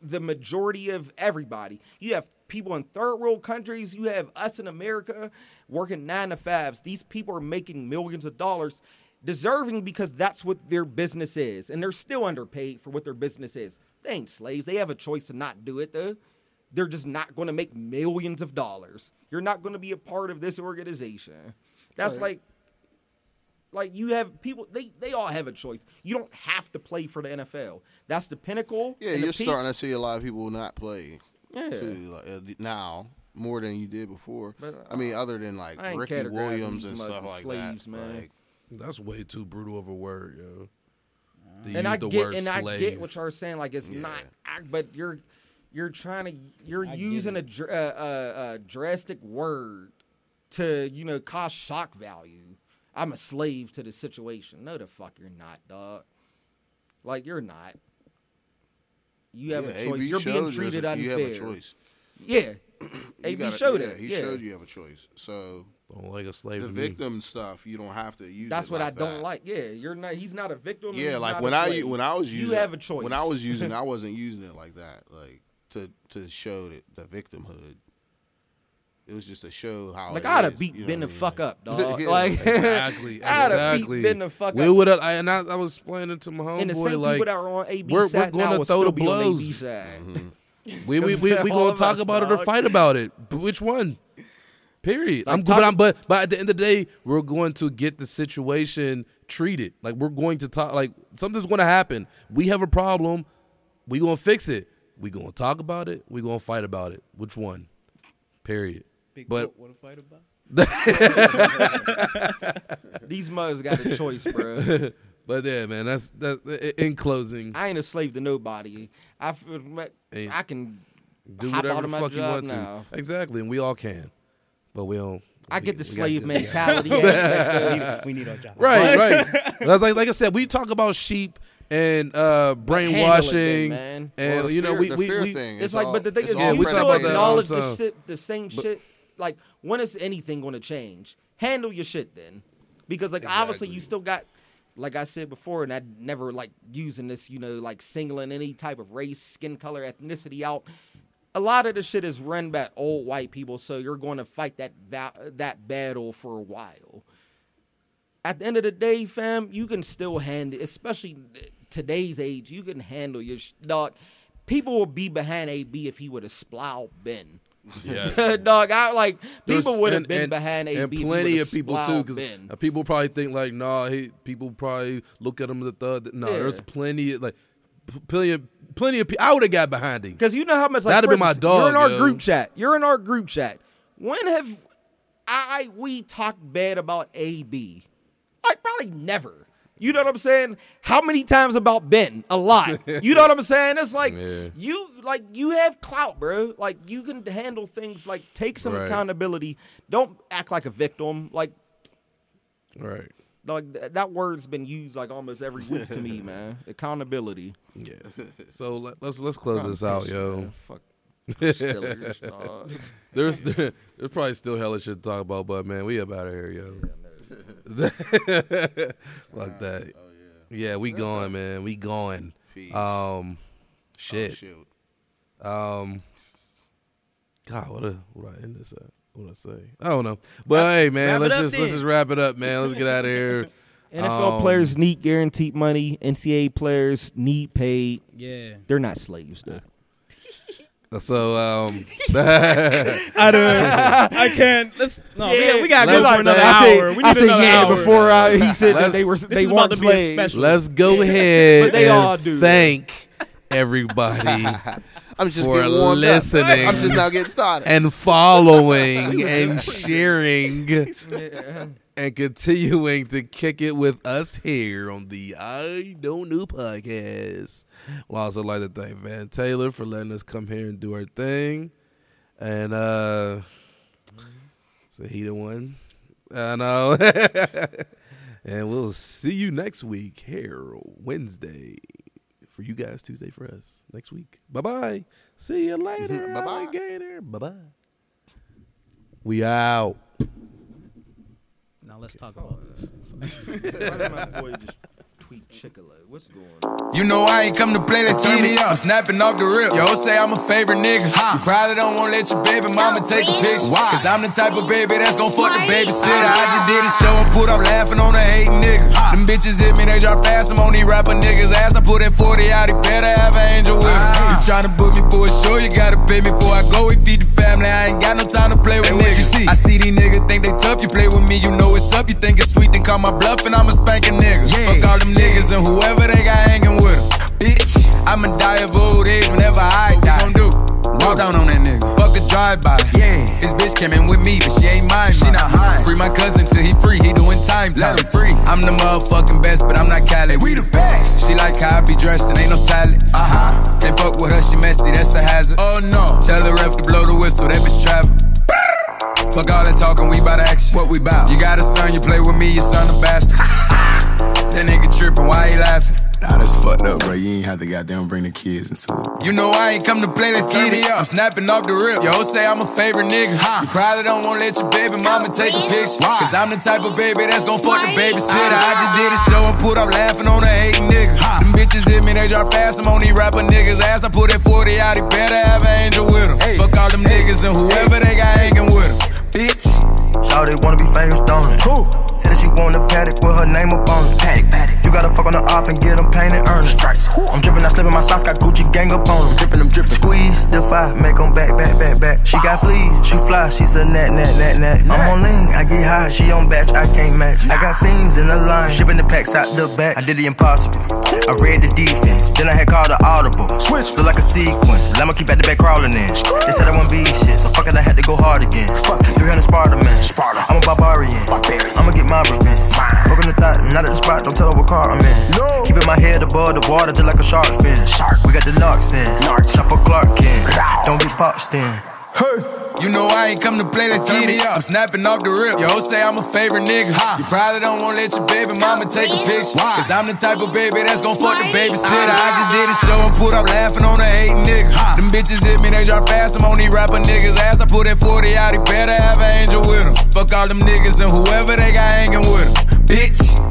the majority of everybody. You have people in third world countries, you have us in America working nine to fives. These people are making millions of dollars, deserving because that's what their business is. And they're still underpaid for what their business is. They ain't slaves. They have a choice to not do it, though. They're just not going to make millions of dollars. You're not going to be a part of this organization. That's like like you have people they they all have a choice. You don't have to play for the NFL. That's the pinnacle. Yeah, you're peak. starting to see a lot of people not play Yeah. too like, uh, now more than you did before. But, I mean, other than like Ricky Williams and stuff like slaves, that. man. Like, That's way too brutal of a word, yo. To and use I the get word and I get what you're saying. Like it's Yeah. not, I, but you're you're trying to you're I using a, it. dr- uh, uh, a drastic word to you know cause shock value. I'm a slave to the situation. No, the fuck you're not, dog. Like you're not. You have yeah, a choice. AB You're being showed you treated as unfair. You have a choice. Yeah. You AB gotta- showed yeah, it. He yeah. showed you have a choice. So Don't like a slave the to me. victim stuff, you don't have to use. That's it what I like don't like. Yeah, you're not. He's not a victim. Yeah, he's like not when a I slave. when I was using you have a choice. When I was using, I wasn't using it like that, like to to show that the victimhood. It was just to show how. like I'd have beat you know Ben what the I mean? fuck up, dog. Yeah, like Exactly. I'd have exactly. beat Ben the fuck we up. would have, and I, I was explaining to my and the homeboy same like people that are on AB we're- we're gonna now will throw the be on AB blows. Mm-hmm. we we we, we gonna talk us, about it or fight about it. But which one? Period. Like, I'm good, but I'm but but at the end of the day, we're going to get the situation treated. Like we're going to talk. Like something's going to happen. We have a problem. We gonna fix it. We gonna talk about it. We gonna fight about it. Which one? Period. Big But- what, what a fight about? These mothers got a choice, bro. But yeah, man. That's that. In closing, I ain't a slave to nobody. I feel like I can do whatever the fuck you want now. to. Exactly, and we all can. But we don't. I we- get the slave get- mentality aspect. of- we need our job. Right, right. like, like like I said, we talk about sheep and uh, brainwashing, man. and Well, the you know we the we, fear we thing, It's like, all- but the thing it's is, all we you talk still about that all the acknowledge the shit, the same shit. Like, when is anything going to change? Handle your shit then, because like obviously you still got, like I said before, and I never like using this, you know, like singling any type of race, skin color, ethnicity out. A lot of the shit is run by old white people, so you're going to fight that va- that battle for a while. At the end of the day, fam, you can still handle, especially today's age, you can handle your sh- dog. People will be behind AB if he would have splowed Ben. Yes. Dog, I like There's- people would have and- been and- behind AB. and if he plenty of people too, because uh, people probably think like, nah, he, people probably look at him as a thug. No, Yeah. there's plenty of like, p- plenty of plenty of people. I would have got behind him. Because you know how much like That'd be my dog. You're in our yo. group chat. You're in our group chat. When have I we talked bad about AB? Like probably never. You know what I'm saying? How many times about Ben? A lot. You know what I'm saying? It's like Yeah. you like you have clout, bro. Like you can handle things. Like take some Right. accountability. Don't act like a victim. Like Right. Like th- that word's been used like almost every week to me, man. Accountability. Yeah. So let, let's let's close this out, yo. Man, fuck. Steelers. There's there, there's probably still hella shit to talk about, but man, we up out of here, yo. Fuck that. Oh Yeah, yeah, we going, man. We going. Peace. Um, Oh, shit. shoot. Um, God, what a what I end this at? What I say? I don't know. But hey, man, let's up just let's just wrap it up, man. Let's get out of here. NFL Um, players need guaranteed money. NCAA players need paid. Yeah. They're not slaves, though. So um, I don't. I can't. Let's no. Yeah, we, we gotta let's- go for another I hour. We I said another yeah hour. before uh, he said that they were they is about weren't to be slaves. special. let's go ahead But they and all do. thank everybody I'm just for getting warmed listening. up. I'm just now getting started. and following and sharing and continuing to kick it with us here on the I Don't Know podcast. Well, I also like to thank Van Taylor for letting us come here and do our thing. And uh so he the one. I know. and we'll see you next week here Wednesday. For you guys, Tuesday for us next week. Bye bye. See you later. Bye-bye. alligator. Bye bye. We out. Now let's talk about this. my boy just tweet Chick-fil-A. What's going on? You know I ain't come to play, let's turn me up. I'm snapping off the rip. Yo, say I'm a favorite nigga. You probably don't wanna let your baby mama take a picture. Why? Cause I'm the type of baby that's gon' fuck the babysitter. Ah. I just did a show and put up laughing on a hating nigga. Them bitches hit me, they drop fast. I'm on these rapper niggas' ass. I put that 40 out, he better have an angel with him. Ah. You tryna book me for a show, you gotta pay me before I go. We feed the family, I ain't got no time to play with niggas. You see? I see these niggas think they tough, you play with me, you know it's up. You think it's sweet, then call my bluff and I'ma spank a nigga. Fuck all them niggas and whoever they got hanging with them. Bitch, I'ma die of old age whenever I die. What we gon' do? Walk down on that nigga. Fuck a drive-by. Yeah. This bitch came in with me, but she ain't mine. She not high. Free my cousin till he free. He doing time. Let him free. I'm the motherfucking best, but I'm not Cali. We the best. She like how I be dressed and ain't no salad. Uh huh. Can't fuck with her, she messy. That's a hazard. Oh no. Tell the ref to blow the whistle. That bitch travel. Fuck all that talking, we bout action. What we bout? You got a son, you play with me, your son a bastard. that nigga trippin', why he laughing? Nah, that's fucked up, bro. You ain't have to goddamn bring the kids into it. You know I ain't come to play, let's get it up. I'm snapping off the rip. Yo, say I'm a favorite nigga. You probably don't wanna let your baby mama take a picture. Cause I'm the type of baby that's gon' fuck the babysitter. I ah. just did a show and put up laughing on a hating nigga. Them bitches hit me, they drop fast. I'm on these rapper niggas' ass. I put that 40 out, he better have an angel with him. Fuck all them niggas and whoever they got hanging with him. Bitch. Shawty wanna be famous, don't it? Said that she want a paddock with her name up on it. Paddock, paddock. You gotta fuck on the op and get them painted, earn it. Strikes. I'm dripping, I slipping my socks, got Gucci gang up on them. Dripping them, dripping. Squeeze, defy, make them back, back, back, back. She got fleas, she fly, she's a nat, nat, nat, nat. I'm on lean, I get high, she on batch, I can't match. I got fiends in the line, shipping the packs out the back. I did the impossible. I read the defense, then I had called the audible. Switch, look like a sequence. Let me keep at the back crawling in. They said I won't be shit, so fuck it, I had to go hard again. Fuck it, 300 Sparta man. Sparta. I'm a barbarian. barbarian. I'ma get my revenge. On the thought, not at the spot, don't tell her what car I'm in. No. Keeping my head above the water just like a shark fin. Shark. We got the narcs in. Narcs. Chopper Clark in. Don't get boxed in. You know I ain't come to play, let's get it. I'm snapping off the rip. Yo, say I'm a favorite nigga. You probably don't wanna let your baby mama take a picture. Cause I'm the type of baby that's gon' fuck the babysitter. I just did a ah. show and put up laughing on a hating nigga. Them bitches hit me, they drop fast. I'm on these rapper niggas' ass. I put that 40 out, he better have an angel with him. Fuck all them niggas and whoever they got hanging with him. Bitch.